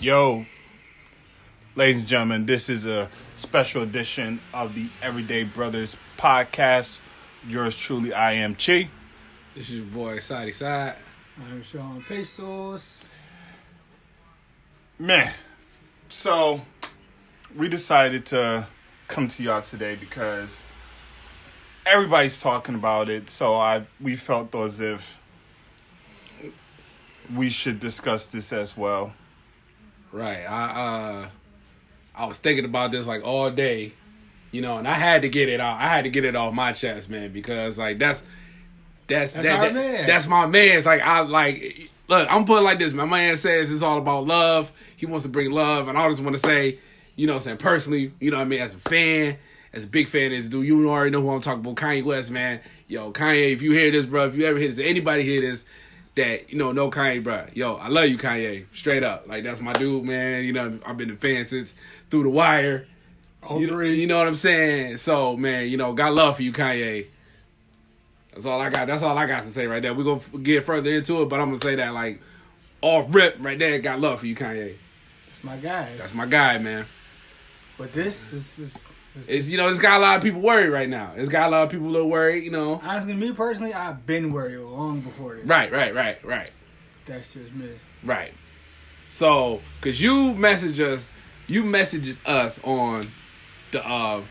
Yo, ladies and gentlemen, this is a special edition of the Everyday Brothers podcast. Yours truly, I am Chi. This is your boy Sadi Side. I'm Sean Pesos. Man, so we decided to come to y'all today because everybody's talking about it. So I we felt as if we should discuss this as well. Right. I uh I was thinking about this like all day, you know, and I had to get it out. I had to get it off my chest, man, because like that's that's That's that, that- man. that's my man. It's like I like look, I'm putting it like this. My man says it's all about love. He wants to bring love, and I just want to say, you know, what I'm saying personally, you know, what I mean, as a fan, as a big fan of this dude, you already know who I'm talking about, Kanye West, man. Yo, Kanye, if you hear this, bro, if you ever hear this, anybody hear this, that you know, no Kanye, bro. Yo, I love you, Kanye, straight up. Like that's my dude, man. You know, I've been a fan since through the wire. Oh, you know, you know what I'm saying? So, man, you know, got love for you, Kanye. That's all I got. That's all I got to say right there. We're gonna get further into it, but I'm gonna say that like off rip right there. Got love for you, Kanye. That's my guy. That's my guy, man. but this, this is. This, It's you know, it's got a lot of people worried right now. It's got a lot of people a little worried. You know, honestly, me personally, I've been worried long before this. right, right, right, right, That's just me. right. So, cause you message us, you messaged us on the uh,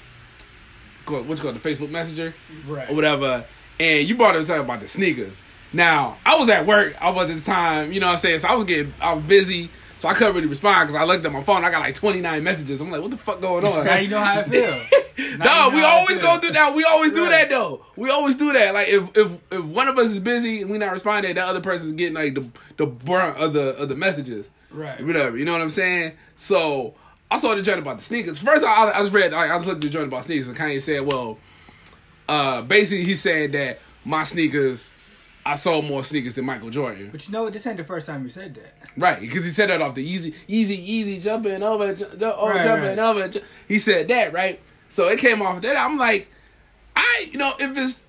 what you call it, the Facebook Messenger. Right. or whatever, and you brought up talking about the sneakers. Now, I was at work, I was at this time, you know what I'm saying? So I was getting, I was busy, so I couldn't really respond because I looked at my phone, I got like 29 messages. I'm like, what the fuck going on? Now you know how I feel. No, we always go through that. We always do Right. that though. We always do that. Like if if if one of us is busy and we not responding, that other person's getting like the the brunt of the of the messages. Right. Whatever. You know what I'm saying? So I saw the joint about the sneakers. First, I, I just read. I, I just looked at the joint about sneakers, and Kanye said, "Well, uh, basically, he said that my sneakers, I sold more sneakers than Michael Jordan." But you know what? This ain't the first time you said that. Right, because he said that off the Yeezy, Yeezy, Yeezy jumping over, ju- oh, Right, jumping right. over. ju- He said that, right? So it came off of that. I'm like, I, you know, if it's,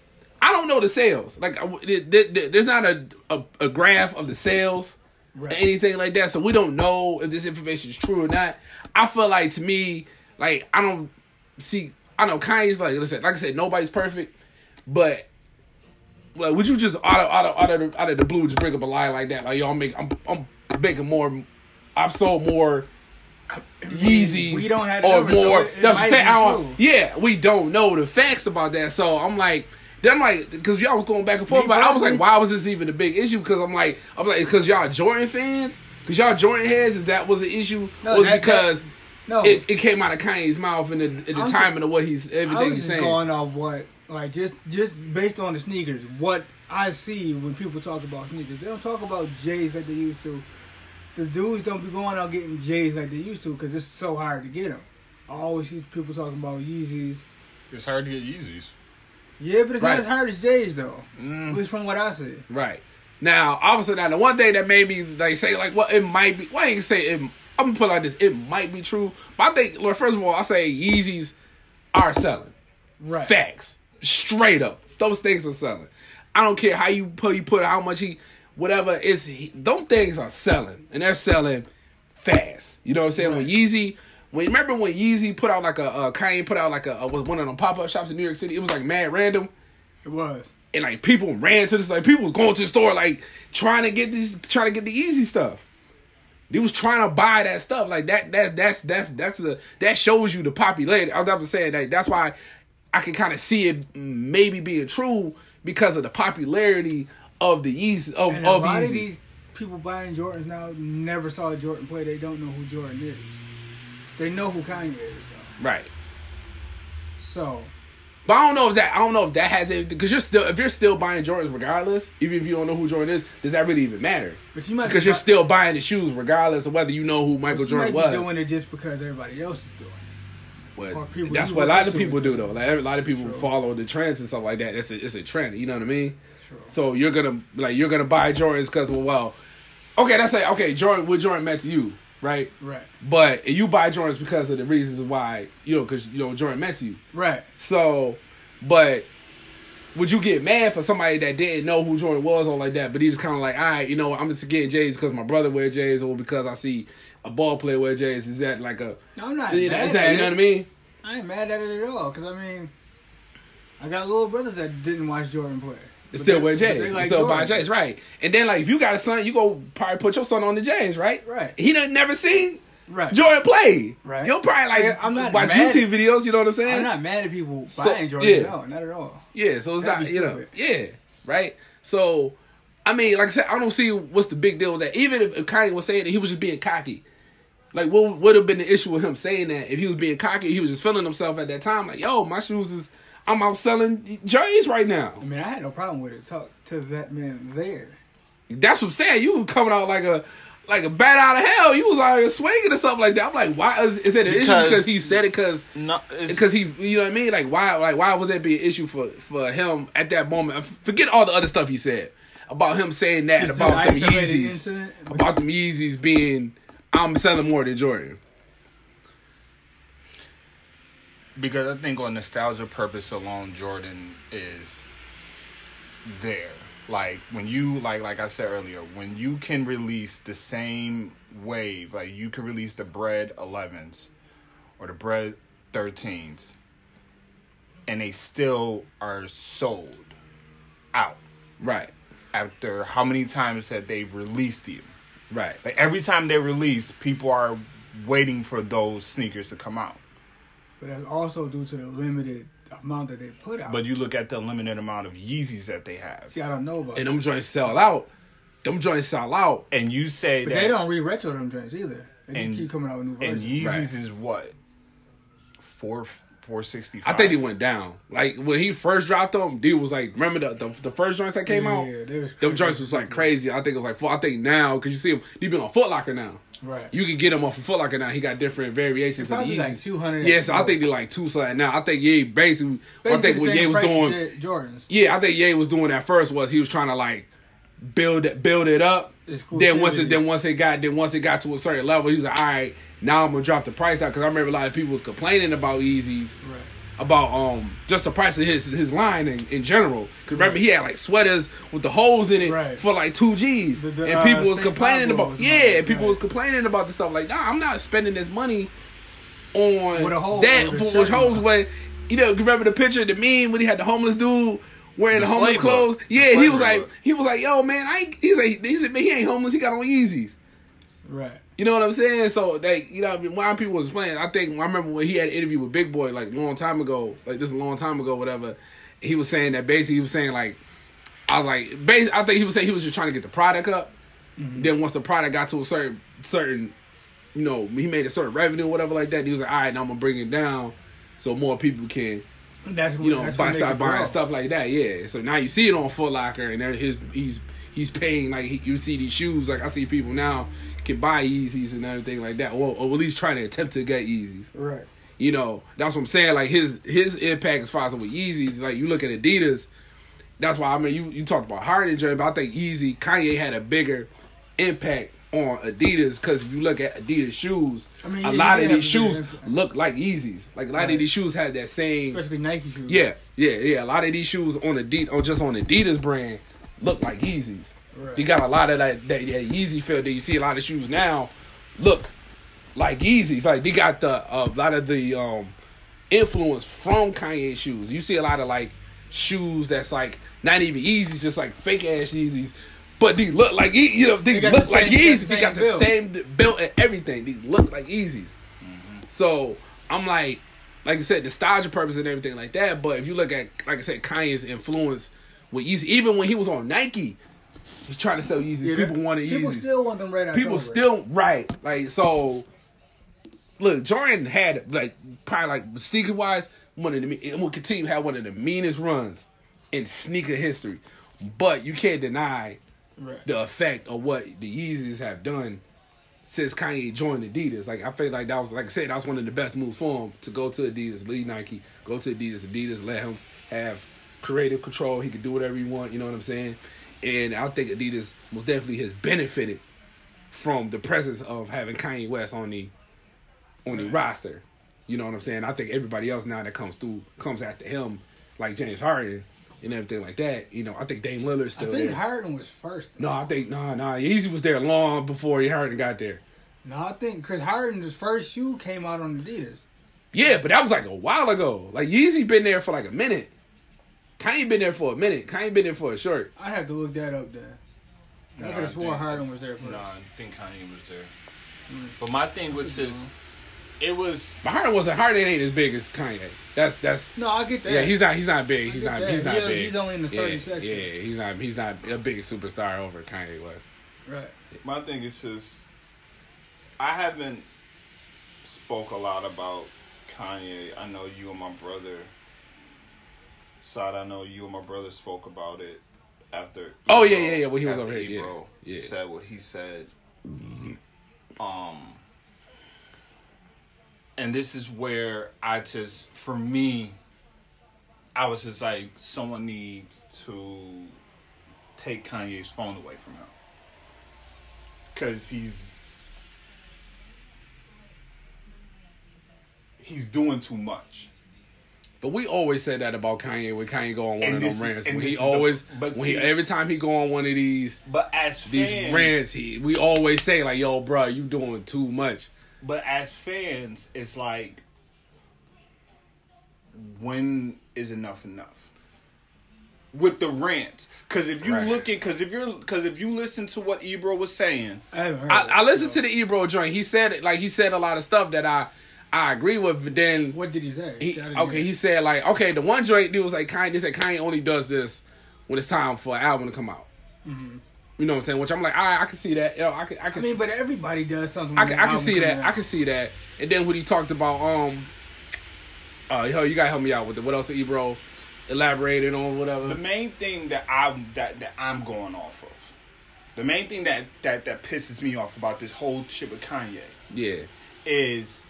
I don't know the sales. Like, I w- there- there- there's not a, a a graph of the sales Right. or anything like that, so we don't know if this information is true or not. I feel like to me, like I don't see. I know Kanye's like, listen, like I said, nobody's perfect, but like, would you just out of out of out of the, out of the blue just bring up a lie like that? Like, y'all make I'm I'm making more. I've sold more Yeezys we don't have or so more. it That's what might I'm be don't- true. yeah, we don't know the facts about that. So I'm like, then I'm like, because y'all was going back and forth, Me but I was like, why was this even a big issue? Because I'm like, I'm like, because y'all Jordan fans, because y'all Jordan heads, is that was the issue? No, was that- because No. it, it came out of Kanye's mouth and the, the I'm timing of what he's everything was he's saying. going off what, like, just just based on the sneakers, what I see when people talk about sneakers. They don't talk about J's like they used to. The dudes don't be going out getting J's like they used to because it's so hard to get them. I always see people talking about Yeezys. It's hard to get Yeezys. Yeah, but it's Right. not as hard as J's though. Mm. At least from what I see. Right. Now, obviously, now the one thing that made me like say like, well, it might be. Why well, ain't say it? I'm gonna put like this. It might be true, but I think, Lord, first of all, I say Yeezys are selling. Right. Facts, straight up, those things are selling. I don't care how you put you put how much he, whatever is. Those things are selling, and they're selling fast. You know what I'm saying? When Yeezy. When remember when Yeezy put out like a uh, Kanye put out like a, was one of them pop up shops in New York City? It was like mad random It was. and like people ran to this like people was going to the store like trying to get these trying to get the Yeezy stuff. They was trying to buy that stuff like that. That that's that's that's the that shows you the popularity. I was never saying that. That's why I can kind of see it maybe being true because of the popularity of the Yeezy of And a of lot of these people buying Jordans now never saw a Jordan play. They don't know who Jordan is. They know who Kanye is though. right. So But I don't know if that I don't know if that has it because you're still if you're still buying Jordans regardless, even if you don't know who Jordan is, does that really even matter? But you might because be you're still buying the shoes regardless of whether you know who Michael Jordan was. doing it just because everybody else is doing it. But people that's what a lot of people do though. Like a lot of people True. follow the trends and stuff like that. It's a it's a trend. You know what I mean? True. So you're gonna like you're gonna buy Jordans because well, well, okay, that's like okay, Jordan, what Jordan meant to you, right? Right. But you buy Jordans because of the reasons why you know because you know Jordan meant to you. Right. So, but would you get mad for somebody that didn't know who Jordan was or like that? But he's kind of like, all right, you know, I'm just getting J's because my brother wear J's or because I see a ball player wear J's. Is that like a? I'm not You know, mad that, at you know it. what I mean? I ain't mad at it at all. Cause I mean, I got little brothers that didn't watch Jordan play. They But still wear J's. like still buy Jordan. J's, right? And then like if you got a son, you go probably put your son on the J's, right? Right. He done never seen Right. Jordan play. Right. You'll probably like Yeah, I'm not watch YouTube at- videos. You know what I'm saying? I'm not mad at people So- buying Jordan. yeah. No, not at all. Yeah, so it's That'd not you know, yeah, right. So, I mean, like I said, I don't see what's the big deal with that. Even if, if Kanye was saying that he was just being cocky, like what would have been the issue with him saying that if he was being cocky, he was just feeling himself at that time. Like, yo, my shoes is I'm out selling J's right now. I mean, I had no problem with it. Talk to that man there. That's what I'm saying. You coming out like a like a bat out of hell. You was out swinging or something like that. I'm like, why is, is it an issue Because- because he said it because No, because he, you know what I mean? Like why, like why would that be an issue for for him at that moment? Forget all the other stuff he said about him saying that about an them Yeezys, incident. about them Yeezys being I'm selling more than Jordan. because I think on nostalgia purpose alone, Jordan is there. Like when you like like I said earlier, when you can release the same wave, like you can release the bread 11s or the bread 13s, and they still are sold out Right, after how many times that they've released them. Right. Like every time they release, people are waiting for those sneakers to come out. But that's also due to the limited amount that they put out. But you look at the limited amount of Yeezys that they have, see, I don't know about. And that. them joints sell out. Them joints sell out. and you say But that they don't re-retro them joints either. They just And- keep coming out with new versions. and. Yeezys Right. is what four four sixty I think he went down. Like when he first dropped them, dude was like, remember the the, the first joints that came out? Yeah, Them joints was like crazy. I think it was like four. I think now because you see him, he been on Foot Locker now. Right. You can get him off of Foot Locker now. He got different variations of the like 200. Yes, I think they're like two something now. I think Ye basically. I Basically think the what Ye was doing. Jordans. Yeah, I think Ye was doing that first was he was trying to like build it, build it up. Then once it, then once it got, then once it got to a certain level, he was like, all right, now I'm gonna drop the price down because I remember a lot of people was complaining about Yeezys Right. about um just the price of his his line in, in general. Cause remember he had like sweaters with the holes in it Right. for like two G's, The- the, and uh, people was St. complaining Pablo's about yeah, line, people right. was complaining about the stuff like nah, I'm not spending this money on With a hole that over for which holes when you know remember the picture of the meme when he had the homeless dude. Wearing the, The homeless slave look. clothes, The yeah. He was like, look. he was like, "Yo, man, I." Ain't, he's like, he said, "Man, he ain't homeless. He got on Yeezys." Right. You know what I'm saying? So like, you know, I mean, why people was playing. I think I remember when he had an interview with Big Boy like a long time ago, like this a long time ago, whatever. He was saying that basically he was saying like, I was like, bas I think he was saying he was just trying to get the product up. Mm-hmm. Then once the product got to a certain certain, you know, he made a certain revenue, or whatever like that. He was like, all right, now I'm gonna bring it down, so more people can that's what, you know, that's buy, start buying grow. stuff like that. Yeah. So now you see it on Foot Locker, and there his he's he's paying like he, you see these shoes. Like I see people now buy Yeezys and everything like that, or, or at least try to attempt to get Yeezys. Right. You know, that's what I'm saying. Like his his impact as far as with Yeezys, like you look at Adidas. That's why I mean you you talked about Harden journey, but I think Yeezy Kanye had a bigger impact on Adidas because if you look at Adidas shoes, I mean, a lot of these have a bigger shoes look like Yeezys. Like a lot Right. of these shoes had that same Especially Nike shoes. yeah, yeah, yeah. A lot of these shoes on Adidas, on just on Adidas brand, look like Yeezys. Right. You got a lot of that that, that Yeezy feel that you see a lot of shoes now look like Yeezys. Like they got the a lot of the um influence from Kanye shoes. You see a lot of like shoes that's like not even Yeezys, just like fake ass Yeezys. But they look like Ye- you know they, They got look the like same- they Yeezys. They got the same build. same build and everything. They look like Yeezys. So I'm like, like I said, nostalgia purpose and everything like that. But if you look at, like I said, Kanye's influence with Yeezy, even when he was on Nike, he's trying to sell Yeezys. Yeah, people want wanted People Yeezys. still want them right people still right. Like so. Look, Jordan had like probably like sneaker wise one of the and will continue to have one of the meanest runs in sneaker history. But you can't deny Right. the effect of what the Yeezys have done since Kanye joined Adidas. Like I feel like that was like I said, that was one of the best moves for him to go to Adidas, leave Nike, go to Adidas, Adidas let him have creative control. He could do whatever he want, you know what I'm saying? And I think Adidas most definitely has benefited from the presence of having Kanye West on the on the roster. You know what I'm saying? I think everybody else now that comes through comes after him, like James Harden, and everything like that. You know, I think Dame Lillard's I think there. Harden was first. no, I think no, no. Yeezy was there long before he Harden got there. No, I think Chris Harden's first shoe came out on Adidas. Yeah, but that was like a while ago. Like Yeezy been there for like a minute. Kanye been there for a minute. Kanye been there for a short. I'd have to look that up then. I No, could have swore Harden was there first. No, I think Kanye was there. Mm. But my thing was mm-hmm. just, it was But Harden wasn't Harden ain't as big as Kanye. That's that's No, I get that. yeah. He's not he's not big. He's not that. he's not He- big. he's only in the certain yeah, section. Yeah, he's not he's not a big superstar over Kanye was. right. my thing is just I haven't spoke a lot about Kanye. I know you and my brother Side, I know you and my brother spoke about it after Oh, yeah, yeah, yeah, when he was over here, yeah, yeah. said what he said. Um and this is where I just for me I was just like someone needs to take Kanye's phone away from him. Cause he's he's doing too much. But we always said that about Kanye when Kanye go on one And of this them rants. When he the- always, but when he, every time he go on one of these But as these fans, rants, he we always say like, "Yo, bro, you doing too much." but as fans, it's like when is enough enough? With the rants, because if you Right. look at, because if you're, because if you listen to what Ebro was saying, I haven't heard. I, I listened to the Ebro joint. He said it like he said a lot of stuff that I I agree with. But then What did he say? he okay, he said like okay, the one joint dude was like Kanye said Kanye only does this when it's time for an album to come out. You know what I'm saying? Which I'm like, I I can see that. Yo, I can I I mean, but everybody does something. I can, the I can see that. out. I can see that. And then when he talked about um, uh, yo, you gotta help me out with it. What else? Ebro elaborated on whatever. the main thing that I that that I'm going off of, the main thing that that that pisses me off about this whole shit with Kanye yeah, is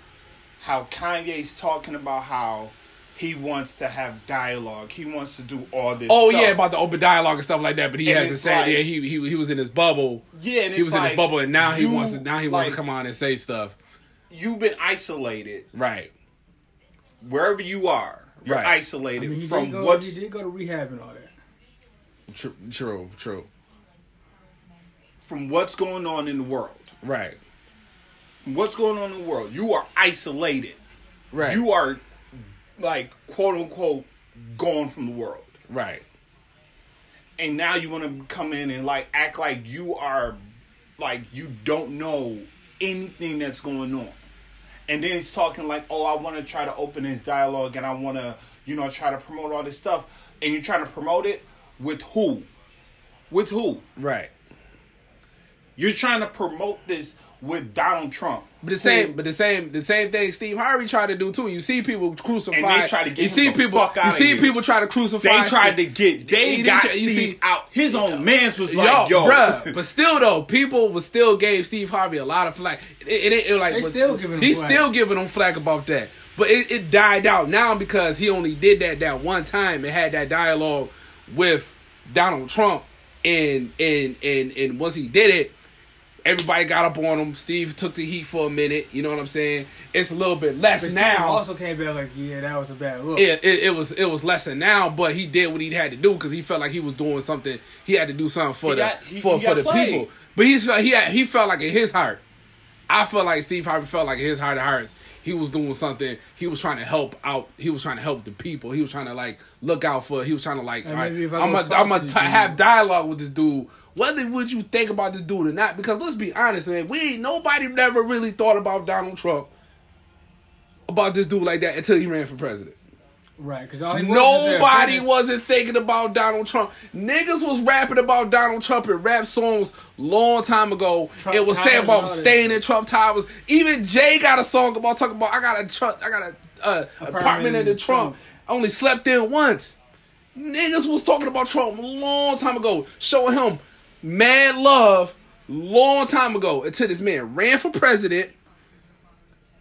how Kanye's talking about how he wants to have dialogue. He wants to do all this. Oh stuff. yeah, about the open dialogue and stuff like that. But he And hasn't it's said. like- yeah, he he he was in his bubble. yeah. And He it's was in his bubble, and now he wants to now he wants to come on and say stuff. You've been isolated Right. wherever you are. You're Right. I isolated mean, he from did go. what's He did go to rehab and all that. True. True. True. from what's going on in the world. Right. From what's going on in the world. You are isolated. Right. You are like quote unquote gone from the world. right. and now you want to come in and like act like you are like you don't know anything that's going on and then he's talking like oh i want to try to open his dialogue and i want to you know try to promote all this stuff and you're trying to promote it with who with who Right. you're trying to promote this with donald trump But the same, but the same, the same thing Steve Harvey tried to do too. You see people crucify. And they try to get You him see the people. fuck You outta see here. people try to crucify. they tried to get they He got didn't try- you Steve see- out his own man's was like yo, yo, bruh. But still, though, people was still gave Steve Harvey a lot of flack. It, it, it, like They was- still giving him They flack. still giving him flack about that. But it, it died out now because he only did that that one time and had that dialogue with Donald Trump. And and and and once he did it, everybody got up on him. Steve took the heat for a minute. You know what I'm saying? It's a little bit less But Steve now. also came back like, yeah, that was a bad look. it, it, it was it was lesser now, but he did what he had to do because he felt like he was doing something. He had to do something for He the got- he- for he for the played. people. But he's he had, he felt like in his heart. I felt like Steve Harvey felt like in his heart of hearts he was doing something. He was trying to help out. He was trying to help the people. He was trying to like look out for. He was trying to like. All right, I I'm gonna I'm gonna t- have dialogue with this dude. Whether would you think about this dude or not? Because let's be honest, man, we ain't nobody never really thought about Donald Trump about this dude like that until he ran for president. Right, because all he was was there Nobody finish. wasn't thinking about Donald Trump. Niggas was rapping about Donald Trump in rap songs long time ago. Trump it was saying about and all that staying in Trump towers. Even Jay got a song about talking about I got a Trump, I got a uh, apartment in the Trump. Trump. I only slept in once. Niggas was talking about Trump a long time ago, showing him mad love long time ago until this man ran for president.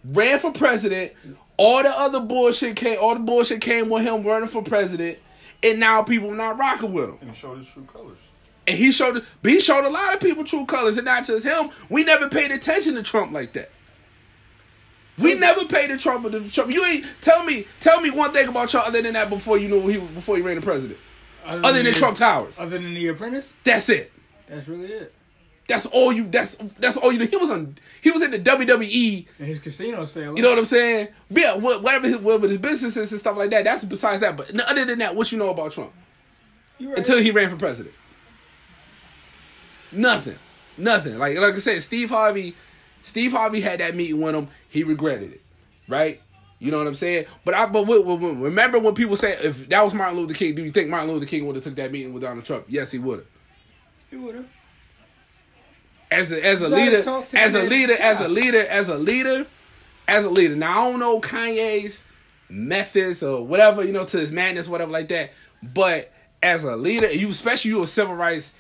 Ran for president. All the other bullshit came. All the bullshit came with him running for president, and now people not rocking with him. and showed his true colors And he showed, but he showed a lot of people true colors, and not just him. We never paid attention to Trump like that. We never paid the Trump to Trump. You ain't tell me, tell me one thing about Trump other than that before you knew he before he ran the president. other than the- Trump Towers. Other than The Apprentice, That's it. That's really it. That's all you. That's that's all you. do. He was on. He was in the WWE. And his casinos failing. You know what I'm saying? Yeah, wha- whatever his, whatever his business is and stuff like that. That's besides that. But other than that, what you know about Trump right. until he ran for president? Nothing. Nothing. Like like I said, Steve Harvey. Steve Harvey had that meeting with him. He regretted it. Right. You know what I'm saying? But I but remember when people say if that was Martin Luther King, do you think Martin Luther King would have took that meeting with Donald Trump? Yes, he would have. He would have. as a as a leader, as a leader, as a leader, as a leader, as a leader. Now I don't know Kanye's methods or whatever, you know, to his madness, whatever like that. But as a leader, you especially you a civil rights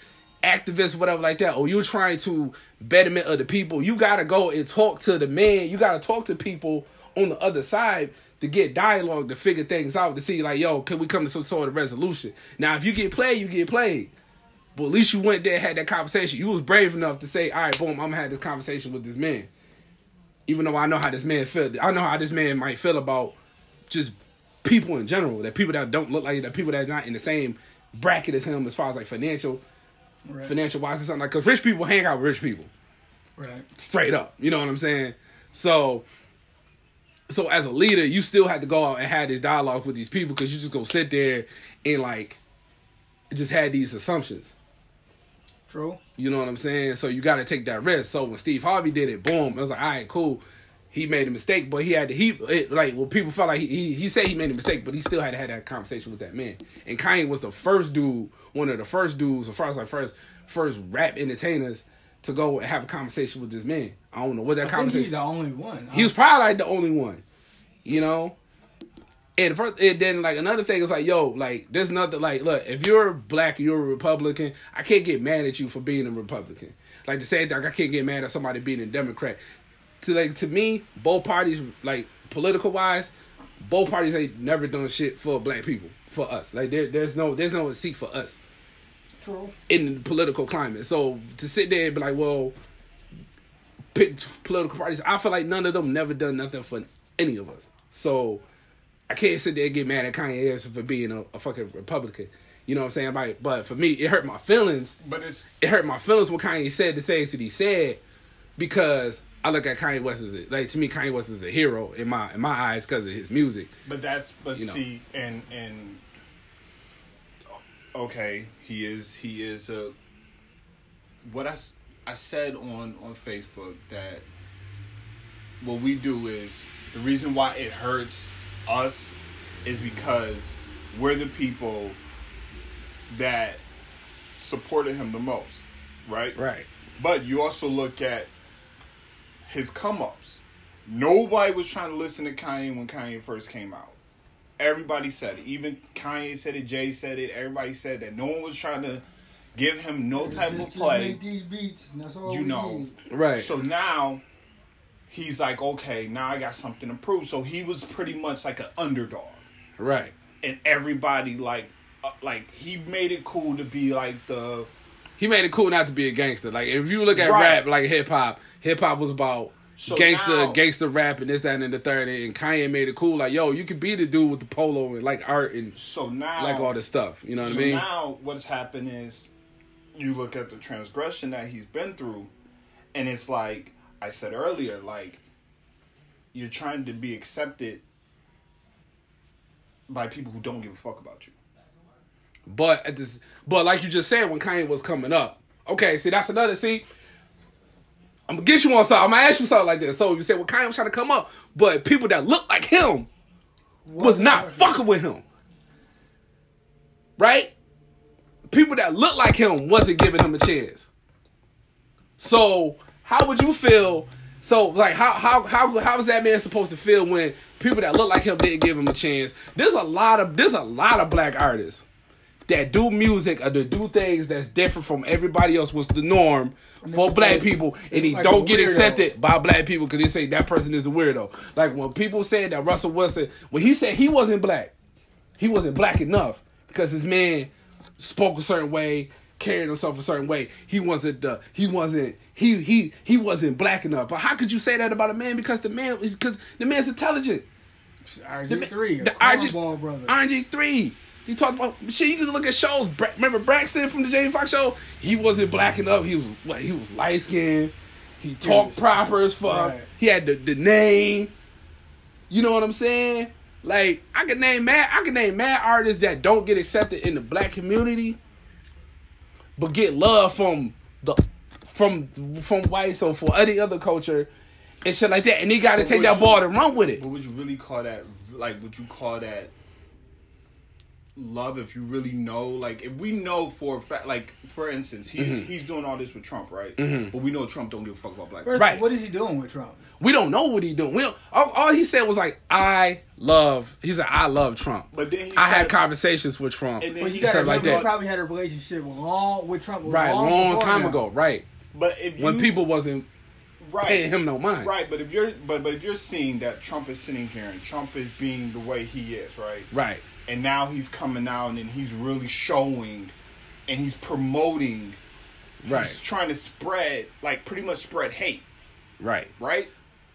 activist, whatever like that, or you're trying to betterment of the people, you gotta go and talk to the man. You gotta talk to people on the other side to get dialogue to figure things out to see like, yo, can we come to some sort of resolution? Now, if you get played, you get played. But at least you went there, and had that conversation. You was brave enough to say, "All right, boom, I'm gonna have this conversation with this man." Even though I know how this man feel, I know how this man might feel about just people in general. That people that don't look like that, people that's not in the same bracket as him, as far as like financial, Right. financial wise, or something like. Because rich people hang out with rich people Right. straight up. You know what I'm saying? So, so as a leader, you still had to go out and have this dialogue with these people because you just go sit there and like just had these assumptions. True. You know what I'm saying? So you got to take that risk. So when Steve Harvey did it, boom, it was like, all right, cool. He made a mistake, but he had to. He it, like well, people felt like he, he he said he made a mistake, but he still had to have that conversation with that man. And Kanye was the first dude, one of the first dudes, as far as like first first rap entertainers to go and have a conversation with this man. I don't know what that I conversation. he's the only one. He was probably like the only one, you know. And first, and then like another thing is like, yo, like there's nothing like, look, if you're black, you're a Republican. I can't get mad at you for being a Republican. Like the same thing, I can't get mad at somebody being a Democrat. To like to me, both parties, like political wise, both parties ain't never done shit for black people, for us. Like there, there's no, there's no seat for us True. in the political climate. So to sit there and be like, well, pick political parties, I feel like none of them never done nothing for any of us. So I can't sit there and get mad at Kanye West for being a, a fucking Republican. You know what I'm saying? Like, but for me, it hurt my feelings. But it's It hurt my feelings when Kanye said the things that he said because I look at Kanye West as a, like to me, Kanye West is a hero in my in my eyes because of his music. But that's but You know. see and and okay, he is he is a what I I said on on Facebook that what we do is the reason why it hurts us is because we're the people that supported him the most, right? Right. But you also look at his come ups. Nobody was trying to listen to Kanye when Kanye first came out. Everybody said it. Even Kanye said it, Jay said it, everybody said that. No one was trying to give him no type just, of just play. make these beats, and that's all You we know. need. Right. So now he's like, okay, now I got something to prove. So he was pretty much like an underdog. right. And everybody like uh, like he made it cool to be like the he made it cool not to be a gangster. Like if you look at Right. rap, like hip hop, hip hop was about So gangster, now- gangster rap, and this, that, and the third. And Kanye made it cool. Like yo, you could be the dude with the polo and like art and so now like all this stuff. You know what so I mean? now what's happened is you look at the transgression that he's been through, and it's like I said earlier, like you're trying to be accepted by people who don't give a fuck about you. But at this, but like you just said, when Kanye was coming up, okay, see that's another. See, I'm gonna get you on something. I'm gonna ask you something like this. So you said, well, Kanye was trying to come up, but people that look like him was not fucking with him, right? People that look like him wasn't giving him a chance. So how would you feel? So like how how how how is that man supposed to feel when people that look like him didn't give him a chance? There's a lot of there's a lot of black artists that do music or that do things that's different from everybody else was the norm for black people and he like don't get accepted by black people because they say that person is a weirdo. Like when people said that Russell Wilson when he said he wasn't black, he wasn't black enough because his man spoke a certain way, carried himself a certain way. He wasn't the he wasn't he he he wasn't black enough. But how could you say that about a man? Because the man is because the man's intelligent. RG three, the brother. RG three. You talked about shit. You can look at shows. Bra- Remember Braxton from the Jamie Foxx show? He wasn't black enough. He was what? He was light skinned. He talked was- proper as fuck. right. He had the, the name. You know what I'm saying? Like I could name mad. I could name mad artists that don't get accepted in the black community, but get love from the from from whites or for any other culture and shit like that. And he got to take that you- ball and run with it. But would you really call that like? Would you call that love if you really know? Like, if we know for a fact, like for instance, he's Mm-hmm. he's doing all this with Trump, right? But we know Trump don't give a fuck about black. people. Right. What is he doing with Trump? We don't know what he doing. We don't, all, all he said was like, "I love." He said, "I love Trump." But then he I had conversations with Trump And then Well, he you got said to like that. he probably had a relationship long with Trump. right, long, long time now. ago. Right, But if you, when people wasn't right, paying him no mind. Right, but if you're but but if you're seeing that Trump is sitting here and Trump is being the way he is, right? Right. And now he's coming out and he's really showing and he's promoting right he's trying to spread like pretty much spread hate, Right. right?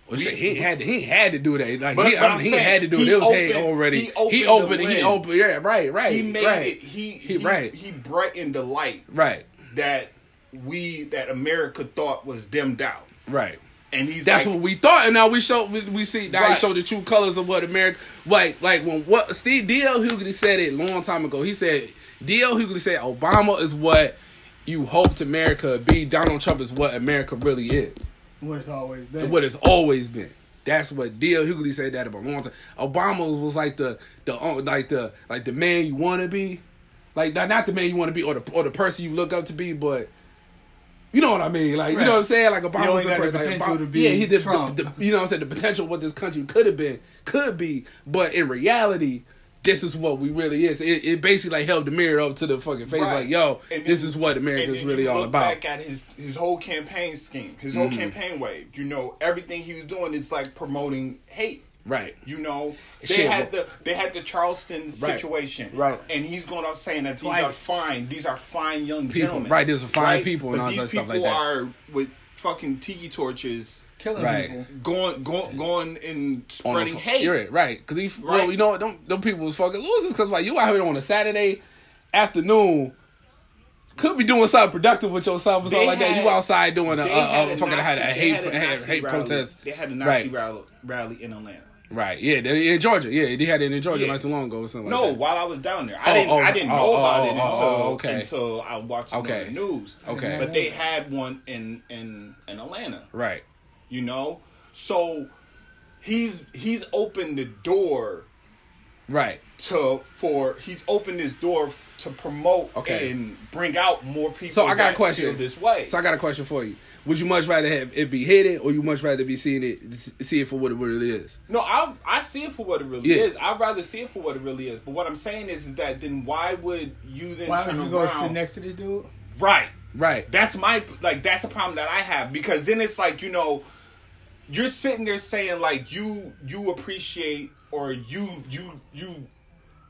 Well, shit, he had to, he had to do that. Like But- he, but I mean, he saying, had to do it. It was hate opened- already. he He opened opened. the He opened. Yeah. Right. Right. He made right. it he He- he, right. he brightened the light Right. that we that America thought was dimmed out. Right. And he's That's like, what we thought, and now we show we, we see now he Right. showed the true colors of what America like. Like when what Steve D.L. Hughley said it a long time ago. He said D.L. Hughley said Obama is what you hoped America would be. Donald Trump is what America really is. What it's always been. What it's always been. That's what D.L. Hughley said that about a long time. Obama was like the the uh, like the like the man you want to be, like not, not the man you want to be or the or the person you look up to be, but. You know what I mean? Like, you know what I'm saying? Like, Obama was the got. Like, Obama- to be yeah, he did. Trump. The, the, you know what I'm saying? The potential of what this country could have been, could be, but in reality, this is what we really is. It, it basically like held the mirror up to the fucking face, Right. like, yo, And this then- is what America is really all look about. Back at his his whole campaign scheme, his whole Mm-hmm. campaign wave. You know, everything he was doing is like promoting hate. Right. You know, they Shit, had the they had the Charleston Right. situation, Right. And he's going out saying that these Twice. are fine, these are fine young People. gentlemen, Right, these are fine people and But all these that stuff people like that. are with fucking tiki torches, killing Right. people. going going going and spreading fu- hate. You're right, right? Because he, well, Right. you know, what? them, them people was fucking losers. Because like you out here on a Saturday afternoon, could be doing something productive with yourself or something They like that. You outside doing a, a, had a, a fucking had a hate had a hate, hate rally. protest. They had a Nazi right, rally, rally in Atlanta. Right, yeah, they, in Georgia, yeah, they had it in Georgia Yeah. not too long ago or something. No, like that. while I was down there, I Oh, didn't. oh, I didn't oh, know about oh, it oh, until oh, okay. until I watched Okay. the news. Okay. but they had one in in in Atlanta. right, You know, so he's he's opened the door right. to for he's opened this door to promote Okay. and bring out more people. So I got a question. this way. So I got a question for you. Would you much rather have it be hidden, or you much rather be seeing it, see it for what it really is? No, I I see it for what it really Yeah. is. I'd rather see it for what it really is. But what I'm saying is, is that then why would you then Why turn would you go sit next to this dude? right. Right. That's my like. That's a problem that I have because then it's like you know, you're sitting there saying like you you appreciate or you you you.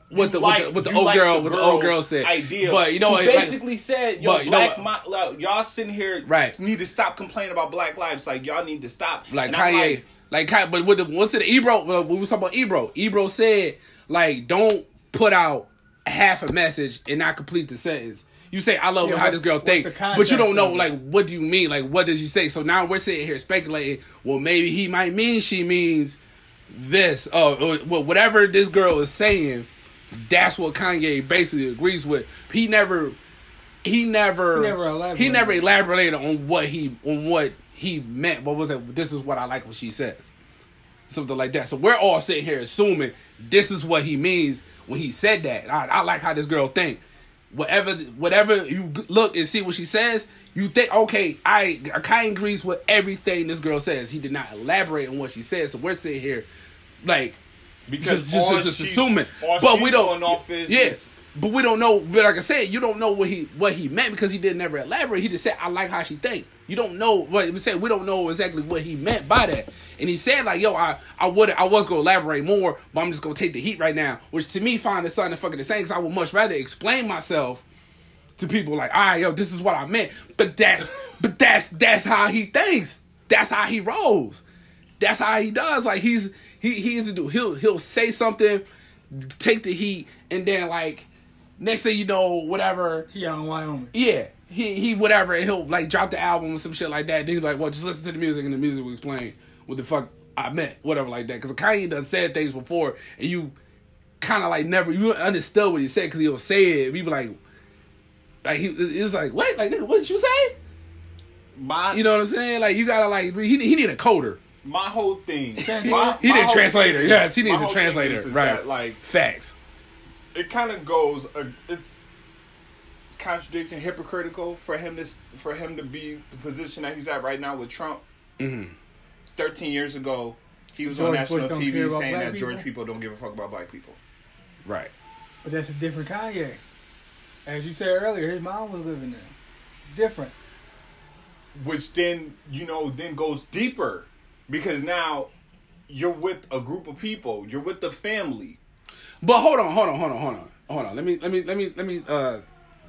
What you the- what the- what the old like girl- what the old girl said. Idea, But you know who what, like- basically said, "Yo, but you know black, what- mi- like, y'all sitting here, Right. Need to stop complaining about Black lives. Like y'all need to stop." like And Kanye, like, Kanye, but with the once to the Ebro, well, we was talking about Ebro. Ebro said like, don't put out half a message and not complete the sentence. You say I love Yeah, how this girl thinks, but you don't know of like what do you mean? Like what does she say? So now we're sitting here speculating. Well, maybe he might mean she means this. Oh, or, well, whatever this girl is saying, that's what Kanye basically agrees with. He never, he never, He never elaborated. he never elaborated on what he on what he meant. What was it? This is what I like what she says, something like that. So we're all sitting here assuming this is what he means when he said that. I, I like how this girl think. Whatever, whatever you look and see what she says, you think okay. I I kind agrees with everything this girl says. He did not elaborate on what she said, so we're sitting here like because just just, just, assuming. But we don't. is, yeah, but we don't know. But like I said, you don't know what he what he meant because he didn't ever elaborate. He just said, "I like how she think." You don't know what he said. We don't know exactly what he meant by that. And he said, "Like, yo, I I would I was gonna elaborate more, but I'm just gonna take the heat right now." Which to me, find the something fucking the same. Because I would much rather explain myself to people like, all right, yo, this is what I meant. But that's but that's that's how he thinks. That's how he rolls. That's how he does. Like he's he he either do he'll he'll say something, take the heat, and then like Next thing you know, whatever. He out in Wyoming. Yeah, he he whatever, and he'll like drop the album or some shit like that. Then he's like, well, just listen to the music, and the music will explain what the fuck I meant, whatever like that. Because Kanye done said things before, and you kind of like never you understood what he said because he'll say it. People like, like he it's like what, like nigga, what did you say? My You know what I'm saying? Like you gotta like he he need a coder. My whole thing. My, he my need a whole translator. thing Yes, he needs a translator. is- is right? that, like facts. it kind of goes. Uh, it's contradiction, hypocritical for him to for him to be the position that he's at right now with Trump. Mhm. Thirteen years ago, he was George on national don't TV saying black that George people? people don't give a fuck about black people. Right. But that's a different Kanye. As you said earlier, his mom was living there. Different. which then you know then goes deeper because now you're with a group of people you're with the family But hold on, hold on, hold on, hold on, hold on. Let me, let me, let me, let me. uh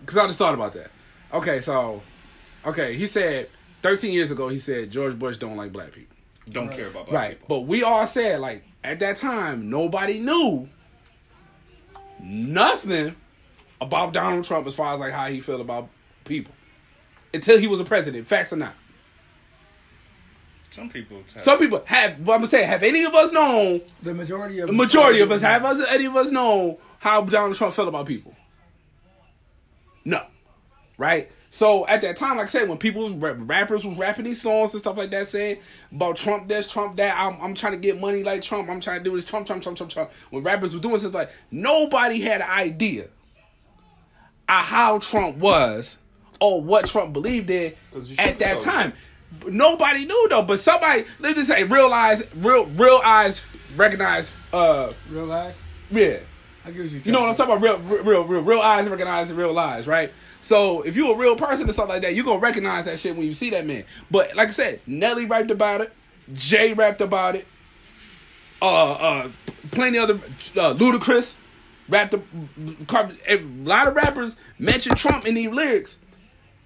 Because I just thought about that. Okay, so, okay, he said 13 years ago he said George Bush don't like black people. don't care about black Right, people but we all said like at that time nobody knew nothing about Donald Trump as far as like how he felt about people until he was a president. Facts or not? Some people Some people have. But I'm gonna say, have any of us known The majority of The majority of us have us any of us know how Donald Trump felt about people. No, right? So at that time, like I said, when people was rap- rappers was rapping these songs and stuff like that, saying about Trump this, Trump that, I'm, I'm trying to get money like Trump, I'm trying to do this, Trump, Trump, Trump, Trump, Trump. When rappers were doing stuff like, nobody had an idea of how Trump was or what Trump believed in at that know. time. Nobody knew though, but somebody let's just say real eyes, real real eyes recognize uh Real eyes. yeah. I get you. You know what I'm talking about? Real, real, real, real, real eyes recognize real lies, right? So if you're a real person or something like that, you're gonna recognize that shit when you see that man. But like I said, Nelly rapped about it, Jay rapped about it, uh, uh, plenty other uh, Ludacris rapped. A, a lot of rappers mentioned Trump in these lyrics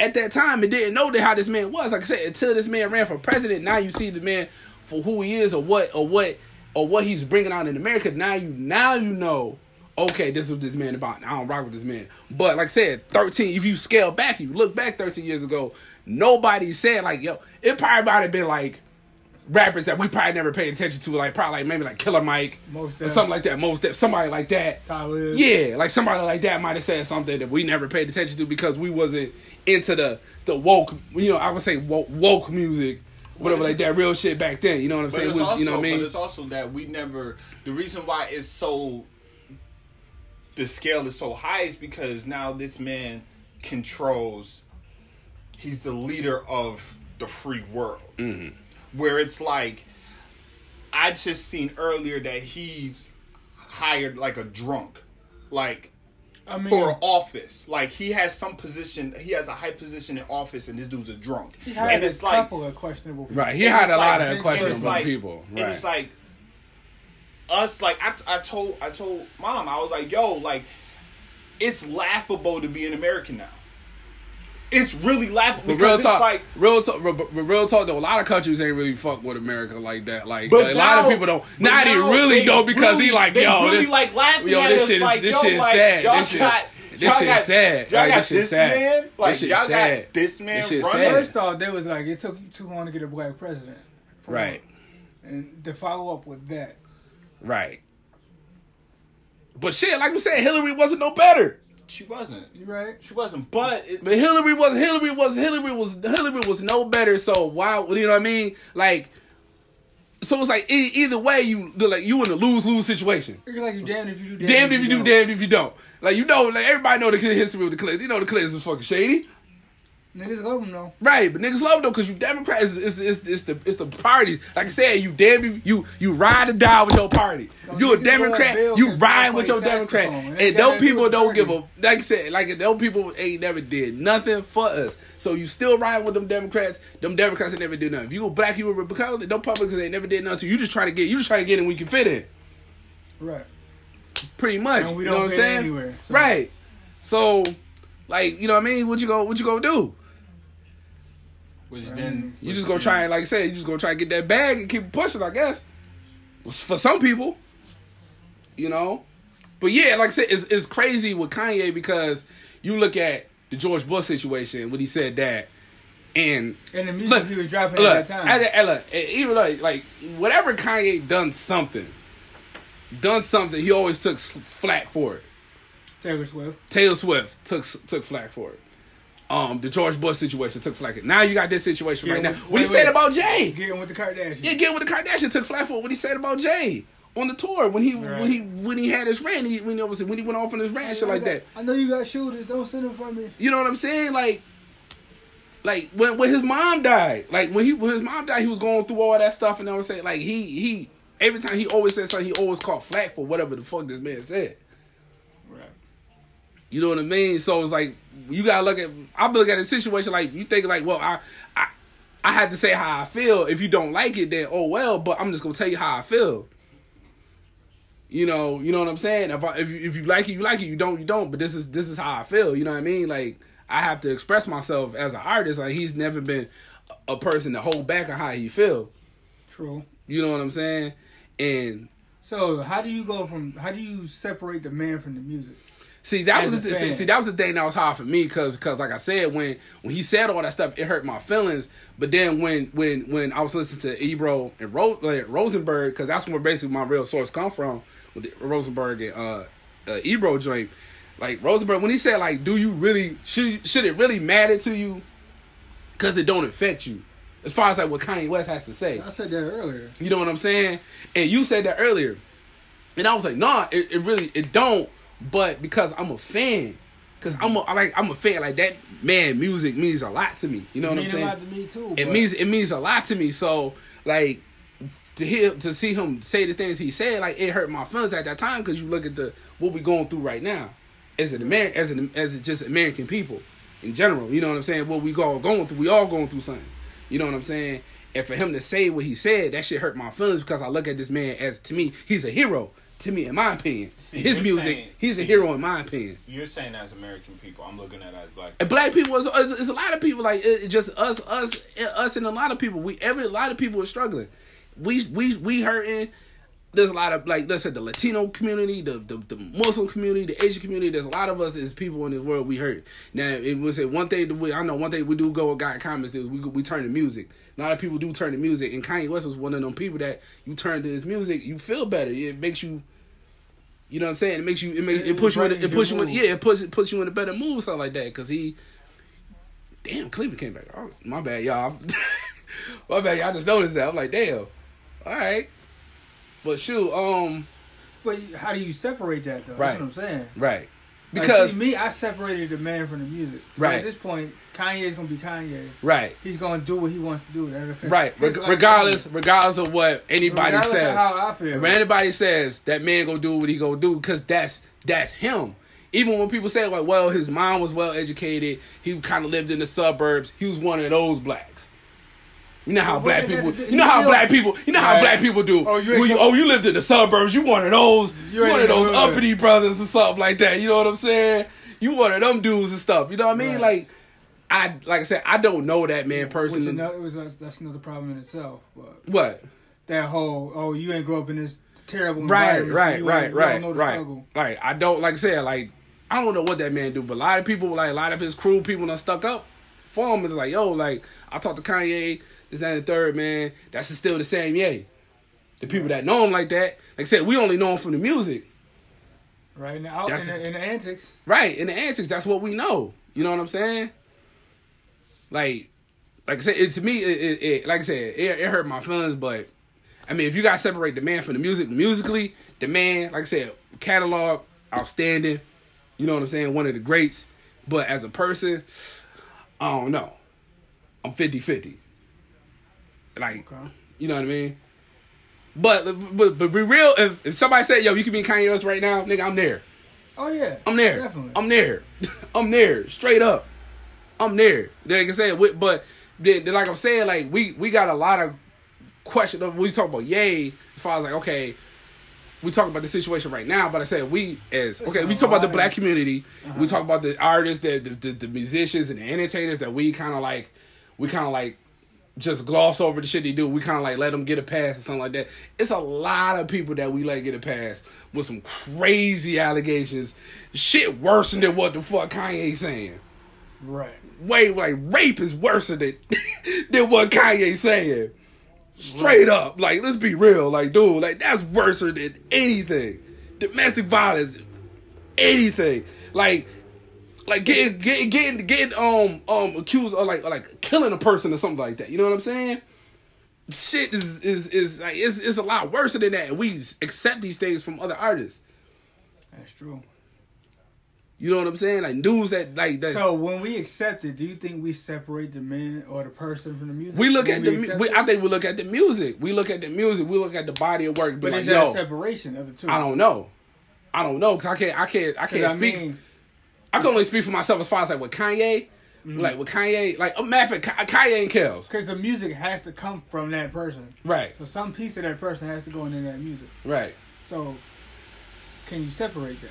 at that time and didn't know that how this man was. Like I said, until this man ran for president, now you see the man for who he is or what or what or what he's bringing out in America. Now you now you know. Okay, this is what this man about. I don't rock with this man. But like I said, thirteen. If you scale back, you look back thirteen years ago, nobody said like yo. It probably might have been like rappers that we probably never paid attention to, like probably like maybe like Killer Mike Mos or something like that. Mos Def, somebody like that. Tyler. Yeah, like somebody like that might have said something that we never paid attention to because we wasn't into the the woke, you know, I would say woke, woke music, whatever like that real shit back then. You know what I'm saying? it's, It was, also, you know what I but mean? it's also that we never the reason why it's so the scale is so high is because now this man controls he's the leader of the free world Mm-hmm. Where it's like i just seen earlier that he's hired like a drunk like I mean, for office like he has some position he has a high position in office and this dude's a drunk he's had and a it's like couple of questionable. people. Right, he and had it's a lot of and questions like- people. And it's like us, like I, I told, I told mom, I was like, yo, like it's laughable to be an American now. It's really laughable But real talk, like real talk, but but real talk. Though a lot of countries ain't really fuck with America like that. Like But a lot of people don't. but Now they really they don't because really- he like they yo, really this, like laughing yo, at this us shit is like, this yo, shit is like, sad. y'all This shit, got- this shit got- sad. y'all Like got this shit this sad. man, like, this shit y'all got sad. this man This shit running. sad. First off, they was like it took you too long to get a black president. Right, one. And to follow up with that, right. But shit, like we said, Hillary wasn't no better. She wasn't, you right? she wasn't, but it, But Hillary was Hillary was Hillary was Hillary was no better. So why you know what I mean? Like, so it's like e- either way you like you in a lose lose situation. You're like you damned if you do. Damned if you do, don't. damned if you don't. Like you know, like everybody know the history with the Clintons. You know the Clintons is fucking shady, Niggas love him though. right? But niggas love them though because you Democrats. It's, it's, it's the it's the parties. Like I said, you damn you you ride or die with your party. You a Democrat, you ride with your Democrat. And those nothing to do people don't give party. a like I said, like those people ain't never did nothing for us. So you still riding with them Democrats. Them Democrats ain't never did nothing. If you a black, you a Republican. Them Republicans ain't never did nothing. to you. You just trying to get you just trying to get in when you can fit in. Right. pretty much. You don't know what I'm saying? anywhere, so- Right. So, like, you know what I mean? What you go? What you gonna do? Which then You just gonna try and, like I said, you just gonna try and get that bag and keep pushing. I guess for some people, you know. But yeah, like I said, it's, it's crazy with Kanye because you look at the George Bush situation when he said that, and And the music look, he was dropping look, at that time. at at look, even like like whatever Kanye done something, done something, he always took flack for it. Taylor Swift. Taylor Swift took took flack for it. Um, the George Bush situation took flack. Now you got this situation Yeah, right now. wait, What he wait, said wait. about Jay? Getting with the Kardashians. Yeah, again with the Kardashian took flack for what he said about Jay on the tour when he Right. when he when he had his rant. He, when he when he went off on his rant, shit I like got- that. I know you got shooters. Don't send them for me. You know what I'm saying? Like, like when when his mom died, like when he when his mom died, he was going through all that stuff, and I was saying like he he every time he always said something, he always caught flack for whatever the fuck this man said. Right. You know what I mean? So it's like you gotta look at. I look at a situation like you think like, well, I, I, I had to say how I feel. If you don't like it, then oh well. But I'm just gonna tell you how I feel. You know, you know what I'm saying. If I, if you, if you like it, you like it. You don't, you don't. But this is this is how I feel. You know what I mean? Like I have to express myself as an artist. Like he's never been a person to hold back on how he feel. True. You know what I'm saying? And So how do you go from? How do you separate the man from the music? See that As was the th- see, see that was the thing that was hard for me because like I said when when he said all that stuff it hurt my feelings but then when when when I was listening to Ebro and Ro- like, Rosenberg because that's where basically my real source come from with the Rosenberg and uh, uh Ebro joint like Rosenberg when he said like do you really should should it really matter to you because it don't affect you as far as like what Kanye West has to say I said that earlier. you know what I'm saying? And you said that earlier. And I was like, nah, it, it really it don't. But because I'm a fan, because I'm a I like I'm a fan, like that man music means a lot to me. You know It what I'm saying? a lot to me too. it but- means it means a lot to me. So like to hear to see him say the things he said, like it hurt my feelings at that time because you look at the what we going through right now as an American, as an as just American people in general. You know what I'm saying? What we all going through, we all going through something. You know what I'm saying? And for him to say what he said, that shit hurt my feelings because I look at this man as to me, he's a hero. To me, in my opinion, See, his music, saying- he's a hero in my opinion. You're saying as American people, I'm looking at as black. And black people is, is, is a lot of people like it just us us us and a lot of people we every a lot of people are struggling we we we hurting there's a lot of like let's say the latino community the, the the muslim community the asian community there's a lot of us as people in this world we hurt now it was say one thing we i know one thing we do go with god comments is we we turn to music a lot of people do turn to music and kanye west was one of them people that you turn to his music you feel better it makes you you know what I'm saying? It makes you, it makes, It- it puts you in, it puts you in, yeah, it puts, it puts you in a better mood, something like that. Because he, damn, Cleveland came back. Oh, my bad, y'all. my bad, y'all. Just noticed that. I'm like, damn. All right, but shoot, um, But how do you separate that though? Right. That's what I'm saying. right, Like, because see, me, I separated the man from the music. Right. At this point, Kanye's gonna be Kanye. right, He's gonna do what he wants to do. Right. his Reg- life. regardless, regardless of what anybody Regardless says, how I feel. If anybody says that man gonna do what he gonna do, because that's that's him. Even when people say like, well, his mom was well educated, he kind of lived in the suburbs. He was one of those blacks. You know how Well, black people. got to do- You know how black people. You know how Right. black people do. Oh, you you, oh, you lived in the suburbs. You one of those. You You, one of those uppity brothers or something like that. You know what I'm saying? You one of them dudes and stuff. You know what I mean? Right. Like, I like I said, I don't know that man personally. another, was, that's another problem in itself. But what? that whole oh you ain't grow up in this terrible Right, environment, right, you right, you right, don't know the right, struggle. right. I don't like I said like I don't know what that man do, but a lot of people like a lot of his crew people done stuck up for him and like yo like I talked to Kanye this that and the third man that's still the same Ye. The people that know him like that, like I said, we only know him from the music, Right now, That's- in the, in the antics, right? In the antics, that's what we know. You know what I'm saying? Like, like I said, it to me, it, it, it like I said, it, it hurt my feelings, but I mean, if you got to separate the man from the music, musically, the man, like I said, catalog, outstanding. You know what I'm saying? One of the greats. But as a person, I don't know. I'm 50 50. Like, Okay. you know what I mean? But, but, but be real, if, if somebody said, yo, you can be Kanye West right now, nigga, I'm there. oh yeah, I'm there. Definitely. I'm there. I'm there. Straight up. I'm there. Like I said, we- but then, like I'm saying, like we we got a lot of question. Of, we talk about Ye as far as like okay, we talk about the situation right now. But I said we as okay, we talk about the black community. We talk about the artists, the the, the, the musicians and the entertainers that we kind of like. We kind of like just gloss over the shit they do. We kind of like let them get a pass or something like that. It's a lot of people that we let get a pass with some crazy allegations. Shit worse than what the fuck Kanye saying. Right. Way like rape is worse than than what Kanye saying. Straight up, like let's be real, like dude, like that's worse than anything. Domestic violence, anything. Like like getting getting getting getting um um accused of like like killing a person or something like that. You know what I'm saying? Shit is is is like it's it's a lot worse than that. We accept these things from other artists. That's true. You know what I'm saying? Like dudes that like that. So when we accept it, do you think we separate the man or the person from the music? we look at the. We. I think we look at the music. We look at the music. We look at the body of work. But like, is that a separation of the two? I don't know. I don't know because I can't. I can't. I can't I speak. mean, I can only speak for myself as far as like with Kanye. Mm-hmm. Like with Kanye, like a matter of fact, Kanye and Kells. because the music has to come from that person. Right, So some piece of that person has to go into that music. right, So can you separate that?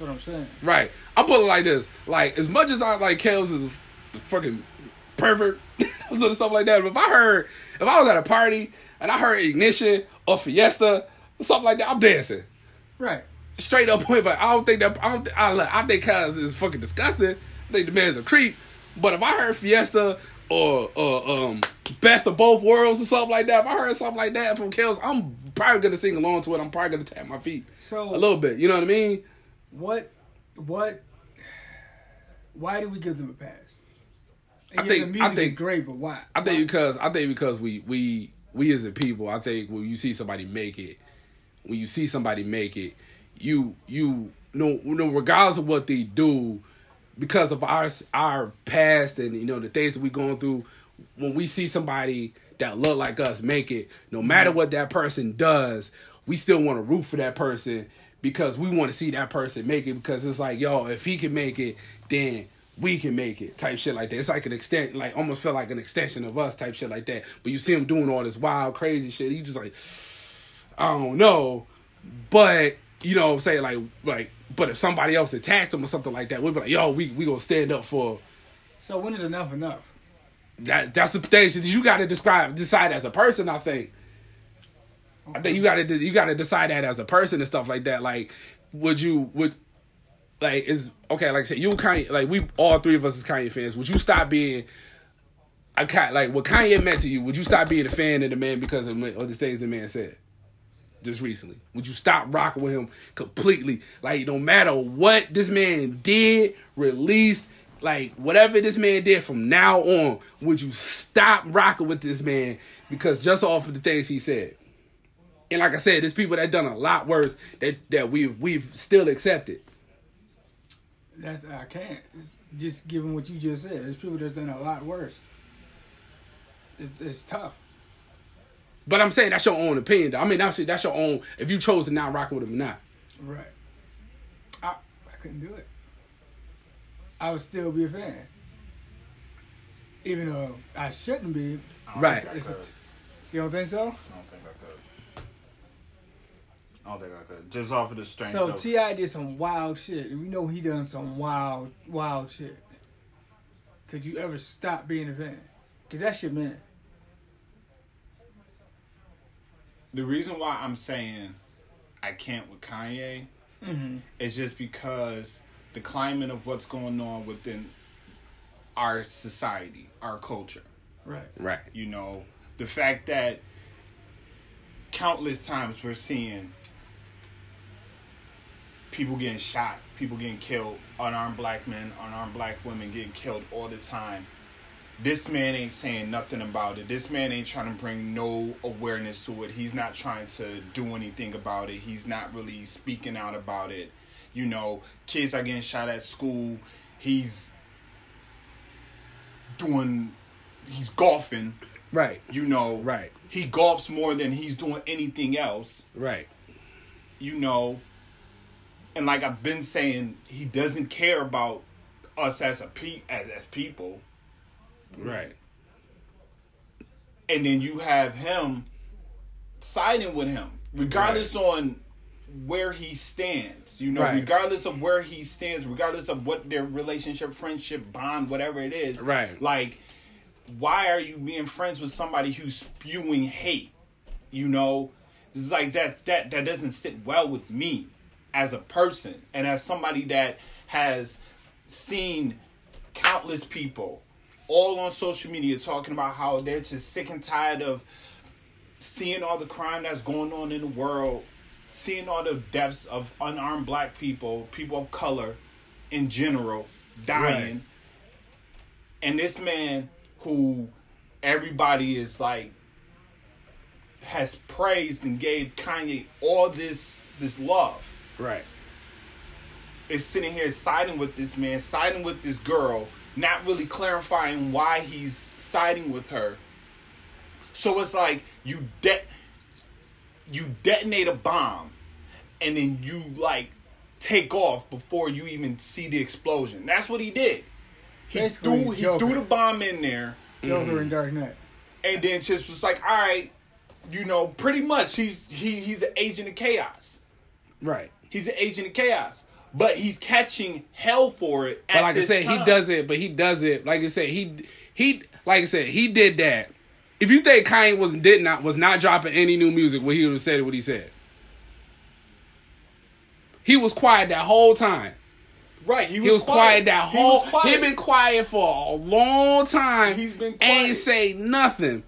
What I'm saying. right. I put it like this: like as much as I like Kells is a fucking pervert, sort of stuff like that. But if I heard, if I was at a party and I heard Ignition or Fiesta or something like that, I'm dancing. Right. straight up point, but I don't think that I don't. I, look, I think Kaz is fucking disgusting. I think the man's a creep. But if I heard Fiesta or or um Best of Both Worlds or something like that, if I heard something like that from Kells, I'm probably gonna sing along to it. I'm probably gonna tap my feet So a little bit. You know what I mean? What? What? Why do we give them a pass? I Yeah, think- the music I think- is great, but why? I think because I think because we we we as a people, I think when you see somebody make it, when you see somebody make it, you you know you know regardless of what they do, because of our our past and you know the things that we going through, when we see somebody that look like us make it, no matter mm-hmm. what that person does, we still want to root for that person because we want to see that person make it because it's like yo, if he can make it, then we can make it type shit like that. It's like an extent, like almost feel like an extension of us type shit like that. But you see him doing all this wild, crazy shit. You just like, I don't know, but you know, what I'm saying like, like, but if somebody else attacked him or something like that, we'd be like, yo, we we gonna stand up for So when is enough enough? that. That's the thing that you got to describe, decide as a person. I think. I think you got to you got to decide that as a person and stuff like that. Like, would you would like is okay? Like I said, you Kanye, like we all three of us as Kanye fans. Would you stop being a Ka- like what Kanye meant to you? Would you stop being a fan of the man because of, of the things the man said just recently? Would you stop rocking with him completely? Like no matter what this man did, released. Like whatever this man did from now on, would you stop rocking with this man because just off of the things he said? And like I said, there's people that done a lot worse that that we've we've still accepted. That I can't. It's just given what you just said, there's people that's done a lot worse. It's, it's tough. But I'm saying that's your own opinion. Though. I mean, that's that's your own. If you chose to not rock with him or not, Right. I I couldn't do it. I would still be a fan. Even though I shouldn't be. right? It's a- you don't think so? I don't think I could. I don't think I could. Just off of the strength So of T.I. did some wild shit, and we know he done some wild, wild shit. Could you ever stop being a fan? Cause that's your man. the reason why I'm saying I can't with Kanye Mm-hmm. is just because the climate of what's going on within our society, our culture. Right. Right. You know, the fact that countless times we're seeing people getting shot, people getting killed, unarmed black men, unarmed black women getting killed all the time. This man ain't saying nothing about it. This man ain't trying to bring no awareness to it. He's not trying to do anything about it. He's not really speaking out about it. You know, kids are getting shot at school. He's doing, he's golfing Right. you know Right. he golfs more than he's doing anything else Right. you know and like i've been saying he doesn't care about us as a pe- as, as people Right. and then you have him siding with him regardless on where he stands you know Right. regardless of where he stands regardless of what their relationship friendship bond whatever it is Right. like why are you being friends with somebody who's spewing hate? You know, it's like that that that doesn't sit well with me as a person and as somebody that has seen countless people all on social media talking about how they're just sick and tired of seeing all the crime that's going on in the world, seeing all the deaths of unarmed black people, people of color in general dying. Right. And this man who everybody is like has praised and gave Kanye all this this love Right. is sitting here siding with this man, siding with this girl, not really clarifying why he's siding with her. So it's like you de- you detonate a bomb and then you like take off before you even see the explosion. That's what he did. He Basically, threw he Joker. threw the bomb in there Joker and Dark Knight. and then just was like, all right, you know, pretty much he's he he's an agent of chaos. Right. He's an agent of chaos. But he's catching hell for it. But like I said, he does it. But he does it. Like I said, he he like I said, he did that. If you think Kanye was did not was not dropping any new music when he would have said what he said, he was quiet that whole time. Right, he was, He was quiet, that whole. was quiet. He been quiet for a long time. He's been quiet. Ain't say nothing.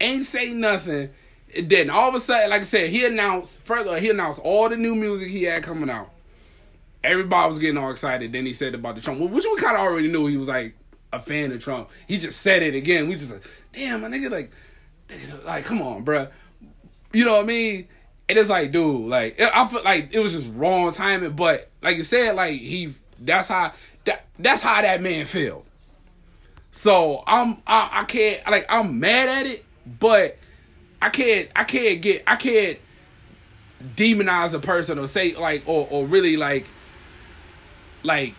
Ain't say nothing. Didn't. All of a sudden, like I said, he announced further. He announced all the new music he had coming out. Everybody was getting all excited. Then he said about the Trump, which we kind of already knew he was like a fan of Trump. He just said it again. We just like, damn, my nigga, like, nigga, like, come on, bruh. You know what I mean? And it's like, dude, like, I feel like it was just wrong timing. But like you said, like he, that's how that that's how that man feel. So I'm I, I can't like I'm mad at it, but I can't I can't get I can't demonize a person or say like or or really like like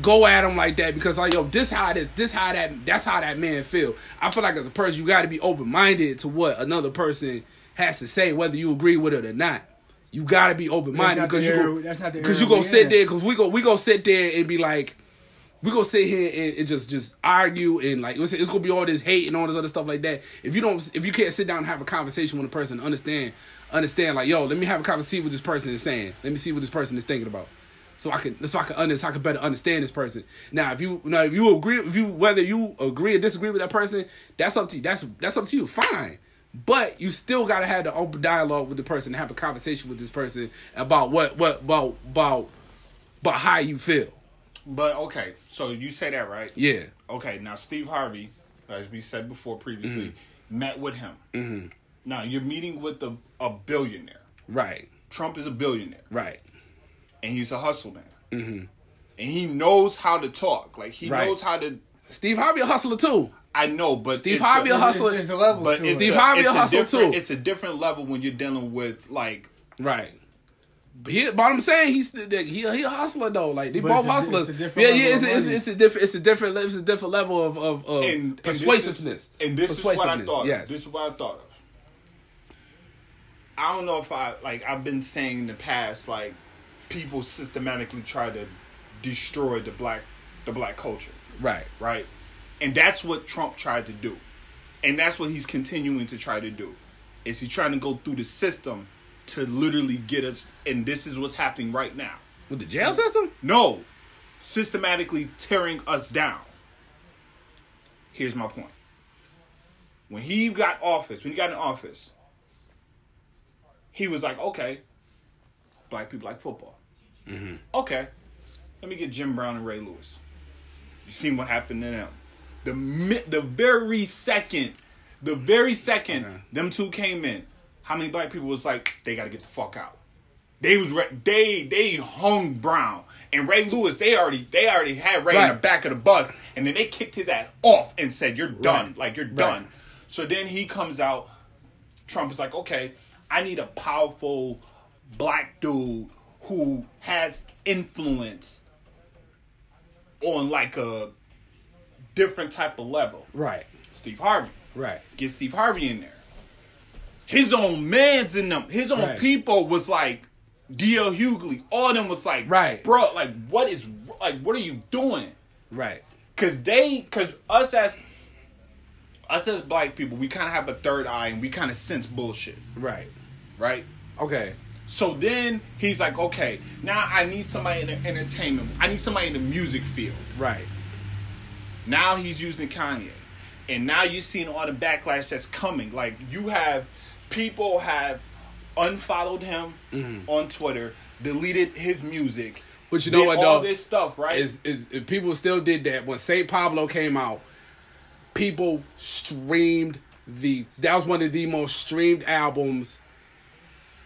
go at him like that because like yo this how this this how that that's how that man feel. I feel like as a person you got to be open minded to what another person has to say whether you agree with it or not. You got to be open minded because you era- go, that's not the because you gonna sit there because we go we gonna sit there and be like we gonna sit here and, and just just argue and like it's, it's gonna be all this hate and all this other stuff like that. If you don't, if you can't sit down and have a conversation with a person, understand, understand like yo, let me have a conversation with this person is saying. Let me see what this person is thinking about, so I can so I can under, so I can better understand this person. Now, if you now if you agree, if you whether you agree or disagree with that person, that's up to you. That's that's up to you. Fine. But you still gotta have the open dialogue with the person, have a conversation with this person about what what about about about how you feel. But okay, so you say that right? Yeah. Okay, now Steve Harvey, as we said before previously, Mm-hmm. met with him. Now you're meeting with a, a billionaire. Right. Trump is a billionaire, Right. and he's a hustle man. Mm-hmm. And he knows how to talk. Like he Right. knows how to. Steve Harvey a hustler too. I know, but Steve Harvey a a, hustler. It's, it's a level But to it's it. Steve Harvey it's a hustler, too. It's a different level when you're dealing with like Right. But, he, but I'm saying he's he he a hustler though. Like they But both it's a- hustlers. it's a different yeah, yeah. level It's, of it's, it's a different. It's a different. It's a different level of of, of and, and this is- persuasiveness. And this is what I Persuasiveness, thought. Yes. This is what I thought of. I don't know if I like. I've been saying in the past like people systematically try to destroy the black the black culture, right. right? And that's what Trump tried to do, and that's what he's continuing to try to do. Is he trying to go through the system to literally get us? And this is what's happening right now. With the jail system. No, systematically tearing us down. Here's my point. When he got office, when he got in office, he was like, okay, black people like football. Mm-hmm. Okay, let me get Jim Brown and Ray Lewis. You seen what happened to them? The the very second, the very second Okay. them two came in, how many black people was like, they got to get the fuck out? They was re- they they hung Brown and Ray Lewis. They already they already had Ray in the back of the bus, and then they kicked his ass off and said, "You're done. Right. Like you're Right. done." So then he comes out. Trump is like, "Okay, I need a powerful black dude who has influence on like a different type of level." Right. Steve Harvey. Right. Get Steve Harvey in there. His own man's in them. His own Right. people was like D.L. Hughley. All of them was like, Right. bro, like what is like what are you doing? Right. Cause they, cause us as us as black people, we kind of have a third eye and we kind of sense bullshit, Right. right? Okay. So then he's like, okay, now I need somebody in the entertainment. I need somebody in the music field. Right. Now he's using Kanye. And now you're seeing all the backlash that's coming. Like you have people have unfollowed him on Twitter, deleted his music. Mm-hmm. But you know what, all though? this stuff, right? Is, is if people still did that when Saint Pablo came out, people streamed the that was one of the most streamed albums.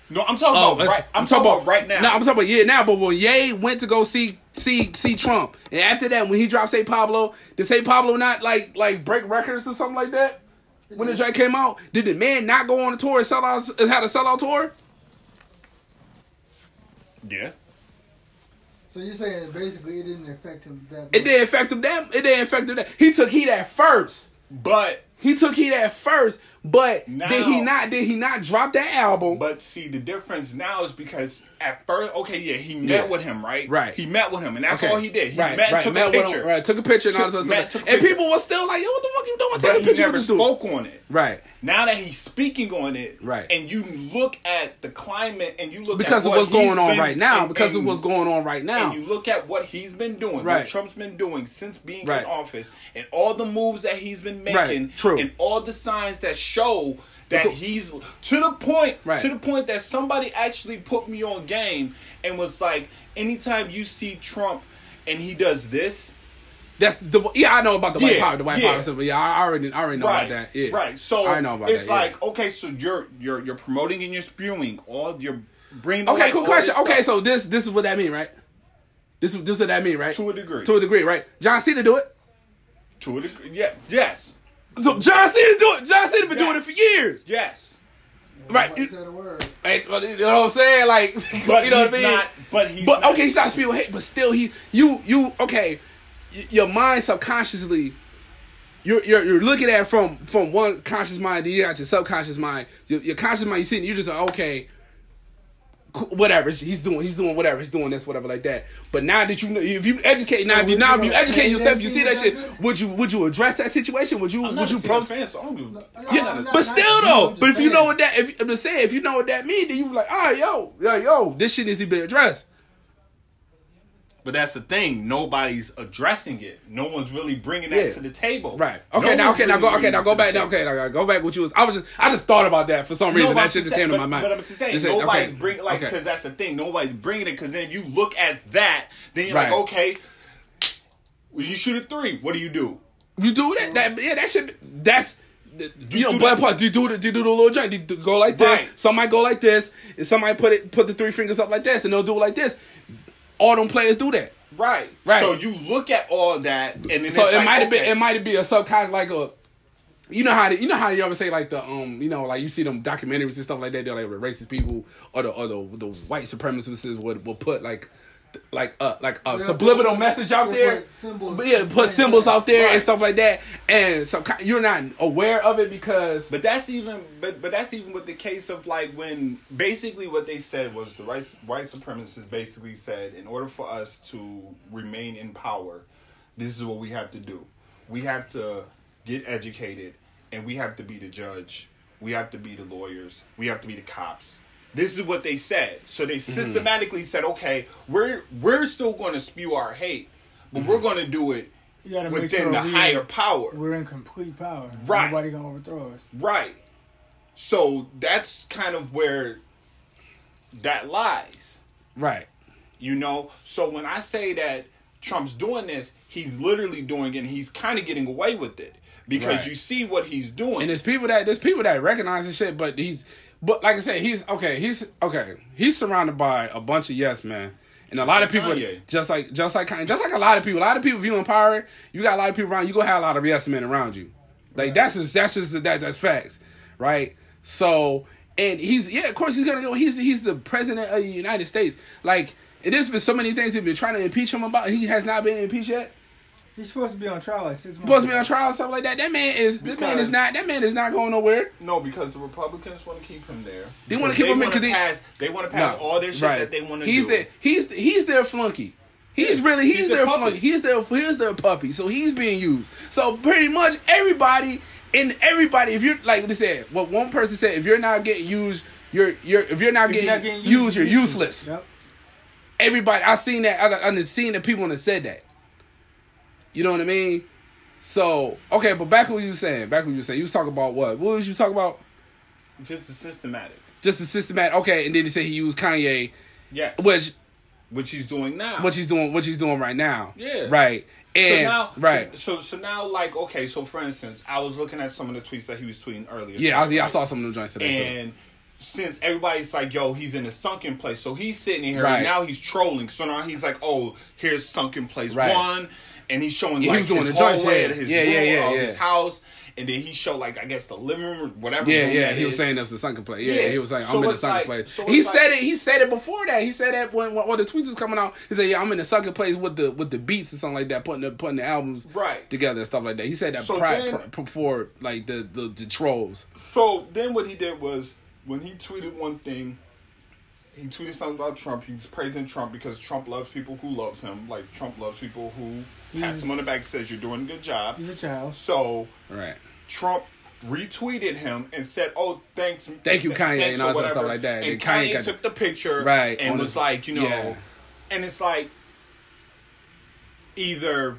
no, I'm talking Oh, about right. I'm, talking, about, right now. No, I'm talking about yeah now. But when Ye went to go see see see Trump, and after that when he dropped Saint Pablo, did Saint Pablo not like like break records or something like that? When the joint came out, did the man not go on a tour and sell out? and Had a sellout tour? yeah. So you're saying basically it didn't affect him that much. It didn't affect him. That it didn't affect him. That he took heat at first. But He took heat at first, but Now- did he not? Did he not drop that album? But see, the difference now is because at first, okay, yeah, he met Yeah. with him, right? Right. He met with him, and that's Okay. all he did. He right, met, right, took met a picture, him, right, took a picture and all Took- this Matt took And people were still like, "Yo, what the fuck you doing? Take but a he picture never with dude." spoke on it. Right, Now that he's speaking on it, Right. and you look at the climate, and you look at because of what what's going on been- right now. and- Because of what's going on right now. And you look at what he's been doing, Right. what Trump's been doing since being in office, and all the moves that he's been making, true. and all the signs that show that Because- he's to the point, Right. to the point that somebody actually put me on game and was like, anytime you see Trump and he does this, That's the yeah. I know about the white power. The white yeah. power Yeah, I already, I already know right, about that. Yeah, right. So I know about it's that. yeah. like, okay, so you're you're you're promoting and you're spewing all you're bringing. okay, cool question. Okay, so this this is what that mean, right? This is this is what that mean, right? to a degree, To a degree, right? John Cena do it. to a degree, yeah, yes, So John Cena do it. John Cena been doing it for years, yes. right? Nobody said a word. Hey, you know what I'm saying? Like, But you know he's what I mean? not. But he's But not. okay, he's not spewing hate, but still, he, you, you, okay, your mind subconsciously, you're, you're, you're looking at it from from one conscious mind, then you got your subconscious mind. Your, your conscious mind, you see, you're just like, okay, cool, whatever, he's doing, he's doing whatever, he's doing this, whatever, like that. But now that you know, if you educate, now if you would now if you educate yourself, you see that shit. it? Would you would you address that situation? Would you I'm would you a Cena pro- fan, so I don't give No, yeah, I'm not- but not still you, though, I'm but if you know what that, if I'm just saying, if you know what that means, then you be like, oh, yo, yo, yo, this shit needs to be addressed. But that's the thing. Nobody's addressing it. No one's really bringing that Yeah. to the table. Right. No Okay. now. one's Okay. Now go. Okay. Now go back. Now, okay. Now go back. What you was. I was just. I just thought about that for some reason. but that shit just saying- came to but- my mind. But I'm just saying, Just saying, nobody's okay. bringing like Okay. because that's the thing. Nobody's bringing it because then if you look at that, then you're Right. like, okay, when you shoot a three, what do you do? You do that. That yeah. That shit. That's. You, You know, do blood the- parts. You do the, you do the little joint. You do- go like this. Right. Some might go like this. And some might put it, put the three fingers up like this, and they'll do it like this. All them players do that. Right. Right. So you look at all that, and then So it like, might have okay, been. It might be a subconscious like a. You know how they, you know how you ever say like the um you know like you see them documentaries and stuff like that they're like the racist people or the or the, the white supremacists would, will put like like uh like a Yeah, subliminal put- message out there put symbols- But yeah put symbols out there Right. and stuff like that and so you're not aware of it because But that's even but but that's even with the case of like when basically what they said was the white white supremacists basically said in order for us to remain in power, this is what we have to do. We have to get educated and we have to be the judge. We have to be the lawyers. We have to be the cops. This is what they said. So they mm-hmm. systematically said, okay, we're we're still going to spew our hate, but we're mm-hmm. going to do it You gotta make within sure the higher power. We're in complete power. Right. Nobody gonna overthrow us. Right. So that's kind of where that lies, right you know? So when I say that Trump's doing this, he's literally doing it and he's kind of getting away with it because Right. you see what he's doing. and there's people that there's people that recognize this shit but he's but like I said he's okay he's okay he's surrounded by a bunch of yes men. And a lot of people, oh, Kanye. just like just like just like a lot of people, a lot of people viewing power. You got a lot of people around. You gonna have a lot of yes men around you. Like that's just that's just that that's facts, right? So and he's yeah, of course he's gonna go. He's he's the president of the United States. Like there's been so many things they've been trying to impeach him about. He has not been impeached yet. He's supposed to be on trial like six months. Supposed to be on trial and stuff like that. That man is that man is not that man is not going nowhere. no, because the Republicans want to keep him there. They wanna Because keep him in they- pass. They want to pass No, all this shit right. that they want to He's do. the he's he's their flunky. He's really he's, He's their their flunky. He's their he's their puppy. So he's being used. So pretty much everybody and everybody, if you're like they said, what one person said, if you're not getting used, you're you're if you're not, If getting, you're not getting used, you're useless. Yep. Everybody, I seen that. I, I seen the people that said that. You know what I mean? So okay, but back to what you were saying. Back to what you were saying. You was talking about what? What was you talking about? Just the systematic. Just the systematic. Okay, and then he said he used Kanye, Yeah. which Which he's doing now. what he's doing, what he's doing right now. Yeah. Right. so And now, right. So, so so now, like, okay. So for instance, I was looking at some of the tweets that he was tweeting earlier. yeah, I, today, yeah, I saw some of them joints today. too. And since everybody's like, yo, he's in a sunken place, so he's sitting here Right. and now he's trolling. So now he's like, oh, here's sunken place Right. one, and he's showing Yeah, he like was doing his the joints, hallway yeah. to his Yeah, room, yeah, yeah, of yeah. his house, and then he showed like I guess the living room, or whatever. Yeah, room yeah. He was saying that was a sunken place. Yeah, Yeah. he was saying So I'm in the sunken like- place. so he said like- it. He said it before that. He said that when when, the tweets was coming out. He said, "Yeah, I'm in the sunken place with the with the beats and something like that, putting the putting the albums Right. together and stuff like that." He said that So prior, then- pr- before like the, the the trolls. So then what he did was when he tweeted one thing, he tweeted something about Trump. He's praising Trump because Trump loves people who loves him. Like Trump loves people who pats him on the back and says you're doing a good job. He's a child. So Right. Trump retweeted him and said, "Oh, thanks, Thank you, Kanye," thanks and or all that stuff like that. And And Kanye Kanye, got- took the picture, Right, and was the- like, you know, yeah. and it's like either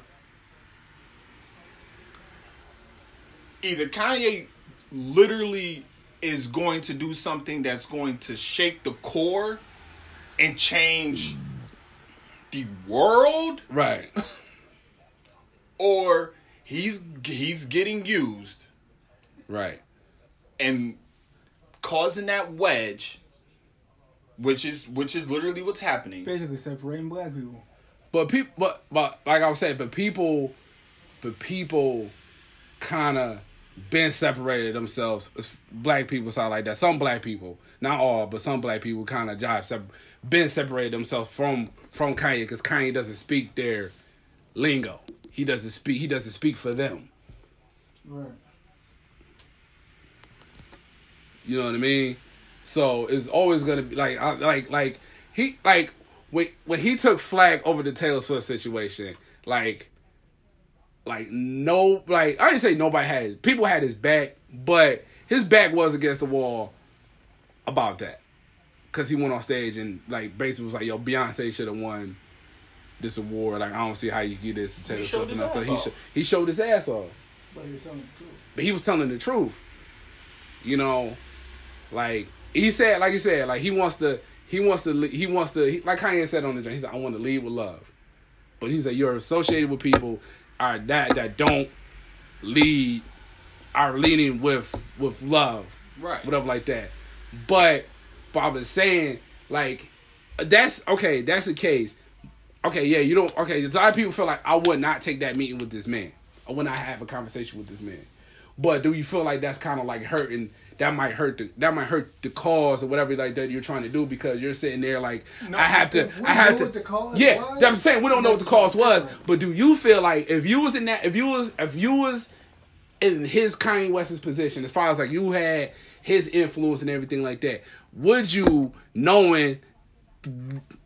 either Kanye literally is going to do something that's going to shake the core and change the world Right. or he's he's getting used Right. and causing that wedge which is which is literally what's happening Basically separating black people. But people, but but like I was saying, but people, but people, kind of been separated themselves. Black people sound like that. Some black people, not all, but some black people kind of jive. Sep- been separated themselves from from Kanye because Kanye doesn't speak their lingo. He doesn't speak. He doesn't speak for them. Right. You know what I mean? So it's always gonna be like, I, like, like he, like when when he took flag over the Taylor Swift situation, like, like no, like I didn't say nobody had his, people had his back, but his back was against the wall about that because he went on stage and like basically was like, "Yo, Beyonce should have won this award." Like I don't see how you get this to Taylor showed Swift. And his I said he sho- he showed his ass off But you're telling the truth. but he was telling the truth. You know, like he said, like he said, like he wants to, he wants to, he wants to, he, like Kanye said on the joint. He said, "I want to lead with love," but he said, "You're associated with people are that that don't lead, are leading with with love, Right. Whatever like that." But Bob is saying, like, that's okay. That's the case. Okay, yeah, you don't. Okay, a lot of people feel like I would not take that meeting with this man. I would not have a conversation with this man. But do you feel like that's kind of like hurting? That might hurt the that might hurt the cause or whatever like that you're trying to do because you're sitting there like No, I have to we I have know to what the cause yeah was, I'm saying we don't know what the cause was but do you feel like if you was in that if you was if you was in his Kanye West's position as far as like you had his influence and everything like that would you knowing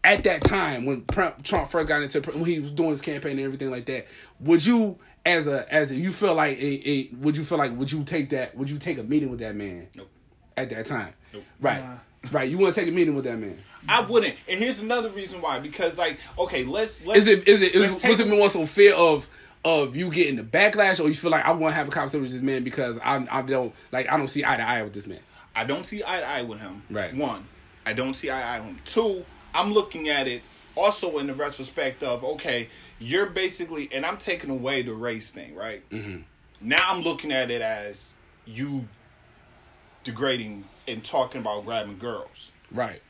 at that time when Trump Trump first got into when he was doing his campaign and everything like that, would you as a as a you feel like a, a would you feel like would you take that would you take a meeting with that man Nope. at that time? Nope. Right. Nah. Right. You want to take a meeting with that man. I wouldn't. And here's another reason why. Because like, okay, let's let's Is it is it take was it a- more so fear of of you getting the backlash or you feel like I want to have a conversation with this man because I I don't like I don't see eye to eye with this man. I don't see eye to eye with him. Right. One, I don't see eye to eye with him. Two, I'm looking at it also in the retrospect of okay, you're basically, and I'm taking away the race thing, right? Mm-hmm. Now I'm looking at it as you degrading and talking about grabbing girls. Right.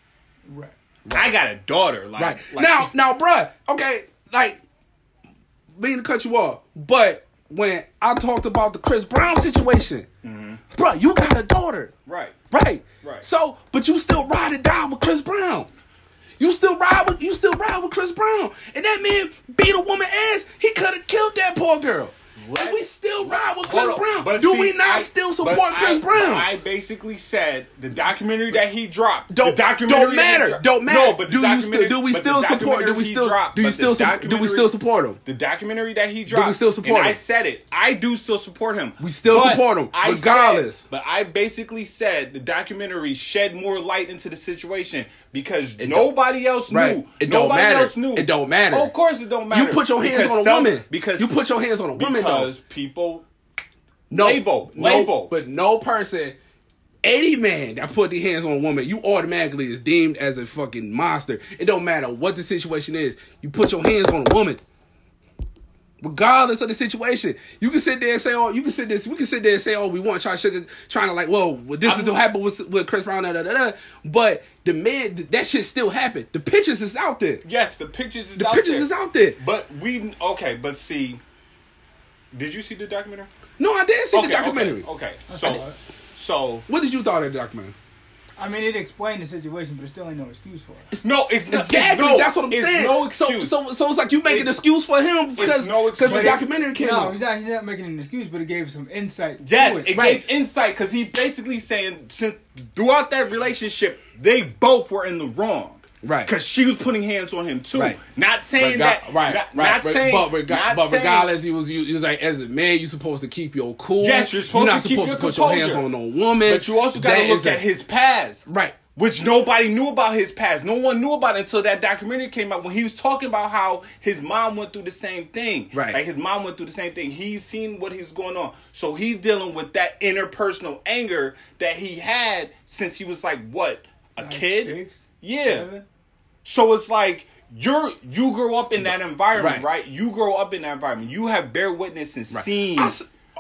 Right. I got a daughter, like, Right. like now, now, bruh, okay, like, being to cut you off, but when I talked about the Chris Brown situation, bruh, you got a daughter. right. Right. Right. So, but you still ride it down with Chris Brown. You still ride with you still ride with Chris Brown. And that man beat a woman ass. He could have killed that poor girl. Let's- we still ride with Chris Brown. but Do see, we not I- still support Chris I- Brown? I basically said the documentary that he dropped. don't, the documentary don't matter. Don't matter. No, but do you still do we still support? Do we still dropped, do you still su- do we still support him? The documentary that he dropped. Do we still support and I said it. I do still support him. We still support him, I regardless. Said, but I basically said the documentary shed more light into the situation because don't- nobody else knew. Right. It don't nobody matter. else knew. It don't matter. Oh, of course, it don't matter. You put your hands on a woman. because you put your hands on a woman. Because people No, Label, no, label. But no person, any man that put their hands on a woman, you automatically is deemed as a fucking monster. It don't matter what the situation is. You put your hands on a woman. Regardless of the situation, you can sit there and say, "Oh, you can sit this." We can sit there and say, "Oh, we want try to sugar, trying to like, whoa, well, this is what happened with with Chris Brown." Da, da, da, da. But the man, that shit still happened. The pictures is out there. Yes, the pictures is out there. The out pictures there. is out there. But we okay, but see, did you see the documentary? No, I did see okay, the documentary. Okay, okay. so so What did you thought of the documentary? I mean, it explained the situation, but it still ain't no excuse for it. It's no, it's not Exactly, it's no, that's what I'm it's saying. No so, excuse. so, so so it's like you make an excuse for him because no because the documentary came no, out. he's not, he's not making an excuse, but it gave some insight. yes, to it it. right. gave insight because he basically saying since throughout that relationship they both were in the wrong. Right. Because she was putting hands on him too. Right. Not saying Rega- that. right, Not, right, not but, saying. but, rega- not but saying- regardless, he was you, he was like as a man, you're supposed to keep your cool. Yes, you're supposed not to keep supposed your to put your hands composure. on no woman. But you also got to look is a- at his past. right. Which nobody knew about his past. No one knew about it until that documentary came out when he was talking about how his mom went through the same thing. Right. Like his mom went through the same thing. He's seen what he's going on. So he's dealing with that interpersonal anger that he had since he was like what? A Like kid? six, Yeah. seven? So it's like you're you grow up in that environment, Right. right? You grow up in that environment. You have bear witness and Right. seen. I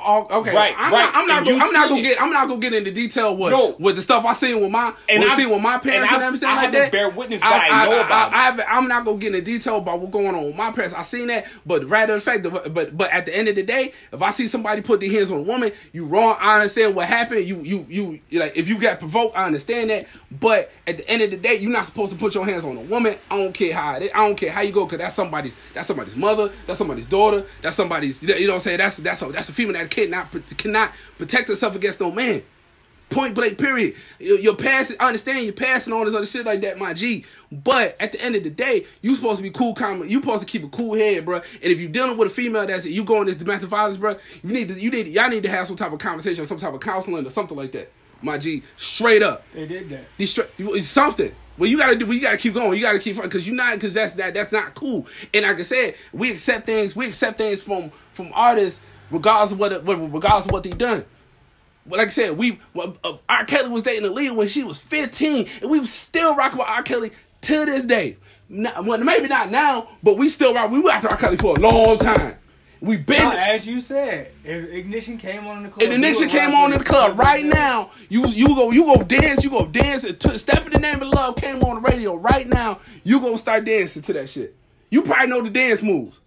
oh, okay, Right, I'm right. not. I'm not. I'm not gonna get. I'm not gonna get into detail with No. with the stuff I seen with my And I I- seen with my parents and and, I- everything I like haven't that. bear witness, but I know about. I, I'm not gonna get into detail about what's going on with my parents. I seen that, but rather the fact that, but but at the end of the day, if I see somebody put their hands on a woman, you wrong. I understand what happened. You you you like if you got provoked, I understand that. But at the end of the day, you're not supposed to put your hands on a woman. I don't care how it. I don't care how you go, cause that's somebody's that's somebody's mother, that's somebody's daughter, that's somebody's. You know what I'm saying? That's that's a that's a female that cannot cannot protect herself against no man. Point blank, period. You're passing. I understand you're passing all this other shit like that, my G. But at the end of the day, you supposed to be cool, calm. You supposed to keep a cool head, bro. And if you're dealing with a female that's you going this domestic violence, bro, you need to, you need, y'all need to have some type of conversation, or some type of counseling, or something like that, my G. Straight up, They did that. these straight, it's something. Well, you gotta do. Well, you gotta keep going. You gotta keep because you're not because that's that that's not cool. And like I said, we accept things. We accept things from from artists regardless of what, what regardless of what they done. But like I said, we uh, R. Kelly was dating Aaliyah when she was 15, and we still rocking with R. Kelly to this day. Not, well, maybe not now, but we still rock. We rocked R. Kelly for a long time. We been as you said, if Ignition came on in the club, and the Ignition came on in the club right now. You you go you go dance. You go dance. To, Step in the name of love came on the radio right now. You gonna start dancing to that shit. You probably know the dance moves.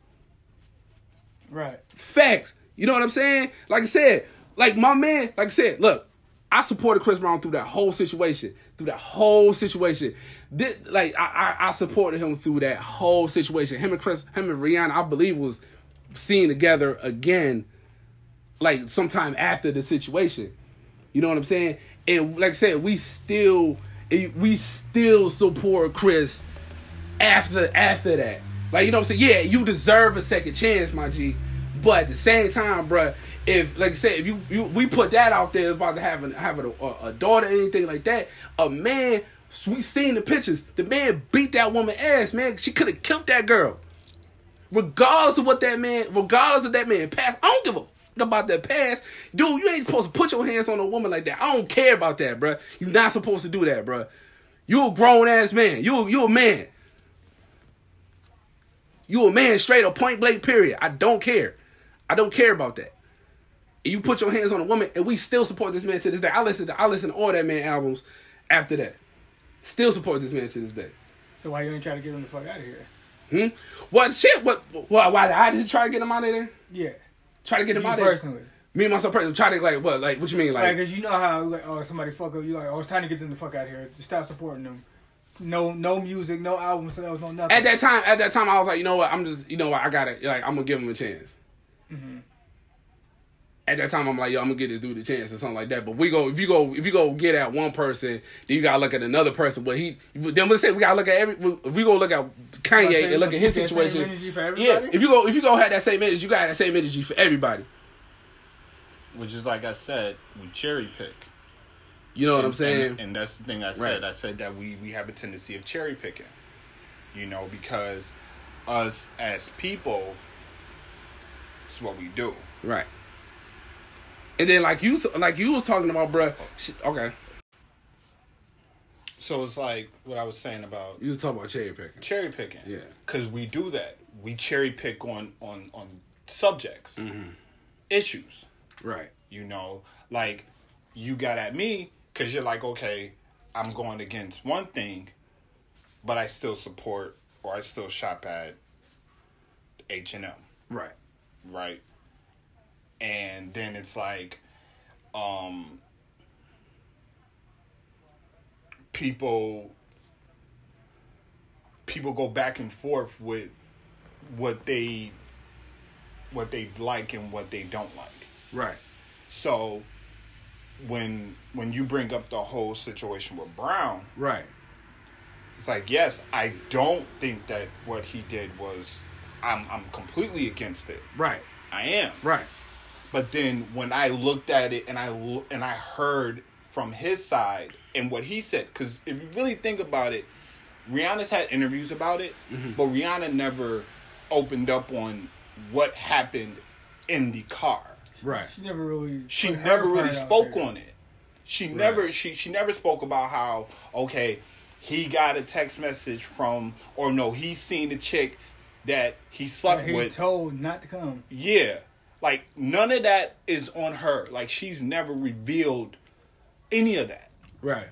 Right. Facts. You know what I'm saying? Like I said, like my man, like I said, look, I supported Chris Brown through that whole situation. Through that whole situation. This, like I, I I supported him through that whole situation. Him and Chris, him and Rihanna, I believe was seen together again, like sometime after the situation. You know what I'm saying? And like I said, we still eh, we still support Chris after after that. Like you know what I'm saying? Yeah, you deserve a second chance, my G. But at the same time, bruh, if like I said, if you, you we put that out there about to having having a, a, daughter, anything like that, a man, we seen the pictures. The man beat that woman ass, man. She could have killed that girl. Regardless of what that man, regardless of that man past, I don't give a fuck about that past. Dude, you ain't supposed to put your hands on a woman like that. I don't care about that, bruh. You're not supposed to do that, bruh. You a grown ass man. You you a man. You a man straight up point blank period. I don't care. I don't care about that. And you put your hands on a woman and we still support this man to this day. I listen to I listen to all that man albums after that. Still support this man to this day. So why you ain't try to get him the fuck out of here? Hmm? What shit? What? Why? Why I did you try to get him out of there? Yeah. Try to get him You out of there. personally. Me and myself personally. Try to like what? Like what you mean? Like, Like, cause you know how like oh somebody fuck up you like oh it's time to get them the fuck out of here. Just stop supporting them. No no music, no album sales, no nothing. at that time, at that time, I was like, you know what? I'm just, you know what? I gotta like, I'm gonna give him a chance. Mm-hmm. at that time I'm like, yo, I'm gonna get this dude a chance or something like that. But we go if you go if you go get at one person, then you gotta look at another person. But he then we say we gotta look at every if we go look at Kanye and look at his That same situation. energy for Yeah, if you go if you go have that same energy, you gotta have that same energy for everybody. Which is like I said, we cherry pick. You know what I'm saying? And, and that's the thing I said. Right. I said that we we have a tendency of cherry picking. You know, because us as people, it's what we do. right. And then like you like you was talking about, bro. sh- Okay, So it's like what I was saying about you was talking about cherry picking. cherry picking. Yeah. Because we do that. We cherry pick on on on subjects, Mm-hmm. issues. Right. You know, like you got at me because you're like, okay, I'm going against one thing, but I still support or I still shop at H and M, Right. Right? And then it's like, um, people people go back and forth with what they what they like and what they don't like. Right. So when when you bring up the whole situation with Brown, Right. it's like yes, I don't think that what he did was I'm I'm completely against it. Right. I am. Right. But then when I looked at it and I lo- and I heard from his side and what he said cuz if you really think about it, Rihanna's had interviews about it, mm-hmm. but Rihanna never opened up on what happened in the car. Right. She never really. she never really spoke on it. She never she she never spoke about how okay he got a text message from or no he seen the chick that he slept He with. told not to come. yeah, like none of that is on her. Like she's never revealed any of that. Right.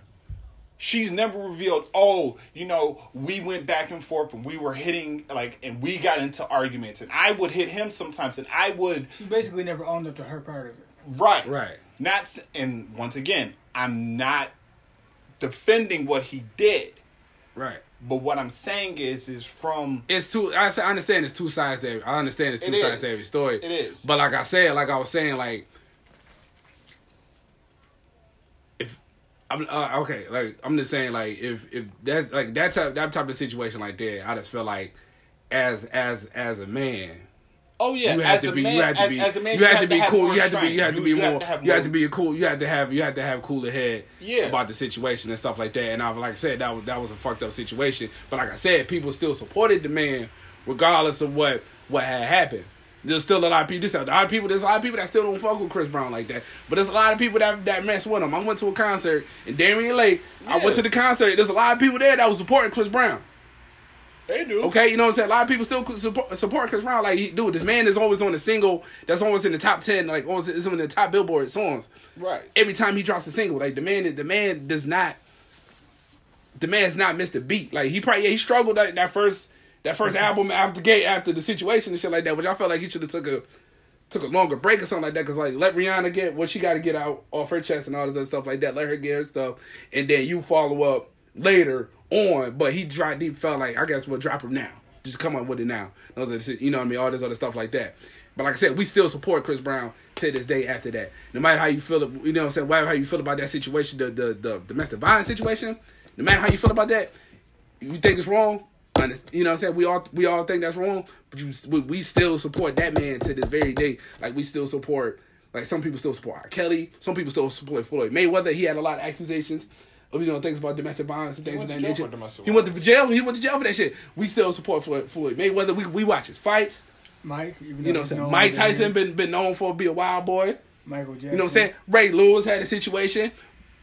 She's never revealed. Oh, you know, we went back and forth and we were hitting like and we got into arguments and I would hit him sometimes and I would She basically never owned up to her part of it. Right. Right. Not and once again, I'm not defending what he did, Right. But what I'm saying is is from It's two. I, understand it's two sides there. I understand it's two It sides is. to every story. It is. But like I said, like I was saying, like if I'm uh, okay, like I'm just saying, like if if that's like that type that type of situation like that, I just feel like as as as a man. Oh yeah, You had as to a be. man, you have to be. as a man, you have to be cool. You had to be. You have to be more. have to have You had to be a cool. You had to have. You had to have cooler head. Yeah. About the situation and stuff like that. And I like I said that was that was a fucked up situation. But like I said, people still supported the man regardless of what what had happened. There's still a lot of people. There's a lot of people. There's a lot of people that still don't fuck with Chris Brown like that. But there's a lot of people that that mess with him. I went to a concert in Darien Lake. I went to the concert. There's a lot of people there that was supporting Chris Brown. They do. Okay, you know what I'm saying? A lot of people still support, support Chris Brown. Like, he, dude, this man is always on a single that's always in the top ten, like always is in the top Billboard songs. Right. Every time he drops a single, like the man, the man does not, the man's not missed a beat. Like he probably yeah, he struggled that, that first that first mm-hmm. album after gate after the situation and shit like that, which I felt like he should have took a took a longer break or something like that. Cause like let Rihanna get what she got to get out off her chest and all this other stuff like that. Let her get her stuff, and then you follow up later on. But he dropped. He felt like I guess we'll drop him now. Just come up with it now. You know what I mean. All this other stuff like that. But like I said, we still support Chris Brown to this day after that. No matter how you feel, you know what I'm saying. Whatever how you feel about that situation, the the the domestic violence situation. No matter how you feel about that, you think it's wrong. You know what I'm saying? We all we all think that's wrong, but you we, still support that man to this very day. Like we still support like some people still support R. Kelly, some people still support Floyd Mayweather. He had a lot of accusations Oh, you know things about domestic violence and things of that nature. for domestic He went to jail. He went to jail for that shit. We still support Floyd, Floyd Mayweather. We we watch his fights. Mike, even You know what I'm saying? Mike Tyson been been known for be a wild boy. Michael Jackson. You know what I'm saying? Ray Lewis had a situation.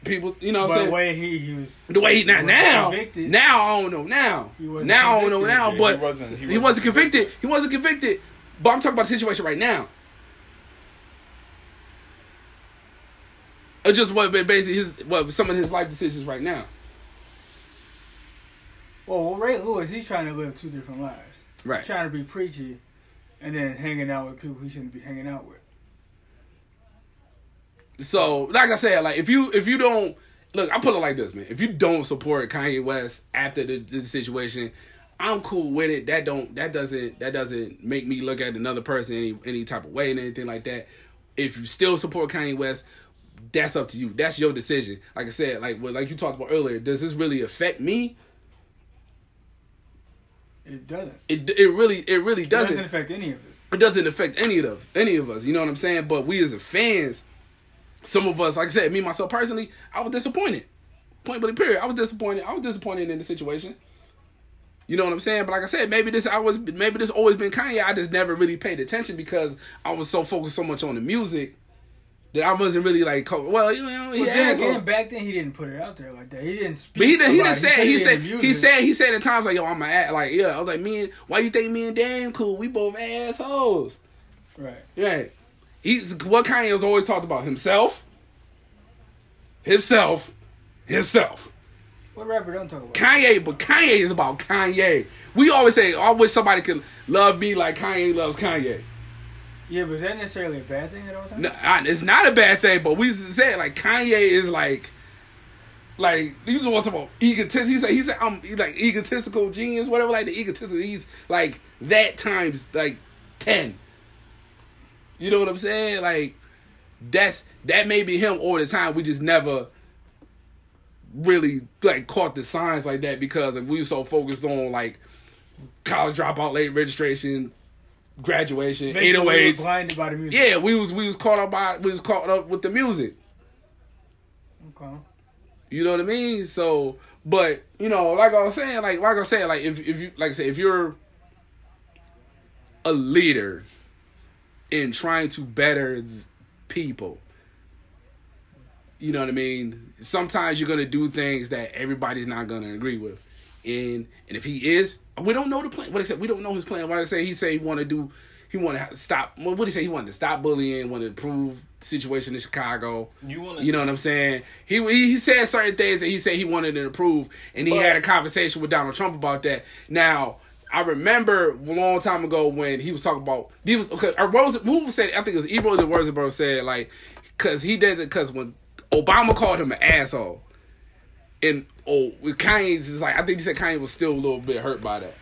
People, you know what I'm saying? the way he, he was, The way he now was now convicted, now I don't know now He wasn't now I don't know convicted. now Yeah, but he wasn't- he he wasn't wasn't convicted. convicted. he wasn't convicted but I'm talking about the situation right now it's just what basically his what some of his life decisions right now. Well, well, Ray Lewis, he's trying to live two different lives. right. He's trying to be preachy, and then hanging out with people he shouldn't be hanging out with. so like I said like if you if you don't look I put it like this man. If you don't support Kanye West after the, the situation I'm cool with it. That don't that doesn't that doesn't make me look at another person any any type of way and anything like that. If you still support Kanye West, that's up to you. That's your decision. Like I said, like what like you talked about earlier, does this really affect me? It doesn't. It it really it really doesn't. doesn't affect any of us. it doesn't affect any of them, any of us. You know what I'm saying? But we as a fans, some of us, like I said, me myself personally, I was disappointed. Point blank period. I was disappointed. I was disappointed in the situation. You know what I'm saying? But like I said, maybe this I was maybe this always been Kanye. I just never really paid attention because I was so focused so much on the music that I wasn't really like. co- Well, you know, he But then again, back then he didn't put it out there like that. He didn't speak. But he didn't. He didn't say. put He said. He said. He said at times like, "Yo, I'm a ass. Like, yeah." I was like, "Me and why you think me and Dan cool? We both assholes." Right. Yeah. He's what Kanye was always talked about himself, himself, himself. What rapper don't talk about? Kanye, but Kanye is about Kanye. We always say, "I wish somebody could love me like Kanye loves Kanye." Yeah, but is that necessarily a bad thing at all times? No, it's not a bad thing, but we say like Kanye is like, like he was want to talk about egotistic. He said he said um, I'm he's like egotistical genius, whatever. Like the egotistical, he's like that times like ten. You know what I'm saying? Like that's that may be him all the time. We just never really like caught the signs like that because we were so focused on like college dropout, late registration, graduation, Basically, 808s. blinded by the music. Yeah, we was we was caught up by we was caught up with the music. Okay. You know what I mean? So, but you know, like I was saying, like like I said, like if if you like I said, if you're a leader in trying to better people, you know what I mean. Sometimes you're gonna do things that everybody's not gonna agree with, and and if he is, we don't know the plan. What he said, we don't know his plan. What I say, he say he want to do, he want to stop. What did he say? He wanted to stop bullying, want to improve the situation in Chicago. You wanna- you know what I'm saying? He he, said certain things that he said he wanted to improve, and he But- had a conversation with Donald Trump about that. Now. I remember a long time ago when he was talking about he was okay. Or what was it? Who said? I think it was Ebro the Wordsboro said like, because he does it because when Obama called him an asshole, and oh, with Kanye's is like I think he said Kanye was still a little bit hurt by that.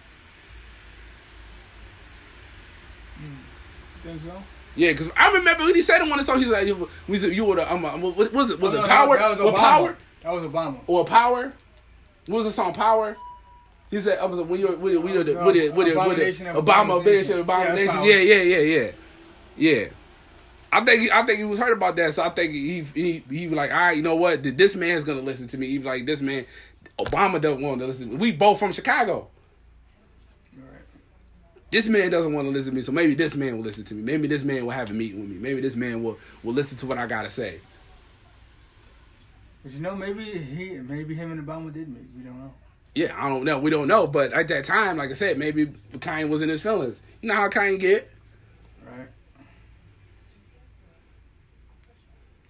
Think so? Yeah, because I remember when he said it on the song. He's like, you- "We said you were the um, what was it? Was Oh, it no, Power? That, that was Obama. Power That was Obama. or Power? What was the song Power? He said, "I was when you're with it, with it, with it, with it, with it, of Obama, Abomination. Abomination, Abomination." Yeah, yeah, yeah, yeah, yeah. I think he, I think he was hurt about that, so I think he he he was like, all right, you know what? This man's gonna listen to me. He was like, this man, Obama doesn't want to listen. to me. We both from Chicago. Right. This man doesn't want to listen to me, so maybe this man will listen to me. Maybe this man will have a meeting with me. Maybe this man will will listen to what I gotta say. But you know, maybe he, maybe him and Obama did meet. We don't know. Yeah, I don't know. We don't know, but at that time, like I said, maybe Kanye was in his feelings. You know how Kanye get. Right.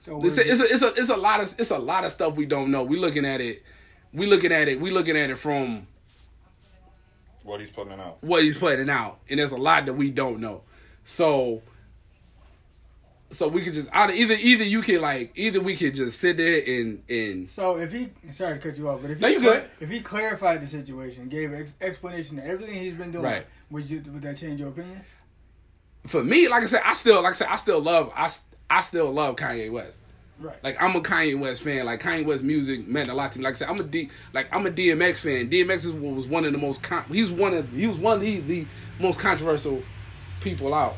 So It's a, it's a it's a it's a lot of it's a lot of stuff we don't know. We looking at it, we looking at it, we looking at it from What he's putting out. what he's putting out, and there's a lot that we don't know. So, so we could just either either either you can like either we could just sit there and and So if he, sorry to cut you off, but if No, he, you good. if he clarified the situation, gave ex- explanation to everything he's been doing, Right. would you would that change your opinion? for me, like I said, I still like I said, I still love I I still love Kanye West. Right. Like I'm a Kanye West fan. Like Kanye West music meant a lot to me. Like I said, I'm a D like I'm a DMX fan. DMX is, was one of the most con- he's one of he was one of the, the most controversial people out.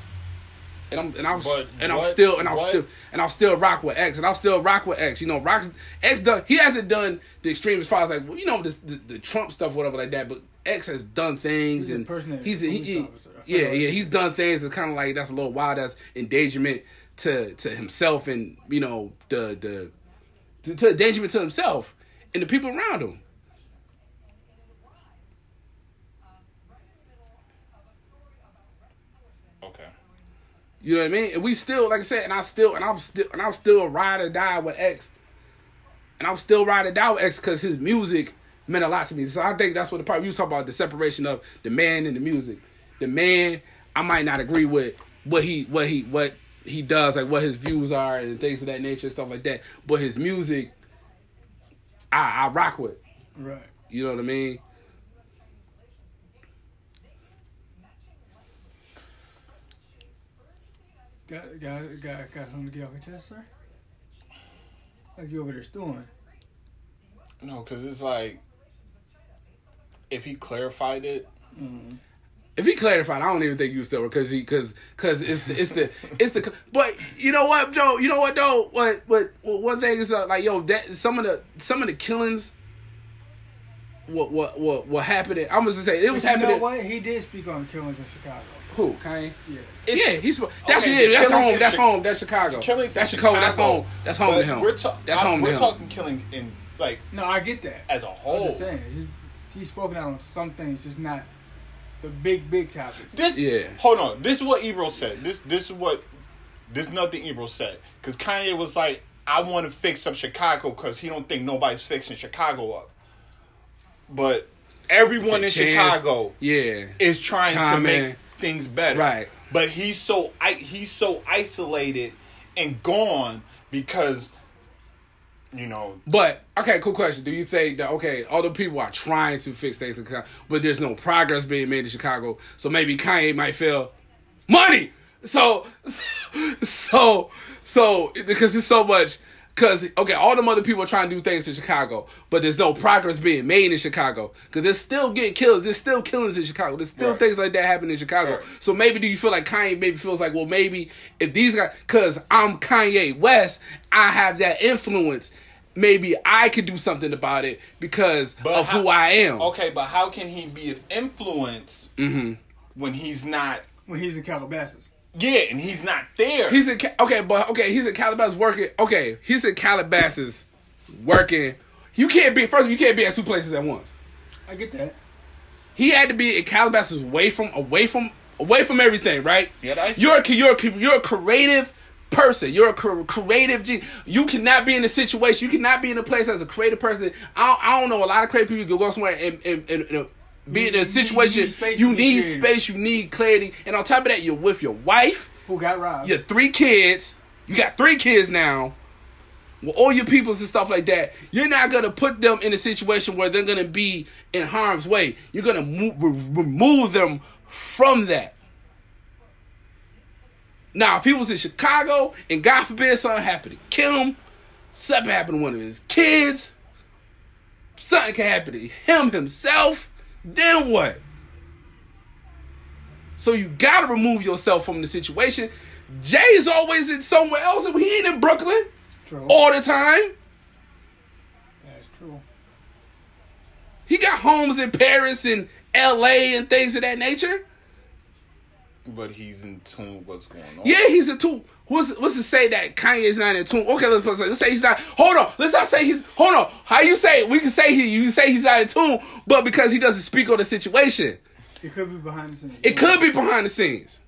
And I'm and I'm But and I'm still and I'm what- still and I'll still rock with X and I'll still rock with X. You know, Rock X done he hasn't done the extreme as far as like well, you know this the, the Trump stuff whatever like that, but X has done things He's a and person he's a, he, he- officer. Yeah yeah he's done things It's kind of like that's a little wild that's endangerment to to himself and you know the the to, to endangerment to himself and the people around him. Okay. You know what I mean? And we still, like I said, and I still, and I'm still, and I'm still ride or die with X, and I'm still ride or die with X because his music meant a lot to me. So I think that's what the part you talk about the separation of the man and the music. The man, I might not agree with what he, what he, what he does, like what his views are and things of that nature and stuff like that. But his music, I, I rock with. Right. You know what I mean? Got, got, got, got something to get off your chest, sir? Like you over there stewing. No, because it's like if he clarified it, Mm. If he clarified, I don't even think you still because he because because it's the it's the it's the but you know what Joe you know what though what what what one thing is uh, like yo that some of the some of the killings what what what what happened I'm gonna say it was But you know what? He did speak on the killings in Chicago. who Kanye Yeah. It's- yeah he's that's okay, it that's home in that's Chi- home that's Chicago killings that's in Chicago that's home that's home but to him We're, ta- that's I- home we're to him talking killing in like No, I get that. as a I'm whole. just saying. He's, he's spoken out on some things, just not the big, big topic. This Yeah. Hold on. This is what Ebro said. This this is what this is nothing Ebro said because Kanye was like, I want to fix up Chicago because he don't think nobody's fixing Chicago up. But everyone in Chance, Chicago yeah is trying to make things better. Right. But he's so I, he's so isolated and gone because you know But okay, cool question. Do you think that okay, all the people are trying to fix things in Chicago, but there's no progress being made in Chicago? So maybe Kanye might feel money. So, so, so because it's so much. Because okay, all them other people are trying to do things in Chicago, but there's no progress being made in Chicago. Because there's still getting killed. There's still killings in Chicago. There's still Right. things like that happening in Chicago. Right. So maybe do you feel like Kanye maybe feels like, well, maybe if these guys, because I'm Kanye West, I have that influence. Maybe I could do something about it because But of how- who I am. Okay, but how can he be an influence Mm-hmm. when he's not? When he's in Calabasas. Yeah, and he's not there. He's in okay, but okay, he's in Calabasas working. Okay, he's in Calabasas working. You can't be first. of all, You can't be at two places at once. I get that. He had to be in Calabasas, away from, away from, away from everything. Right? Yeah, that's- you're a, you're a, you're a creative person. You're a creative. Ge- you cannot be in a situation. You cannot be in a place as a creative person. I don't, I don't know. A lot of creative people go somewhere and, and, and, and be in You- a you situation. need space You need space. You need clarity. And on top of that, you're with your wife. Who got robbed? your three kids. You got three kids now. With all your peoples and stuff like that, you're not gonna put them in a situation where they're gonna be in harm's way. You're gonna move, re- remove them from that. Now, if he was in Chicago and God forbid something happened to kill him, something happened to one of his kids, something can happen to him himself, then what? So you gotta remove yourself from the situation. Jay's always in somewhere else, and he ain't in Brooklyn True. all the time. That's true. He got homes in Paris and L.A. and things of that nature. but he's in tune with what's going on. Yeah, he's in tune. What's what's to say that Kanye's not in tune? Okay, let's, let's, let's say he's not. Hold on, let's not say he's. Hold on. How you say? We can say he. You say he's not in tune, but because he doesn't speak on the situation, It could be behind the scenes. it could be behind the scenes.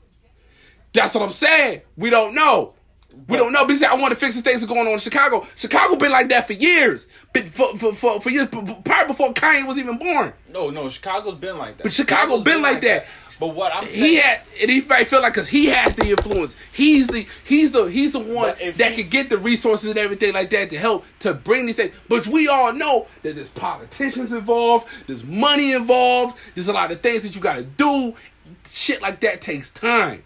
That's what I'm saying. We don't know. We don't know. Because I want to fix the things that are going on in Chicago. Chicago been like that for years. Been for, for, for, for years, b- b- probably before Kanye was even born. No, no, Chicago's been like that. But Chicago's been like that. But what I'm saying, He had, and he might feel like because he has the influence. He's the he's the he's the one that he- can get the resources and everything like that to help to bring these things. But we all know that there's politicians involved, there's money involved, there's a lot of things that you got to do. Shit like that takes time.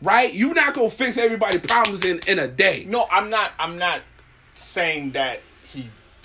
Right? You're not gonna fix everybody's problems in, in a day. no, I'm not. I'm not saying that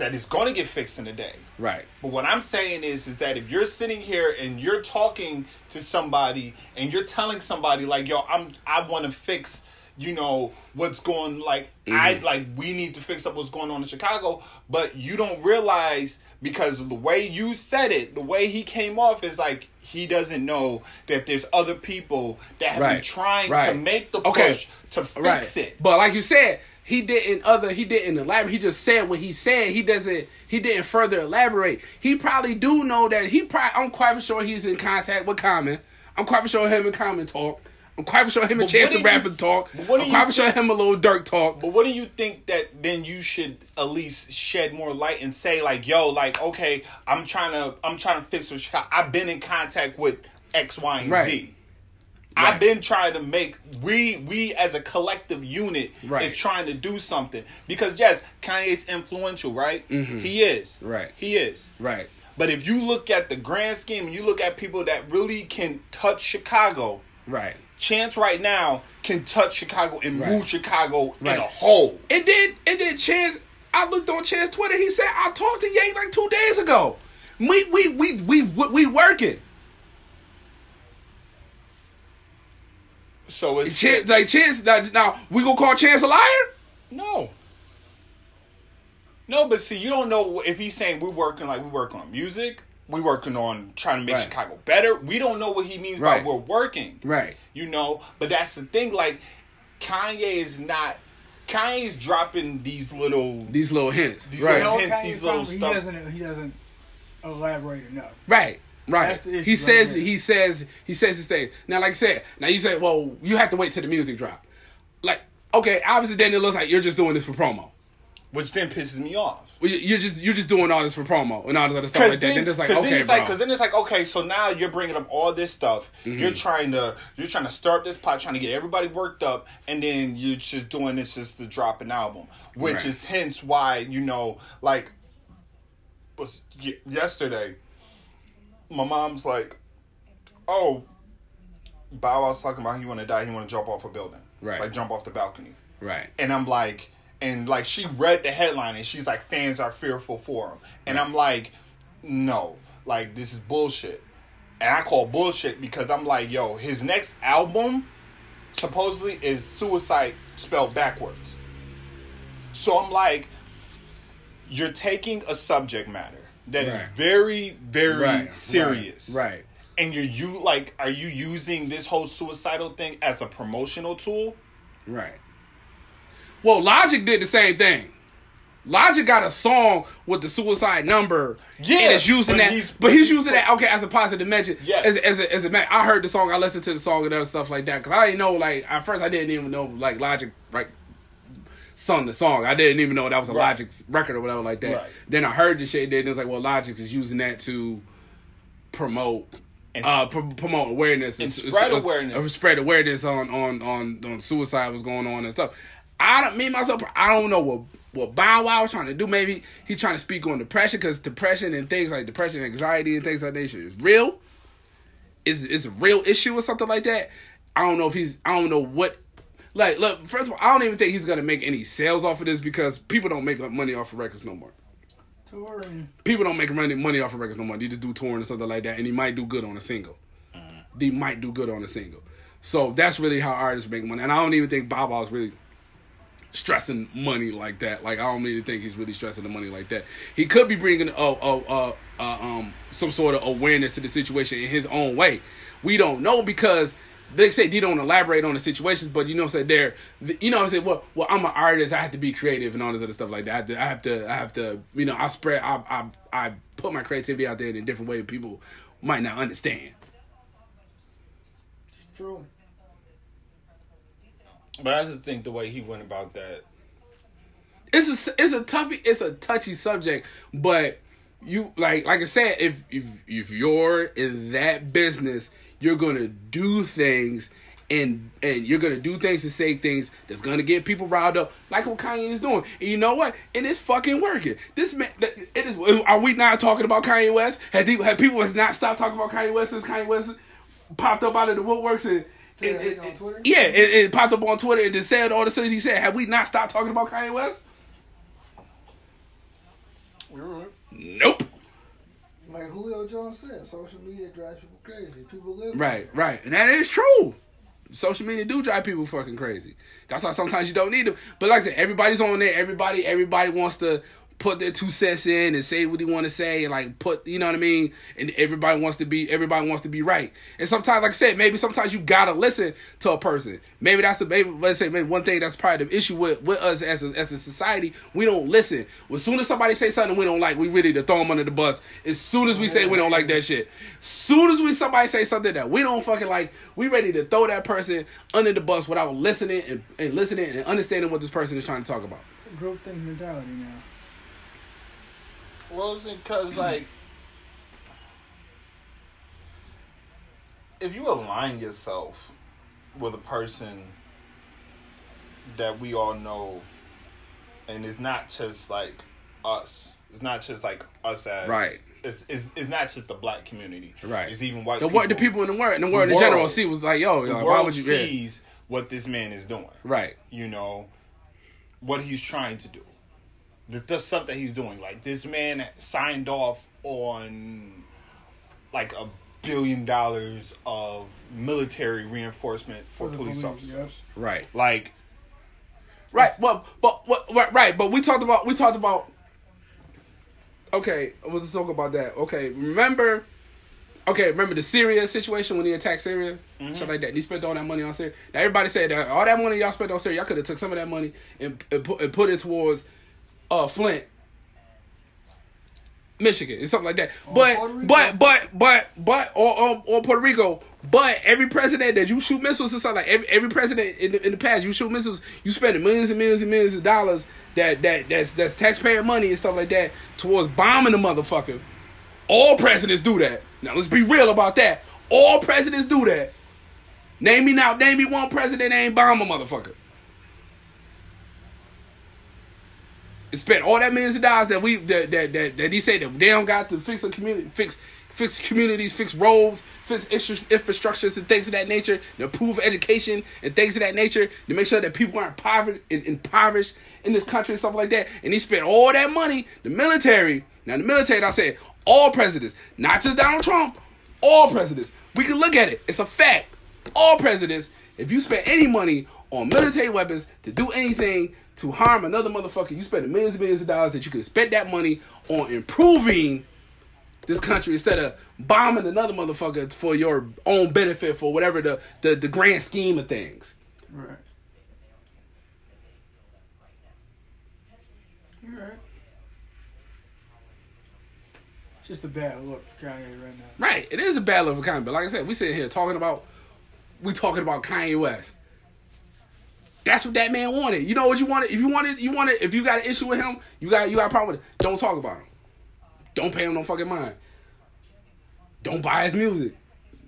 that is going to get fixed in a day. Right. But what I'm saying is, is that if you're sitting here and you're talking to somebody and you're telling somebody like, "Yo, I'm, I want to fix, you know, what's going like, I mm-hmm. like, we need to fix up what's going on in Chicago," but you don't realize because the way you said it, the way he came off is like he doesn't know that there's other people that have been Right. trying to make the Okay. push to fix right. it. But like you said, he didn't other he didn't elaborate. He just said what he said. He doesn't he didn't further elaborate. He probably do know that he probably I'm quite for sure he's in contact with Common. I'm quite for sure him and Common talk. I'm quite for sure him and Chance the Rapper talk. what do I'm quite for sure him a Lil Durk talk. But what do you think that then you should at least shed more light and say like, yo, like, okay, I'm trying to, I'm trying to fix what I've been in contact with X, Y, and Right. Z. Right. I've been trying to make we we as a collective unit Right. is trying to do something because yes, Kanye's influential, right? He is, Mm-hmm. Right. He is, Right. But if you look at the grand scheme, and you look at people that really can touch Chicago, Right. Chance right now can touch Chicago and Right. move Chicago Right. in a hole. And then and then Chance, I looked on Chance Twitter. He said I talked to Ye like two days ago. We we we we we, we working. So it's Chance, like Chance. Now, now we gonna call Chance a liar? no. No, but see, you don't know if he's saying we're working like we working on music, we working on trying to make Right. Chicago better. We don't know what he means Right. by we're working. Right. You know, but that's the thing. Like Kanye is not. Kanye's dropping these little. These little hints. These right. little- No, hence Kanye's these little problem, stuff. He doesn't. He doesn't elaborate enough. Right. Right. That's the issue He right says there. he says he says his thing. Now, like I said, now you say, well, you have to wait till the music drop. Like, okay, obviously then it looks like you're just doing this for promo. which then pisses me off. Well, you- You're just you're just doing all this for promo and all this other stuff Because like that. then, Then it's like, 'cause then okay, it's like, because then it's like, okay, so now you're bringing up all this stuff. Mm-hmm. You're trying to, you're trying to start this pot, trying to get everybody worked up, and then you're just doing this just to drop an album, which Right. is hence why you know, like, was yesterday, my mom's like, oh, Bow Wow's talking about he want to die, he want to jump off a building, Right. like jump off the balcony. right. And I'm like, and like she read the headline and she's like, fans are fearful for him. And I'm like, no, like this is bullshit. And I call bullshit because I'm like, yo, his next album supposedly is suicide spelled backwards. So I'm like, you're taking a subject matter that is Right. very, very Right. serious. Right. And you're you like, are you using this whole suicidal thing as a promotional tool? Right. Well, Logic did the same thing. Logic got a song with the suicide number. Yeah, and it's using but that, he's- but he's using that okay as a positive mention. Yeah, as as a, as a man. I heard the song, I listened to the song and other stuff like that because I didn't know like at first I didn't even know like Logic like sung the song. I didn't even know that was a Right. Logic record or whatever like that. Right. Then I heard the shit. Then it was like, well, Logic is using that to promote. And- uh, pro- promote awareness And spread awareness. spread awareness on on on on suicide was going on and stuff. I don't mean myself. I don't know what what Bow Wow was trying to do. Maybe he trying to speak on depression because depression and things like depression, and anxiety, and things like that is real. Is is a real issue or something like that. I don't know if he's. I don't know what. Like, look. First of all, I don't even think he's gonna make any sales off of this because people don't make money off of records no more. Touring. People don't make money money off of records no more. They just do touring and something like that, and he might do good on a single. They might do good on a single. So that's really how artists make money. And I don't even think Bob is really stressing money like that. Like I don't even think he's really stressing the money like that. He could be bringing uh, uh, uh, uh, um some sort of awareness to the situation in his own way. We don't know because they say they don't elaborate on the situations, but you know, what I'm saying they're, you know, what I'm saying, well, well, I'm an artist. I have to be creative and all this other stuff like that. I have to, I have to, I have to you know, I spread, I, I, I put my creativity out there in a different way people might not understand. It's true. But I just think the way he went about that it's a it's a toughy it's a touchy subject, but you like like I said, if if if you're in that business, you're gonna do things and and you're gonna do things and say things that's gonna get people riled up, like what Kanye is doing. And you know what? And it's fucking working. This man, it is. Are we not talking about Kanye West? Have people, have people has not stopped talking about Kanye West since Kanye West popped up out of the woodworks and. Yeah, and- and- on yeah, it, it popped up on Twitter and then said all the stuff he said. Have we not stopped talking about Kanye West? Nope. Like Julio Jones said, social media drives people crazy. People live. Right, right, and that is true. Social media do drive people fucking crazy. That's why sometimes you don't need them. But like I said, everybody's on there. Everybody, everybody wants to put their two cents in and say what they want to say and like put, you know what I mean. And everybody wants to be, everybody wants to be right. And sometimes, like I said, maybe sometimes you gotta listen to a person. Maybe that's the maybe let's say maybe one thing that's probably the issue with with us as a, as a society. We don't listen. As soon as somebody say something we don't like, we ready to throw them under the bus. As soon as we say we don't like that shit, As soon as we somebody say something that we don't fucking like, we ready to throw that person under the bus without listening and, and listening and understanding what this person is trying to talk about. Group think mentality now. Well, it's because like if you align yourself with a person that we all know, and it's not just like us, It's not just like us as Right. It's, it's, it's not just the black community. Right. It's even white the, people. what the people in the world, in the world The in general, see was like, yo, the like, world why would you? yeah. sees what this man is doing. Right. You know, what he's trying to do. The, the stuff that he's doing. Like this man signed off on like a billion dollars of military reinforcement for, For police, police, officers. Right. Like Right. Well, but what? Right, right. But we talked about we talked about. Okay, let's talk about that. Okay, remember? Okay, remember the Syria situation when he attacked Syria, mm-hmm. shit like that. And he spent all that money on Syria. Now everybody said that all that money y'all spent on Syria, y'all could have took some of that money and, and, put, and put it towards uh Flint, Michigan, and something like that. but but but but but or, or or Puerto Rico. But every president that you shoot missiles and stuff like every every president in the, in the past you shoot missiles, you spending millions and millions and millions of dollars that that that's that's taxpayer money and stuff like that towards bombing the motherfucker. All presidents do that. Now let's be real about that. All presidents do that. Name me now. Name me one president that ain't bomb a motherfucker. Spent all that millions of dollars that we that that that, that he said that they don't got to fix a community, fix fix communities, fix roads, fix infrastructures and things of that nature, to improve education and things of that nature, to make sure that people aren't poverty, and impoverished in this country and stuff like that. And he spent all that money, the military. Now the military, I said all presidents, not just Donald Trump, all presidents. We can look at it. It's a fact. All presidents, if you spend any money on military weapons to do anything to harm another motherfucker, you spend millions and millions of dollars that you could spend that money on improving this country instead of bombing another motherfucker for your own benefit for whatever the, the, the grand scheme of things. Right. Right. Just a bad look for Kanye right now. Right. It is a bad look for Kanye, but like I said, we sitting here talking about we talking about Kanye West. That's what that man wanted. You know what you wanted? If you wanted, you wanted. If you got an issue with him, you got you got a problem with it. Don't talk about him. Don't pay him no fucking mind. Don't buy his music.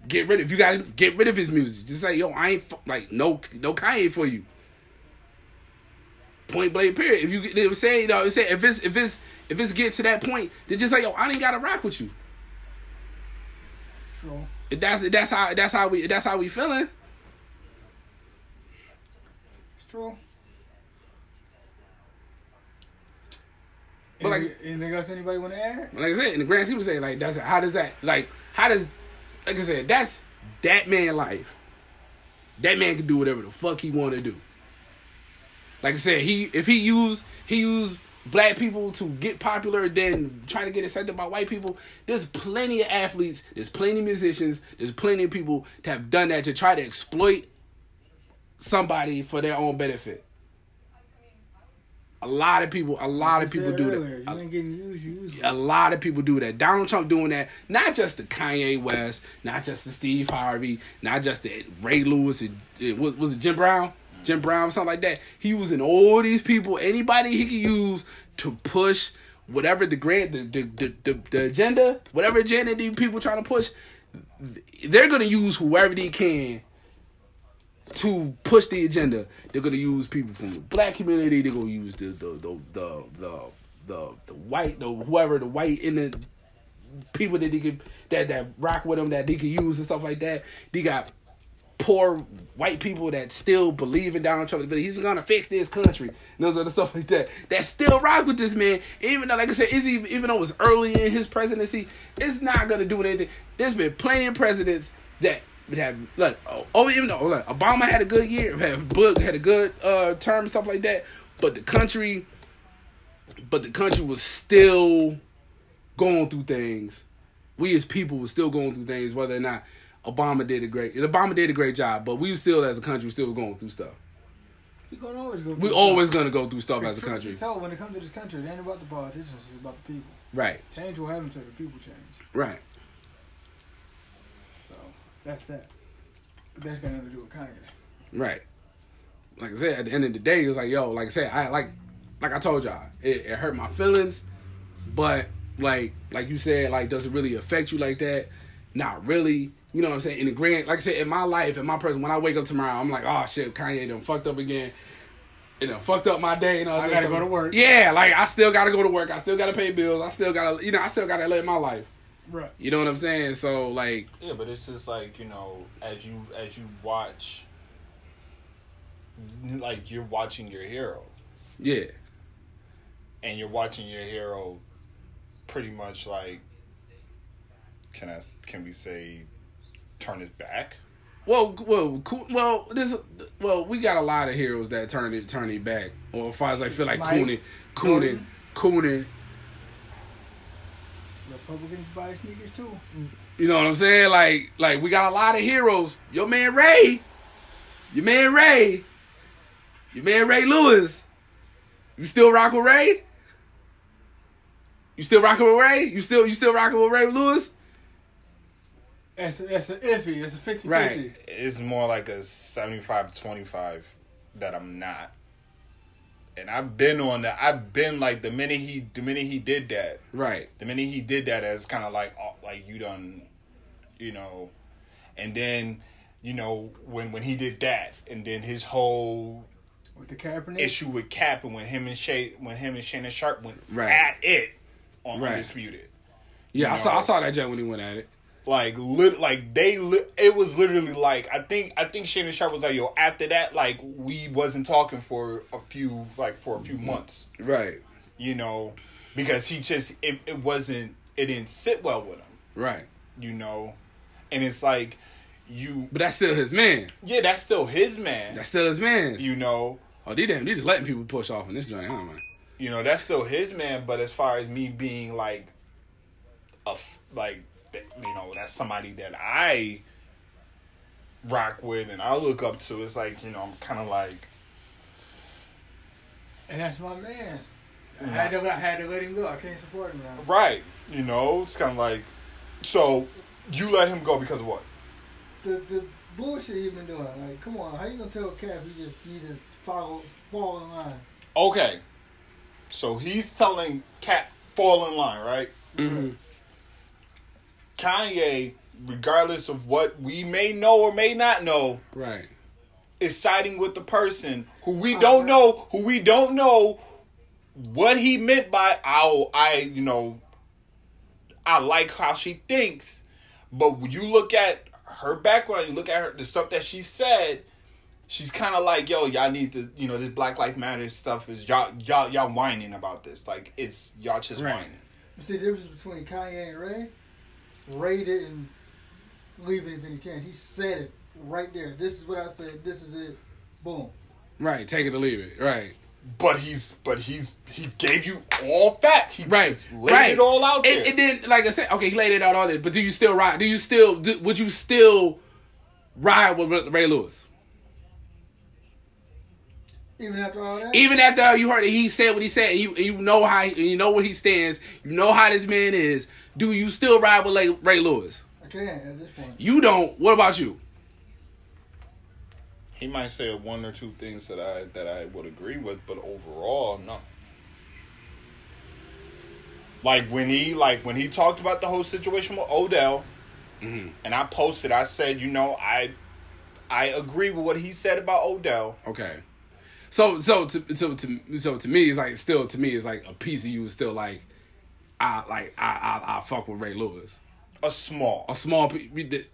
Get rid of. If you got to get rid of his music. Just say, yo, I ain't like no no Kanye for you. Point blank. Period. If you they would say, you know, say if it's if it's if it's get to that point, then just say, yo, I ain't got to rock with you. If that's if that's how that's how we if that's how we feeling. it's true. But like- Anything- else anybody want to add? Like I said, in the grand scheme of things, like that's how does that like how does like I said that's that man life. That man can do whatever the fuck he want to do. Like I said, he if he use he use black people to get popular, then trying to get accepted by white people. There's plenty of athletes, there's plenty of musicians, there's plenty of people that have done that to try to exploit somebody for their own benefit. A lot of people, a lot of people do earlier, that. Ain't getting used. A lot of people do that. Donald Trump doing that. Not just the Kanye West, not just the Steve Harvey, not just the Ray Lewis and was, was it Jim Brown? Jim Brown, something like that. He was in all these people, anybody he could use to push whatever the grant, the the, the, the, the agenda, whatever agenda these people trying to push. They're gonna use whoever they can to push the agenda. They're gonna use people from the black community. They're gonna use the the the the the, the, the white, the whoever the white in the people that they can that that rock with them that they can use and stuff like that. They got poor white people that still believe in Donald Trump, but he's gonna fix this country and those other stuff like that. That still rock with this man, even though, like I said, is even even though it's early in his presidency, it's not gonna do anything. There's been plenty of presidents that would have look. Oh, oh, even though look, Obama had a good year, had Bush had a good uh, term and stuff like that, but the country, but the country was still going through things. We as people were still going through things, whether or not Obama did a great. Obama did a great job, but we still, as a country, still going through stuff. You gonna always go. We always stuff. gonna go through stuff as a country, So when it comes to this country, it ain't about the politicians. It's about the people. right? Change will happen until the people change. Right. That's that. But that's got nothing to do with Kanye. Right. Like I said, at the end of the day, it was like, yo, like I said, I like, like I told y'all, it, it hurt my feelings, but like, like you said, like, does it really affect you like that? Not really. You know what I'm saying? In the grand, like I said, in my life, in my person, when I wake up tomorrow, I'm like, oh shit, Kanye done fucked up again. You know, fucked up my day. And all I gotta go to work. Yeah, like I still gotta go to work. I still gotta pay bills. I still gotta, you know, I still gotta live my life. Right. You know what I'm saying? So like, Yeah, but it's just like you know, as you as you watch, like you're watching your hero, yeah, and you're watching your hero, pretty much like, can I can we say, turn his back? Well, well, cool. Well, this, well, we got a lot of heroes that turn it, turn it back. Or as far as I feel like Mike, Coonan, Coonan, Jordan. Coonan. Republicans buy sneakers too. You know what I'm saying? Like, like we got a lot of heroes. Your man Ray, your man Ray, your man Ray Lewis. You still rocking with Ray? You still rocking with Ray? You still, you still rocking with Ray Lewis? That's a, that's a iffy. That's a 50 Right. It's more like a 75-25 that I'm not. And I've been on that. I've been like the minute he the minute he did that, Right. the minute he did that as kind of like oh, like you done you know and then you know when when he did that and then his whole With the Kaepernick. issue with Cap and when him and Shay when him and Shannon Sharpe went Right. at it on Right. Undisputed. Yeah, I saw, I saw that joint when he went at it. Like lit like they li- it was literally like I think I think Shannon Sharpe was like yo after that like we wasn't talking for a few like for a few months Right. you know because he just it, it wasn't it didn't sit well with him Right. you know and it's like you But that's still his man. yeah that's still his man That's still his man. you know Oh, they damn, they just letting people push off in this joint, huh, man? you know that's still his man but as far as me being like a like you know that's somebody that i rock with and i look up to it's like you know i'm kind of like And that's my man's. I had to, I had to let him go. I can't support him now. right you know it's kind of like so you let him go because of what the the bullshit he's been doing. Like, come on, how you gonna tell Cap he just need to follow fall in line? okay so he's telling cat fall in line right Mm-hmm. Kanye regardless of what we may know or may not know Right. is siding with the person who we don't know, who we don't know what he meant by "I, I, you know, I like how she thinks." But when you look at her background, you look at her the stuff that she said. She's kind of like, "Yo, y'all need to, you know, this Black Lives Matter stuff is y'all, y'all, y'all whining about this. Like, it's y'all just Right. whining." You see the difference between Kanye and Ray? Ray didn't leave anything to chance. He said it right there. This is what I said. This is it. Boom. Right. Take it or leave it. Right. But he's, but he's, he gave you all fact. He Right. just laid right. it all out there. And, and then, like I said, okay, he laid it out all this. But do you still ride? Do you still? Do, would you still ride with Ray Lewis? Even after all that, Even after you heard it, he said what he said, you, you know how you know where he stands. You know how this man is. Do you still ride with Ray, Ray Lewis? I can't at this point. You don't. What about you? He might say one or two things that I that I would agree with, but overall, no. Like when he like when he talked about the whole situation with Odell, Mm-hmm. and I posted, I said, you know, I I agree with what he said about Odell. Okay. So so to so to so to me it's like still to me it's like a piece of you is still like I like I I, I fuck with Ray Lewis. A small, A small we did-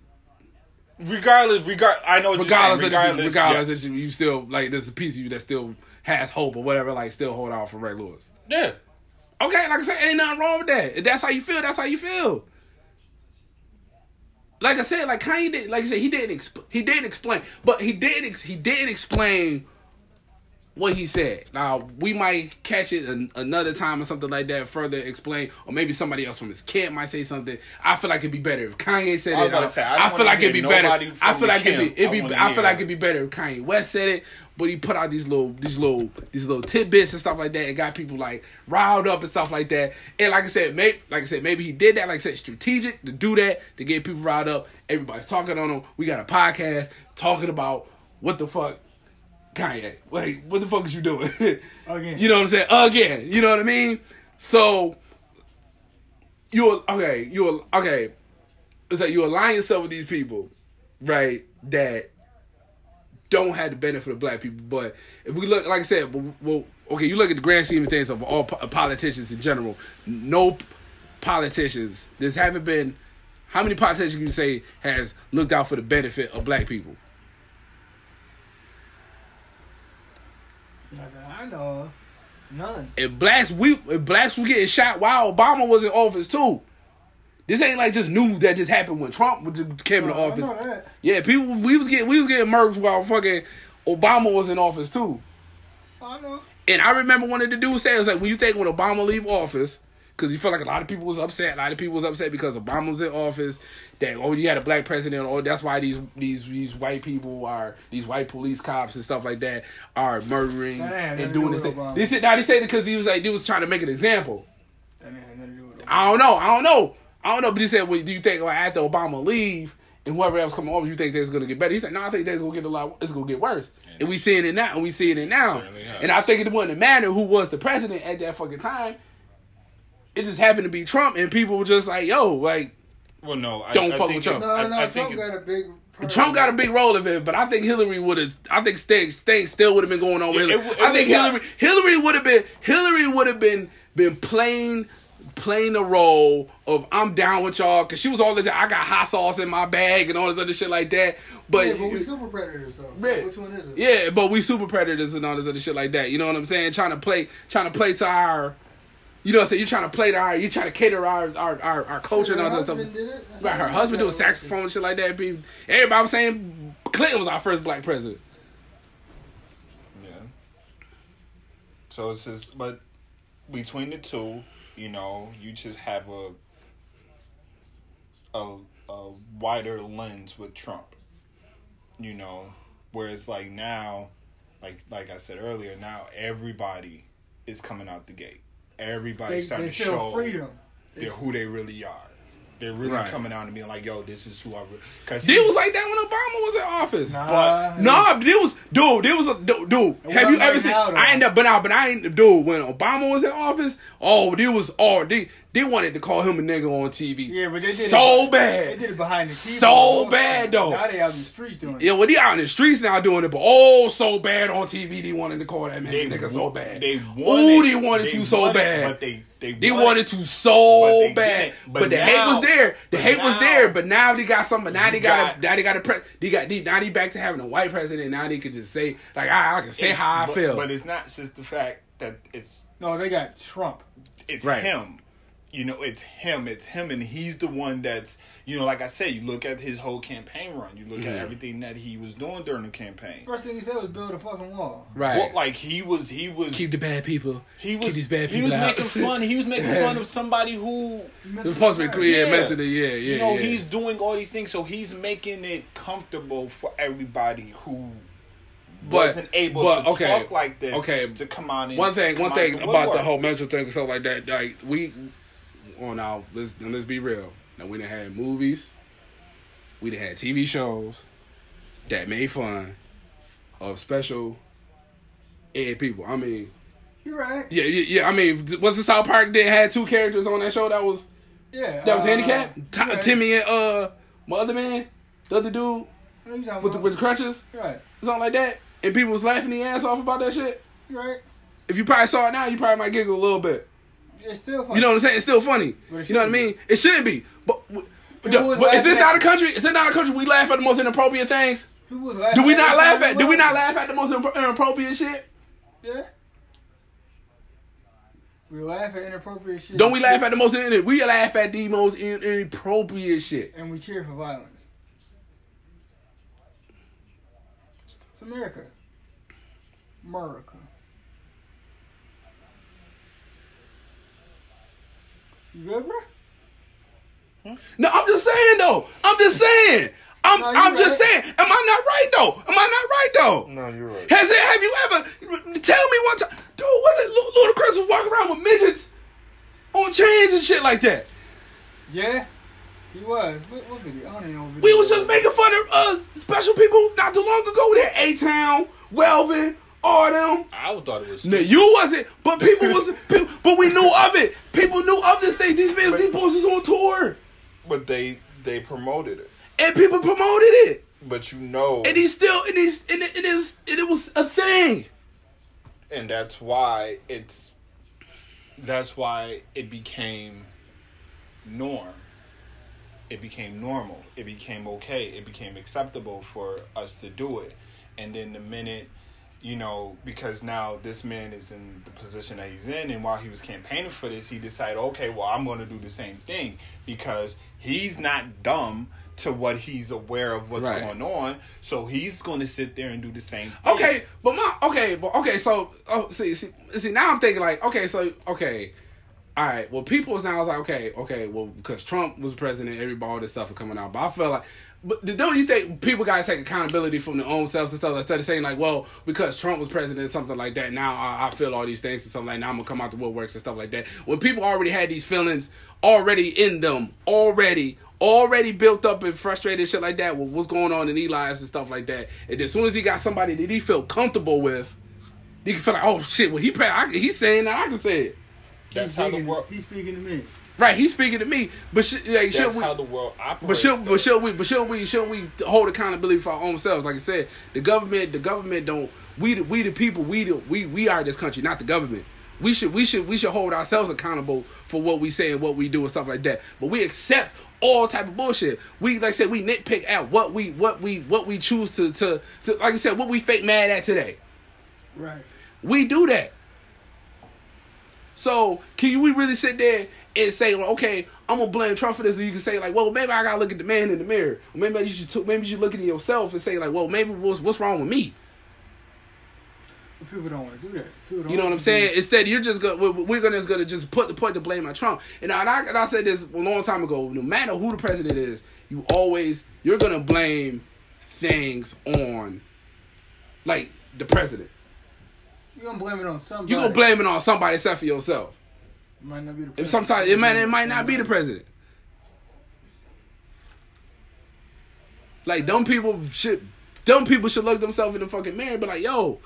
regardless, regard. I know regardless you're of saying. this, Regardless, regardless yes. you, you still like there's a piece of you that still has hope or whatever like still hold out for Ray Lewis. yeah. Okay, like I said, ain't nothing wrong with that. If that's how you feel, that's how you feel. Like I said, like Kanye did, like I said, he didn't exp- he didn't explain, but he did ex- he didn't explain what he said. Now we might catch it an- another time or something like that, further explain, or maybe somebody else from his camp might say something. I feel like it'd be better if Kanye said I it. I, say, I I feel like it'd be better. I feel like it'd be it'd I be. wanna I feel like it'd be better if Kanye West said it, but he put out these little these little these little tidbits and stuff like that, and got people like riled up and stuff like that. And like I said, maybe like I said, maybe he did that. Like I said, strategic to do that to get people riled up. Everybody's talking on him. We got a podcast talking about what the fuck. Kanye, like, what the fuck is you doing? Again. You know what I'm saying? Again, you know what I mean? So you okay? You okay? It's like you align yourself with these people, right? That don't have the benefit of black people. But if we look, like I said, well, well okay, you look at the grand scheme of things of all po- politicians in general. No politicians. There's haven't been. How many politicians can you say has looked out for the benefit of black people? Not that I know. None. If blacks we if blacks were getting shot while Obama was in office too. This ain't like just new that just happened when Trump came into oh, I office. Yeah, people we was getting we was getting murked while fucking Obama was in office too. Oh, I know. And I remember one of the dudes said, "It was like when you think when Obama leave office, because he felt like a lot of people was upset. A lot of people was upset because Obama was in office. That oh, you had a black president. Oh, that's why these these these white people are these white police cops and stuff like that are murdering That and doing to this do thing. They said now they said it because he was like he was trying to make an example. That ain't had nothing to do. I don't know. I don't know. I don't know. But he said, well, do you think like after Obama leave and whoever else come over, you think things gonna get better? He said, no, I think things gonna get a lot. It's gonna get worse. And we seeing it now. And we seeing it now. And I think it wouldn't matter who was the president at that fucking time. It just happened to be Trump, and people were just like, yo, like Well, no, I, Don't I fuck think with Trump. it- No, no, I Trump think it- got a big. Trump got a big role of it, but I think Hillary would have. I think things, things still would have been going on with Hillary. it- it I think was not- Hillary Hillary would have been Hillary would have been been playing playing the role of I'm down with y'all because she was all the time. I got hot sauce in my bag and all this other shit like that. But yeah, but we super predators though. So Yeah. Which one is it? yeah, but we super predators and all this other shit like that. You know what I'm saying? Trying to play, trying to play to our. You know what I'm saying? You're trying to play to our, you're trying to cater our our, our, our culture and all that stuff. husband did it. Right, her husband doing saxophone and shit like that. People, everybody was saying Clinton was our first black president. Yeah. So it's just, but between the two, you know, you just have a a a wider lens with Trump. You know, whereas like now, like like I said earlier, now everybody is coming out the gate. They, Everybody's they starting to show freedom. they're who they really are. They're really Right. coming out and being like, "Yo, this is who I." Because It was like that when Obama was in office. Nah, But- No, there was dude. There was a dude. dude have you ever seen? now. I end up, but out, but I ain't dude. When Obama was in office, oh, there was oh they they wanted to call him a nigga on TV. Yeah, but they did it. so it, bad. They did it behind the keyboard. So bad, though. Now they out in the streets doing it. Yeah, well, they out in the streets now doing it, but oh, so bad on TV. They wanted to call that man they a nigga so bad. They Ooh, they wanted to so wanted- bad. but they they, They wanted- wanted to But so they bad, but, But the hate was there. The but hate was there, but now they got something. Now they got, got- a, now they got a pre, they got they, now they back to having a white president. Now they can just say like I, I can say how I but, feel. But it's not just the fact that it's No, they got Trump. it's Right. him. You know, it's him. It's him, and he's the one that's you know, like I said, you look at his whole campaign run. You look Mhm. at everything that he was doing during the campaign. First thing he said was build a fucking wall. right, Well, like he was, he was, keep the bad people. he was, keep these bad people. he was out. making fun. He was making fun of somebody who It was supposed to be clear, Yeah. mentally, yeah, yeah, you know, yeah. he's doing all these things, so he's making it comfortable for everybody who But- wasn't able but, to okay, talk like this. okay. to come on. And one thing, one thing about the whole mental thing and stuff like that. Like we, well, now let's let's be real. Now we done had movies, we done had TV shows that made fun of special ed people. I mean, You're right. yeah, yeah, yeah. I mean, was the South Park that had two characters on that show that was Yeah. that was uh, handicapped? Ti- yeah. Timmy and uh, my other man, the other dude I know you with the, with the crutches, right. something like that, and people was laughing their ass off about that shit. You're right. If you probably saw it now, you probably might giggle a little bit. It's still funny. You know what I'm saying? It's still funny. You know what I mean? It shouldn't be. But, but, but is this not a country? Is it not a country we laugh at the most inappropriate things? People was laughing Do we not laugh at? Do we not laugh at the most inappropriate shit? Yeah. We laugh at inappropriate shit. Don't we laugh at the most? In- we laugh at the most in- inappropriate shit. and we cheer for violence. It's America. America. You good, bro? No, I'm just saying though. I'm just saying. I'm No, I'm just saying. Am I not right though? Am I not right though? No, you're right. Has it? Have you ever? Tell me one time, dude. Was it Lu- Ludacris was walking around with midgets on chains and shit like that? Yeah. He was. What, what video? I don't even know what video. We was it just making fun of uh, special people not too long ago. We had A Town, Welvin, all them. I thought it was. No, you wasn't, but people was, pe- but we knew of it. People knew of this thing. These these boys was on tour, but they they promoted it. and people promoted it. but you know, and he still and he's and it, it is and it was a thing. and that's why it's that's why it became norm it became normal it became okay it became acceptable for us to do it and then the minute you know because now this man is in the position that he's in and while he was campaigning for this he decided okay well i'm going to do the same thing because he's not dumb to what he's aware of what's Right. going on so he's going to sit there and do the same thing Okay, but my okay, but okay. So oh, see, see, see. Now I'm thinking like, okay, so okay, all right. Well, people is now was like, okay, okay. Well, because Trump was president, everybody all this stuff was coming out. But I felt like, but don't you think people got to take accountability from their own selves and stuff instead of saying like, well, because Trump was president, something like that. Now I, I feel all these things and something like now I'm gonna come out the woodworks and stuff like that. When people already had these feelings already in them, already already built up and frustrated and shit like that with what's going on in their lives and stuff like that. And as soon as he got somebody that he felt comfortable with, he can feel like, oh shit, well he I, he's saying that I can say it. that's he's how the world He's speaking to me. Right, he's speaking to me, but sh- like, should that's we? how the world operates But should but should we but should we should we hold accountability for our own selves? Like I said, the government the government don't we the, we the people we the, we we are this country, not the government. We should we should we should hold ourselves accountable for what we say and what we do and stuff like that. But we accept all type of bullshit. We like I said we nitpick at what we what we what we choose to to, to like I said what we fake mad at today. Right. We do that. So can you, we really sit there and say, well, okay, I'm gonna blame Trump for this, and you can say like, well, maybe I gotta look at the man in the mirror. Maybe you should t- maybe you should look at yourself and say like, well, maybe what's what's wrong with me? But people don't want to do that. People don't You know what I'm saying? Instead, you're just gonna we're, gonna just gonna just put the point to blame on Trump. And I, and I, and I said this a long time ago. No matter who the president is, you always you're gonna blame things on like the president. You're gonna blame it on somebody. You're gonna blame it on somebody except for yourself. It might not be the president. sometimes it might it might not be the president. Like dumb people should dumb people should look themselves in the fucking mirror and be like, yo,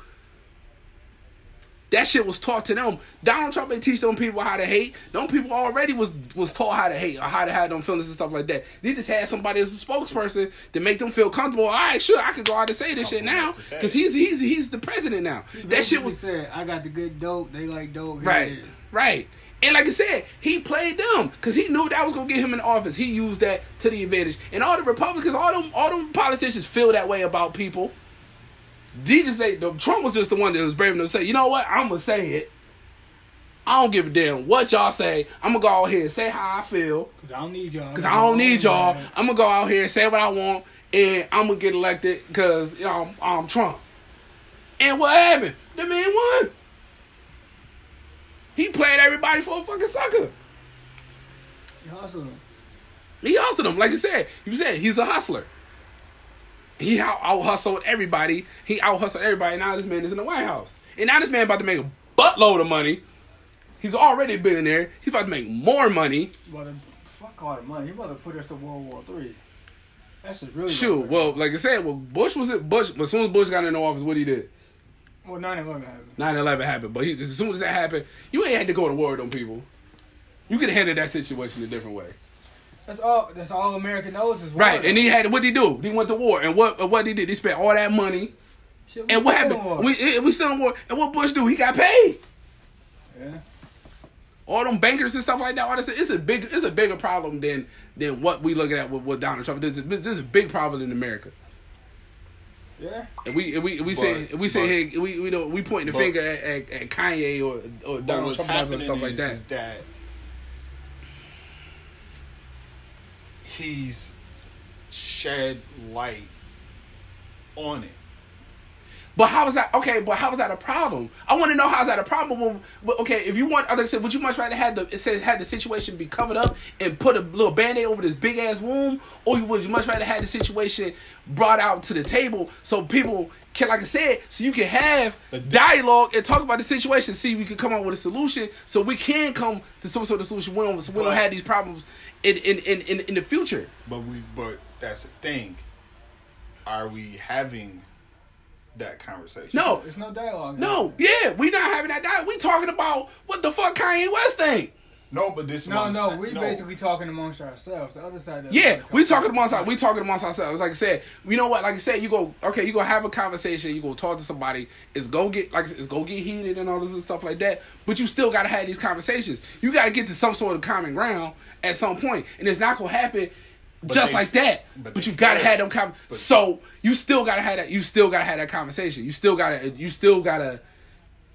that shit was taught to them. Donald Trump ain't teach them people how to hate. Them people already was was taught how to hate or how to have them feelings and stuff like that. They just had somebody as a spokesperson to make them feel comfortable. All right, sure, I could go out and say this shit now because he's he's he's the president now. He That shit was said, "I got the good dope. They like dope. Here Right, right. And like I said, he played them because he knew that was gonna get him in office. He used that to the advantage. And all the Republicans, all them, all them politicians feel that way about people. He just say the, Trump was just the one that was brave enough to say, you know what, I'm gonna say it. I don't give a damn what y'all say. I'm gonna go out here and say how I feel Cause I don't need y'all. because I don't need y'all. I'm gonna go out here and say what I want, and I'm gonna get elected because you know I'm, I'm Trump. And what happened? The man won. He played everybody for a fucking sucker. You hustle them. He hustled them, like you said. You said he's a hustler. He out, hustled everybody. He out hustled everybody. Now this man is in the White House, and now this man about to make a buttload of money. He's already a billionaire. He's about to make more money. About to fuck all the money. You about to put us to World War Three. That's just really. Shoot, well, like I said, well, Bush was it. Bush, as soon as Bush got into office, what he did? Well, 9/11 happened. 9-11 happened, but he, as soon as that happened, you ain't had to go to war with them people. You could handle that situation a different way. That's all. That's all America knows is war. Right, and he had what he do? He went to war, and what what he did? He spent all that money, Shit, and what happened? We eh, we still in war, and what Bush do? He got paid. yeah. All them bankers and stuff like that. All this, it's a big, it's a bigger problem than than what we looking at with, with Donald Trump. This is, this is a big problem in America, Yeah. and we and we and we say But- we say but- hey we we don't we pointing the but- finger at, at, at Kanye or or Donald Trump and happening stuff like that. is that he's shed light on it. But how is that okay? But how is that a problem? I want to know how is that a problem. When, okay, if you want, like I said, would you much rather had the it says had the situation be covered up and put a little band-aid over this big ass wound, or you would you much rather had the situation brought out to the table so people can, like I said, so you can have a dialogue and talk about the situation, see we can come up with a solution, so we can come to some sort of solution. We don't, so we don't have these problems in in, in, in in the future. But we but that's the thing. Are we having that conversation? No, There's no dialogue. No, yeah, we not having that dialogue. We talking about what the fuck Kanye West think. No, but this. No, one no, said- we basically talking amongst ourselves. The other side. doesn't Yeah, we talking amongst our, we talking amongst ourselves. Like I said, you know what? Like I said, you go okay, you go have a conversation, you go talk to somebody. It's go get like it's go get heated and all this and stuff like that. But you still gotta have these conversations. You gotta get to some sort of common ground at some point, and it's not gonna happen just they- like that. but But, you gotta have them com- But- So you still gotta have that. You still gotta have that conversation. You still gotta. You still gotta.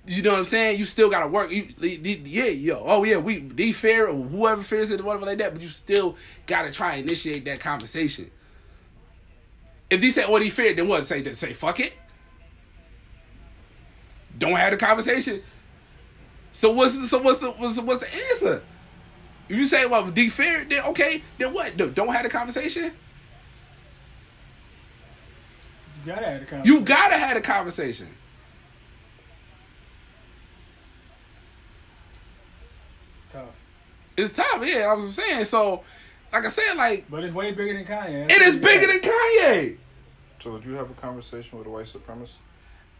You know what I'm saying? You still gotta work. You, yeah, yo, oh yeah, we they fair or whoever fears it, or whatever like that. But you still gotta try and initiate that conversation. If they say, "Oh, they fair," then what? Say, say, fuck it. Don't have the conversation. So what's the, so what's the what's the, what's the answer? If you say, "Well, de fair," then okay, then what? Don't have the conversation. You gotta have the conversation. You gotta have a conversation. tough, It's tough, yeah. I was saying so. Like I said, like but it's way bigger than Kanye. it is bigger than Kanye. So would you have a conversation with a white supremacist?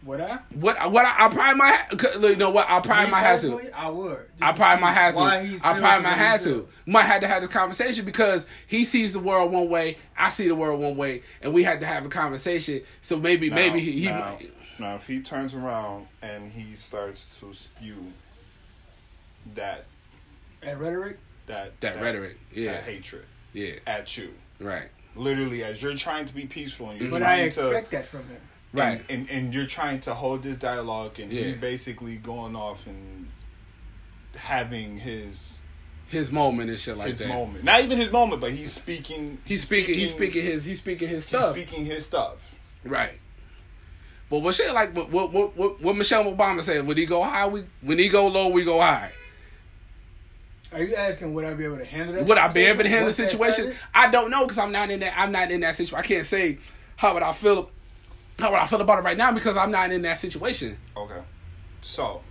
Would I? What? What? I, I probably might. ha- You know what? I probably Me might have to. I would. I probably see might have to. why he I probably the might have to. feels. Might have to have this conversation because he sees the world one way, I see the world one way, and we had to have a conversation. So maybe, Now- maybe he. he now, now, if he turns around and he starts to spew that And rhetoric. that That rhetoric, yeah. that hatred yeah. at you, Right. literally as you're trying to be peaceful and you're But I trying expect to that from him. Right. and, and and you're trying to hold this dialogue and Yeah. he's basically going off and having his His moment and shit like his that. moment not even his moment but he's speaking He's speaking. He's speaking his. He's speaking his he's stuff. speaking his stuff Right. But what shit like what what what what, what Michelle Obama said? When he go high, we when he go low, we go high. Are you asking would I be able to handle that? Would I be able to handle the situation? I don't know because I'm not in that. I'm not in that situation. I can't say how would I feel. How I feel about it right now because I'm not in that situation. okay so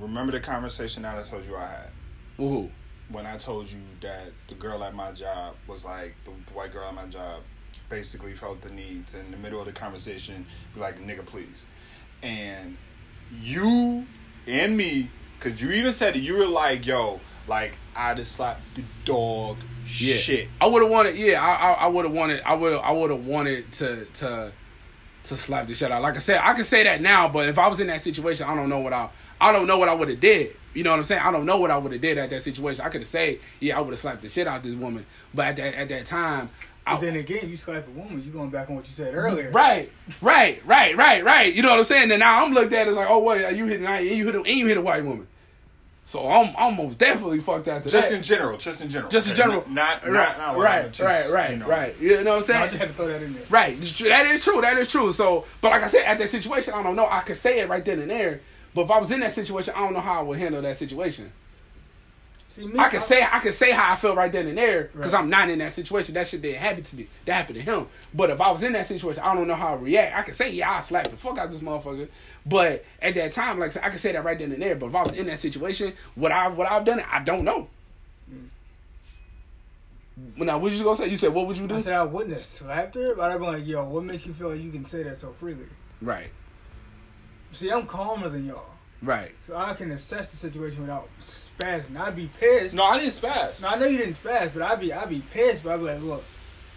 remember the conversation that I told you I had Woohoo! when I told you that the girl at my job was like the, the white girl at my job basically felt the need to in the middle of the conversation be like nigga please and you and me because you even said it you were like yo like I just slapped the dog Yeah. shit I would have wanted. Yeah, I I, I would have wanted. I would I would have wanted to to to slap the shit out. Like I said, I can say that now, but if I was in that situation, I don't know what I I don't know what I would have did. You know what I'm saying? I don't know what I would have did at that situation. I could have said, yeah, I would have slapped the shit out this woman, but at that at that time, I, But then again, you slap a woman, you going back on what you said earlier. Right, right, right, right, right. You know what I'm saying? And now I'm looked at as like, oh wait, you hit and you hit a, and you hit a white woman. So I'm almost definitely fucked out to just that. in general just in general just in general, not not right, not, not right, just, right, right, you know. right. You know what I'm So saying? I just had to throw that in there. Right. That is true. That is true. So, but like I said, at that situation, I don't know. I could say it right then and there. But if I was in that situation, I don't know how I would handle that situation. See, me, I could say I could say how I feel right then and there because Right. I'm not in that situation. That shit didn't happen to me. That happened to him. But if I was in that situation, I don't know how I react. I could say, yeah, I slapped the fuck out of this motherfucker. But at that time, like I said, I could say that right then and there. But if I was in that situation, what I what I've done, I don't know. Mm. Now, what you gonna say? You said, what would you do? I said I wouldn't have slapped her, but I'd be like, yo, what makes you feel like you can say that so freely? right, See, I'm calmer than y'all. Right, So I can assess the situation without spazzing. I'd be pissed. no I didn't spaz No, I know you didn't spaz, but I'd be I'd be pissed. But I'd be like, look,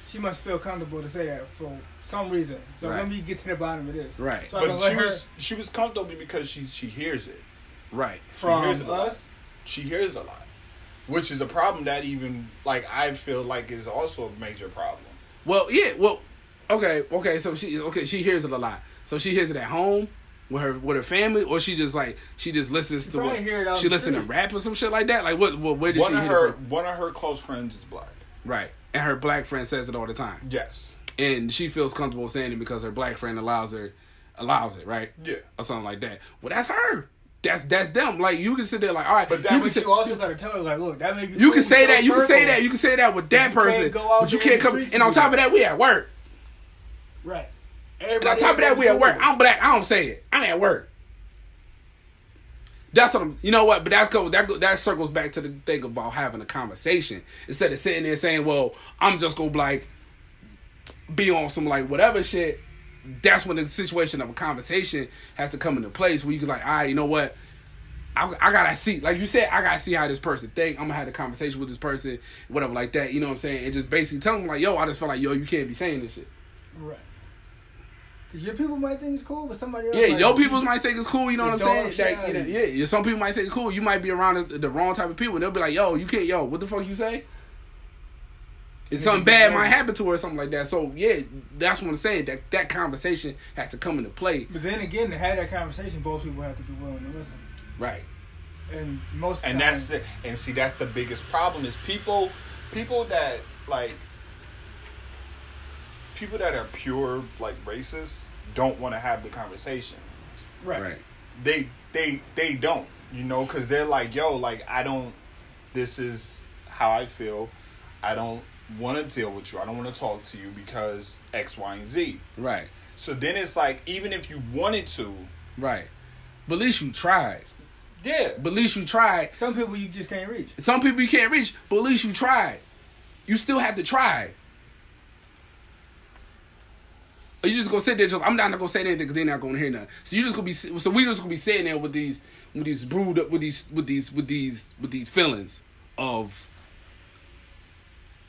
she must feel comfortable to say that for some reason. So Right. let me get to the bottom of this. Right. So but she her was she was comfortable because she she hears it right. from hears it a lot. us. she hears it a lot, which is a problem that even like I feel like is also a major problem. Well, yeah. Well, okay, okay. So she okay. She hears it a lot. So she hears it at home with her with her family, or she just like she just listens to what hear it she in listen to rap or some shit like that. Like what? what where did One she of hear her it from? one of her close friends is black. Right, and her black friend says it all the time, Yes. and she feels comfortable saying it because her black friend allows her allows it, right? Yeah. or something like that. Well, that's her. That's that's them. Like you can sit there like, all right, But that you can But you also gotta tell her like, look, that may be. You can say that. You can say that. You can say that with that person, go out but you can't come. And on top of that, we at work. Right. And Everybody on top of that, we at work. I'm black. I don't say it. I'm at work. That's what I'm. You know what? But that's go. That that circles back to the thing about having a conversation instead of sitting there saying, "Well, I'm just gonna like be on some like whatever shit." That's when the situation of a conversation has to come into place where you can like, all right, you know what? I, I gotta see, like you said, I gotta see how this person think. I'm gonna have a conversation with this person, whatever, like that. You know what I'm saying? And just basically tell them like, yo, I just feel like, yo, you can't be saying this shit. Right. Because your people might think it's cool, but somebody else. Yeah, might your people might think it's cool. You know what I'm saying? Like, you know, yeah, yeah. Some people might think it's cool. You might be around the, the wrong type of people. and They'll be like, yo, you can't, yo, what the fuck you say? And something bad might happen to her or something like that. So yeah, that's what I'm saying. That that conversation has to come into play. But then again, to have that conversation, both people have to be willing to listen. Right. And most and times, that's the and see that's the biggest problem is people people that like people that are pure like racist don't want to have the conversation right. Right. they they they don't you know because they're like yo like i don't this is how i feel i don't want to deal with you i don't want to talk to you because x y and z Right. so then it's like even if you wanted to Right. But at least you tried. yeah But at least you tried. Some people you just can't reach. Some people you can't reach, but at least you tried. You still have to try. Or you just gonna sit there. Just, I'm not gonna say anything because they're not gonna hear nothing. So you just gonna be. So we just gonna be sitting there with these, with these brewed up, with these, with these, with these, with these feelings of,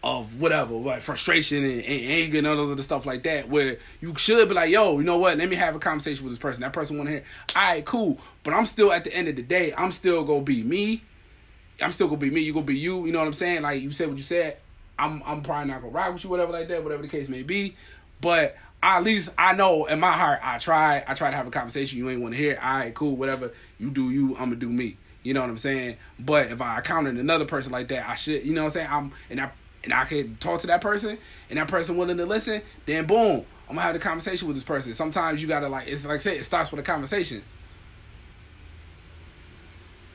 of whatever, like frustration and, and anger and all those other stuff like that. Where you should be like, yo, you know what? Let me have a conversation with this person. That person want to hear. All right, cool. But I'm still at the end of the day, I'm still gonna be me. I'm still gonna be me. You gonna be you. You know what I'm saying? Like you said what you said. I'm I'm probably not gonna rock with you, whatever like that, whatever the case may be. But at least I know in my heart I try. I try to have a conversation. You ain't want to hear. All right, cool, whatever. You do you. I'm gonna do me. You know what I'm saying? But if I encountered another person like that, I should. You know what I'm saying? I'm and I and I can talk to that person, and that person willing to listen. Then boom, I'm gonna have the conversation with this person. Sometimes you gotta like it's like I said, it starts with a conversation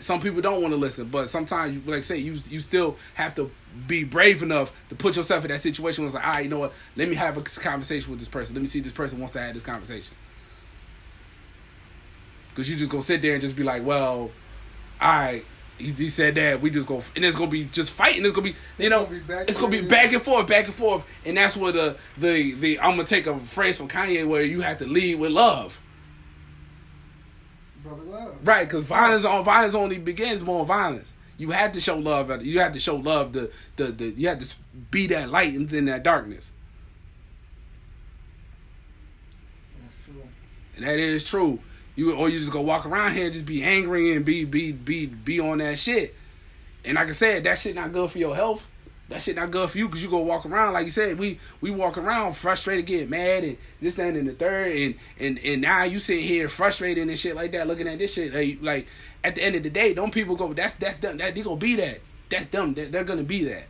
some people don't want to listen, but sometimes, you, like I say, you you still have to be brave enough to put yourself in that situation. Where it's like, all right, you know what? Let me have a conversation with this person. Let me see if this person wants to have this conversation. Because you just gonna sit there and just be like, well, all right, he, he said that. We just go, and it's gonna be just fighting. It's gonna be, you know, gonna be it's gonna be back and forth, back and forth, and that's where the the the I'm gonna take a phrase from Kanye where you have to lead with love. Brother Love. Right, because violence on violence only begins more violence. You had to show love. You had to show love. The the, the you had to be that light in that darkness, That's true. and that is true. You or you just go walk around here and just be angry and be be be be on that shit. And like I said, that shit not good for your health. That shit not good for you because you go walk around like you said. We we walk around frustrated, getting mad, and this, that, and the third, and and and now you sit here frustrated and shit like that, looking at this shit. Like, like at the end of the day, don't people go? That's that's them. That they gonna be that. That's them. They're, they're gonna be that.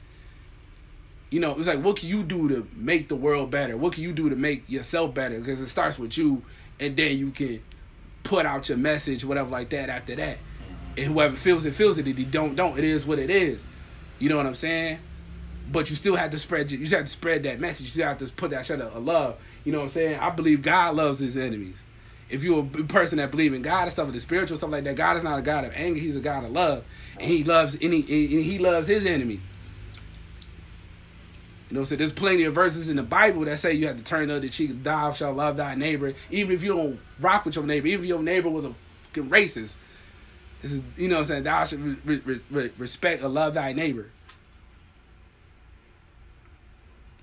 You know, it's like what can you do to make the world better? What can you do to make yourself better? Because it starts with you, and then you can put out your message, whatever like that. After that, and whoever feels it feels it. If you don't, don't. It is what it is. You know what I'm saying? But you still have to spread. You still have to spread that message. You still have to put that shit of of love. You know what I'm saying? I believe God loves His enemies. If you're a person that believe in God and stuff, and the spiritual stuff like that, God is not a God of anger. He's a God of love, and He loves any. And He loves His enemy. You know, so there's plenty of verses in the Bible that say you have to turn the other cheek, thou shalt love thy neighbor, even if you don't rock with your neighbor, even if your neighbor was a fucking racist. This is, you know what I'm saying? Thou should re- re- respect or love thy neighbor.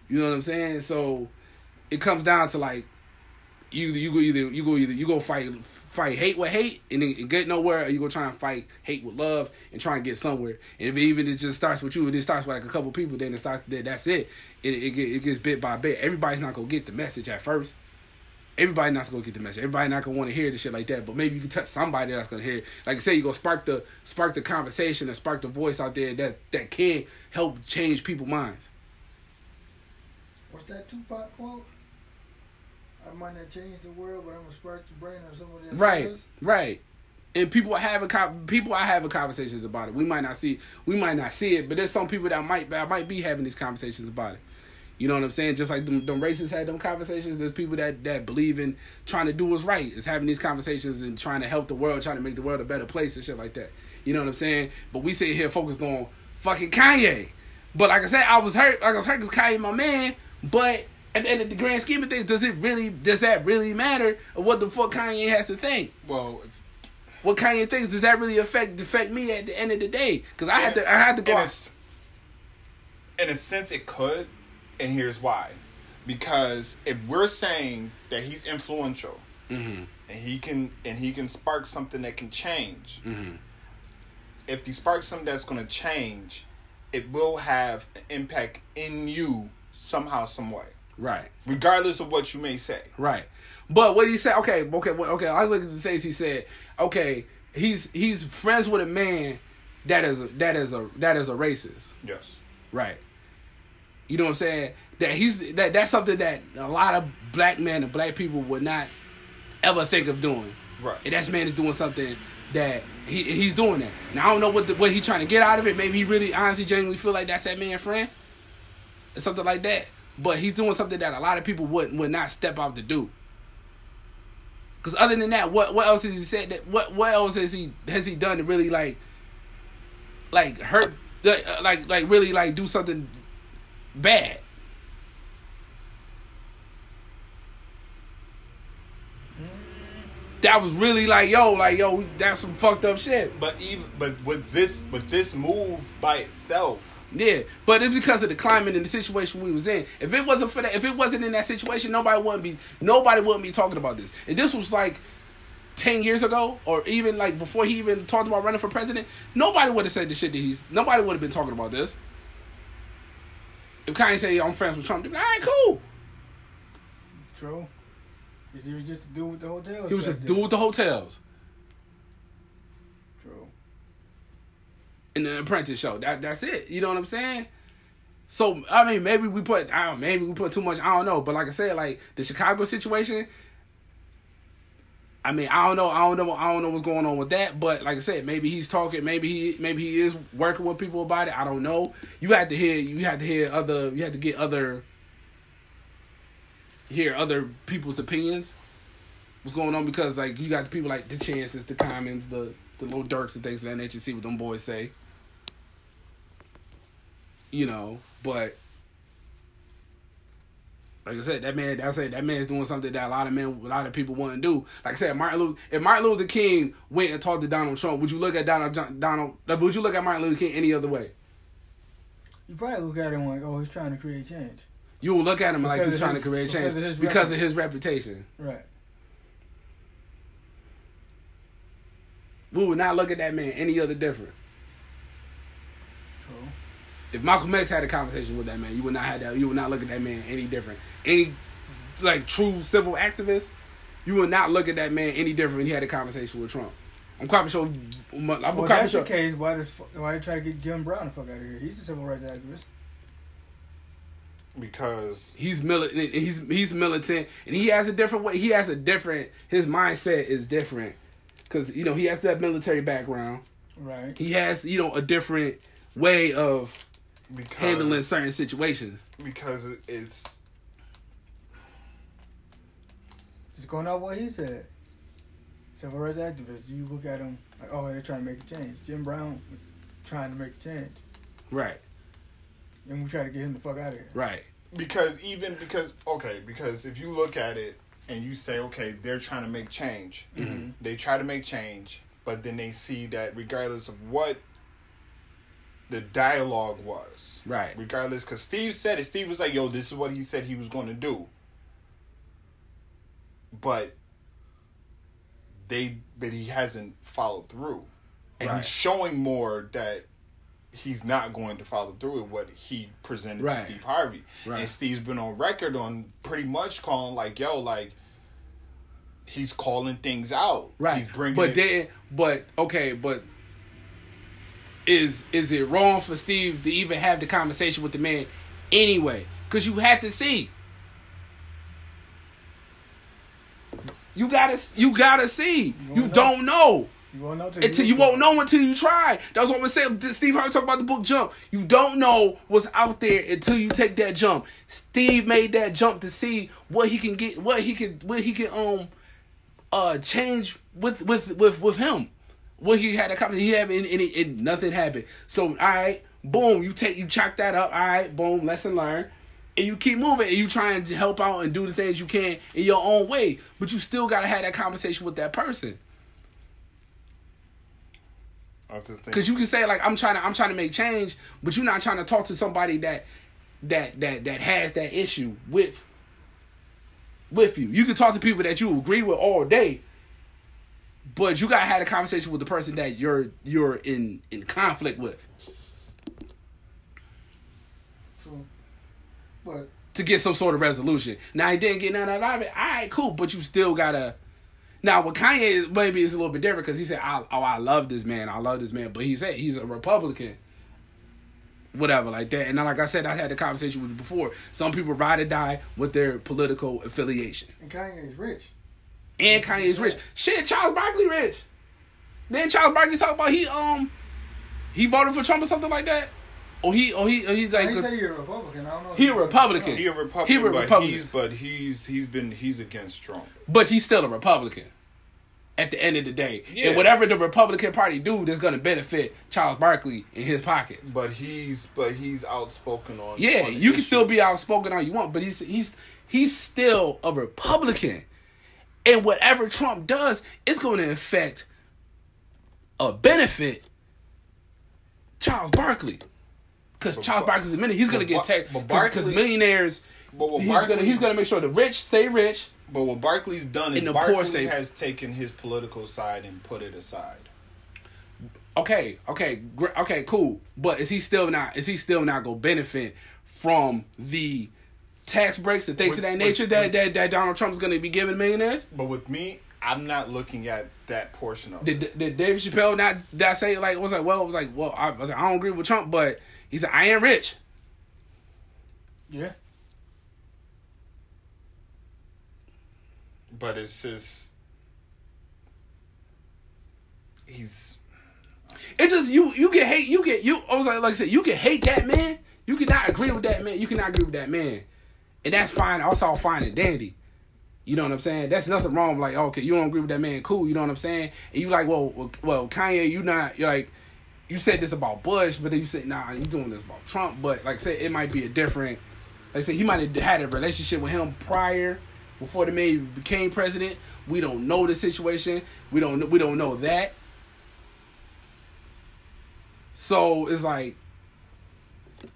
You know what I'm saying? So it comes down to like you you go either you go either you go fight fight hate with hate and then get nowhere, or you go try and fight hate with love and try and get somewhere. And if even it just starts with you, and it starts with like a couple people, then it starts. Then that's it. It it, get, it gets bit by bit. Everybody's not gonna get the message at first. Everybody not gonna get the message. Everybody not gonna want to hear the shit like that. But maybe you can touch somebody that's gonna hear. It. Like I say, you go spark the spark the conversation and spark the voice out there that that can help change people's minds. What's that Tupac quote? I might not change the world, but I'm gonna spark the brain of somebody else. Right, right. And people having con- people are having conversations about it. We might not see we might not see it, but there's some people that might that might be having these conversations about it. You know what I'm saying? Just like them, them racists had them conversations. There's people that that believe in trying to do what's right. Is having these conversations and trying to help the world, trying to make the world a better place and shit like that. You know what I'm saying? But we sit here focused on fucking Kanye. But like I said, I was hurt. Like I was hurt because Kanye my man. But at the end of the grand scheme of things, does it really? Does that really matter? What the fuck Kanye has to think? Well, what Kanye thinks does that really affect affect me at the end of the day? Because I had to I had to go. in a, in a sense it could and here's why because if we're saying that he's influential Mhm. and he can and he can spark something that can change Mhm. if he sparks something that's going to change it will have an impact in you somehow some way Right. regardless of what you may say Right. But what he say? Okay, okay, okay. I look at the things he said. Okay, he's he's friends with a man that is a, that is a that is a racist. yes Right. You know what I'm saying? That he's that that's something that a lot of black men and black people would not ever think of doing. right And that man is doing something that he he's doing that. Now I don't know what the, what he trying to get out of it. Maybe he really honestly genuinely feel like that's that man friend. Something like that. But he's doing something that a lot of people would would not step out to do. Cause other than that, what what else has he said that what what else has he has he done to really like like hurt uh, like like really like do something bad? That was really like yo like yo that's some fucked up shit. but even but with this with this move by itself Yeah, but it's because of the climate and the situation we was in. If it wasn't for that, if it wasn't in that situation, nobody wouldn't be nobody wouldn't be talking about this. And this was like ten years ago, or even like before he even talked about running for president. Nobody would have said the shit that he's. Nobody would have been talking about this. If Kanye say I'm friends with Trump, they'd be like, all right, cool. True. he was just a dude with the hotels. He was just then. dude with the hotels True. In the Apprentice show. That that's it. You know what I'm saying? So I mean, maybe we put I don't, maybe we put too much. I don't know, but like I said, like the Chicago situation. I mean, I don't know. I don't know. I don't know what's going on with that. But like I said, maybe he's talking. Maybe he maybe he is working with people about it. I don't know. You had to hear. You had to hear other. You had to get other. Hear other people's opinions. What's going on? Because like you got the people like the chances, the commons, the the Lil Durks and things of that nature. See what them boys say you know, but like I said, that man, I said that man's doing something that a lot of men, a lot of people wouldn't do. Like I said, Martin Luther, if Martin Luther King went and talked to Donald Trump, would you look at Donald Donald? Would you look at Martin Luther King any other way? You probably look at him like, oh, he's trying to create change. You will look at him like he's trying his- to create change because of his because of his reputation. Right. We would not look at that man any other different. True. If Malcolm X had a conversation with that man, you would not have that. You would not look at that man any different. Any like true civil activist, you would not look at that man any different when he had a conversation with Trump. I'm quite sure. I'm Well, quite that's sure. the case. Why does why they try to get Jim Brown the fuck out of here? He's a civil rights activist. because He's militant. He's he's militant, and he has a different way. He has a different. His mindset is different because you know he has that military background. Right. He has you know a different way of because handling certain situations. because it's Just going off what he said. Civil rights activists. You look at them like, oh, they're trying to make a change. Jim Brown was trying to make a change, Right. and we try to get him the fuck out of here. Right. because even because okay because if you look at it and you say okay they're trying to make change Mm-hmm. they try to make change but then they see that regardless of what the dialogue was Right. regardless because steve said it steve was like yo this is what he said he was going to do but they but he hasn't followed through and Right. he's showing more that he's not going to follow through with what he presented Right. to steve harvey Right. and steve's been on record on pretty much calling like yo like he's calling things out Right. he's bringing but it, then, but okay, but is is it wrong for Steve to even have the conversation with the man anyway? Because you had to see. You gotta, you gotta see. You won't don't know You won't know until you won't know until you try. That's what I'm saying. Steve Harvey talked about the book Jump. You don't know what's out there until you take that jump. Steve made that jump to see what he can get, what he can, what he can um uh change with with with with him. What he had a conversation, he had any, any and nothing happened. So all right, boom, you take you chalk that up. All right, boom, lesson learned. And you keep moving and you trying to help out and do the things you can in your own way, but you still gotta have that conversation with that person. I was just thinking. Because you can say like I'm trying to I'm trying to make change, but you're not trying to talk to somebody that that that that has that issue with with you. You can talk to people that you agree with all day, but you gotta have a conversation with the person that you're you're in in conflict with So, but to get some sort of resolution. Now he didn't get none out of it. All right, cool, but you still gotta. Now with Kanye, maybe it's a little bit different because he said, I, "Oh, I love this man. I love this man," but he said he's a Republican. Whatever, like that. And then, like I said, I had the conversation with you before. Some people ride or die with their political affiliation. and Kanye is rich. And Kanye's rich. Shit, Charles Barkley rich. Then Charles Barkley talk about he um he voted for Trump or something like that. Or he or he or he's like he said he's a Republican. I don't know. He he's a Republican. he a Republican, He a Republican. but Republican. he's but he's he's been he's against Trump. but he's still a Republican. At the end of the day, Yeah. and whatever the Republican Party do, that's going to benefit Charles Barkley in his pockets. But he's but he's outspoken on. Yeah, on you can still be outspoken all you want, but he's he's he's still a Republican, and whatever Trump does, it's going to affect a benefit Charles Barkley, because Charles Bar- Barkley's a minute he's going to get taxed but because millionaires. But what He's he's gonna make sure the rich stay rich. But what Barkley's done is And the poor Barkley has taken his political side and put it aside. Okay, okay, okay, cool. But is he still not? Is he still not gonna benefit from the tax breaks and things With- of that with- nature that, with- that that Donald Trump's gonna be giving millionaires? But with me, I'm not looking at that portion of it. Did, did David Chappelle not that say like was like well was like well I, I was like, I don't agree with Trump, but he said I ain't rich. Yeah. But it's just he's It's just you you get hate you get you I was like like I said you can hate that man. You cannot agree with that man. You cannot agree with that man, and that's fine. Also all fine and dandy. You know what I'm saying? That's nothing wrong. Like oh, okay, you don't agree with that man, cool. You know what I'm saying? And you like well well, well Kanye, you not you're like you said this about Bush, but then you said nah, you doing this about Trump. But like I said, it might be a different. Like I said, he might have had a relationship with him prior before the man became president. We don't know the situation. We don't we don't know that. So it's like We just,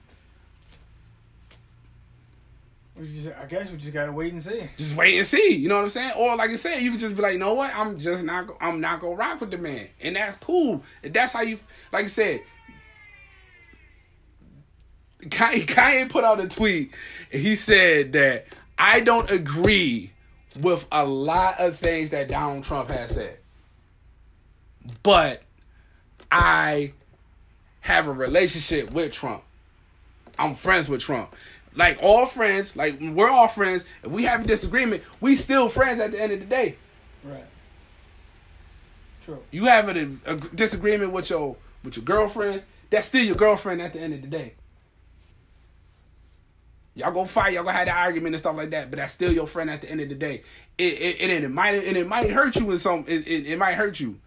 I guess we just gotta wait and see. just wait and see. You know what I'm saying? Or like I said, you can just be like, you know what? I'm just not. I'm not gonna rock with the man, and that's cool. And that's how you. Like I said, Kanye, Kanye put out a tweet, and he said that I don't agree with a lot of things that Donald Trump has said, but I have a relationship with Trump. I'm friends with Trump. Like all friends, like we're all friends. If we have a disagreement, we still friends at the end of the day. Right. True. You have a, a disagreement with your with your girlfriend, that's still your girlfriend at the end of the day. Y'all gonna fight, y'all gonna have that argument and stuff like that, but that's still your friend at the end of the day. It it, it, it might and it might hurt you in some it, it, it might hurt you.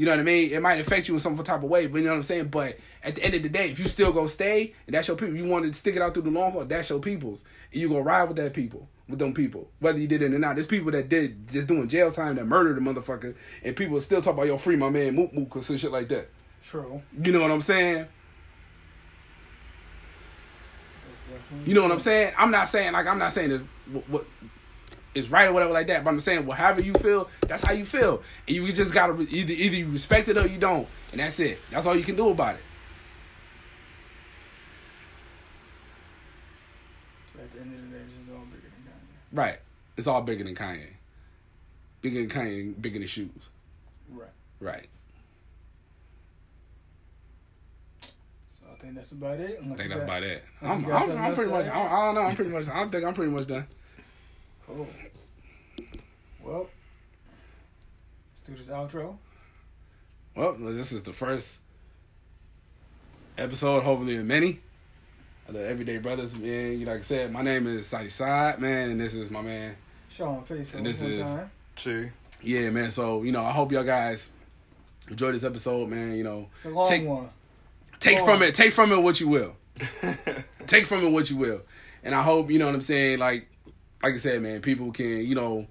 You know what I mean? It might affect you in some type of way, but you know what I'm saying? But at the end of the day, if you still gonna stay and that's your people, you want to stick it out through the long haul, that's your peoples. And you gonna ride with that people, with them people. Whether you did it or not. There's people that did just doing jail time that murdered a motherfucker and people still talk about yo free my man Mook Mook or some shit like that. True. You know what I'm saying? You know what I'm saying? I'm not saying like I'm not saying this what, what is right or whatever like that, but I'm saying well, however you feel, that's how you feel, and you just gotta either either you respect it or you don't, and that's it. That's all you can do about it. At the end of the day, this all bigger than Kanye. Right? It's all bigger than Kanye, bigger than Kanye, bigger than shoes. Right. Right? So I think that's about it. I think that's about it. I'm, I'm, I'm pretty much. I, I don't know. I'm pretty much. I think I'm pretty much done. Cool. Well, let's do this outro. Well, this is the first episode, hopefully of many. Of the Everyday Brothers, man. You like I said, my name is Sadi Side, man, and this is my man. Sean, please. And this is- time. Chi. Yeah, man. So you know, I hope y'all guys enjoy this episode, man. You know, It's a long Take- one. take Oh. from it, take from it what you will. take from it what you will, and I hope you know what I'm saying. Like, like I said, man, people can you know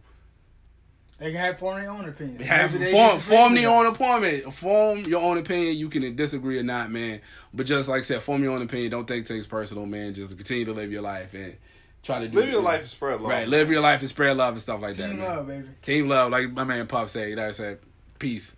They can have form their own opinion. Have form, form with your own opinion. Form your own opinion. You can disagree or not, man. But just like I said, form your own opinion. Don't take things personal, man. Just continue to live your life and try to do Live your it, life and spread love. Right, live your life and spread love and stuff like that. Team man. love, baby. Team love, like my man Puff said. That said, peace.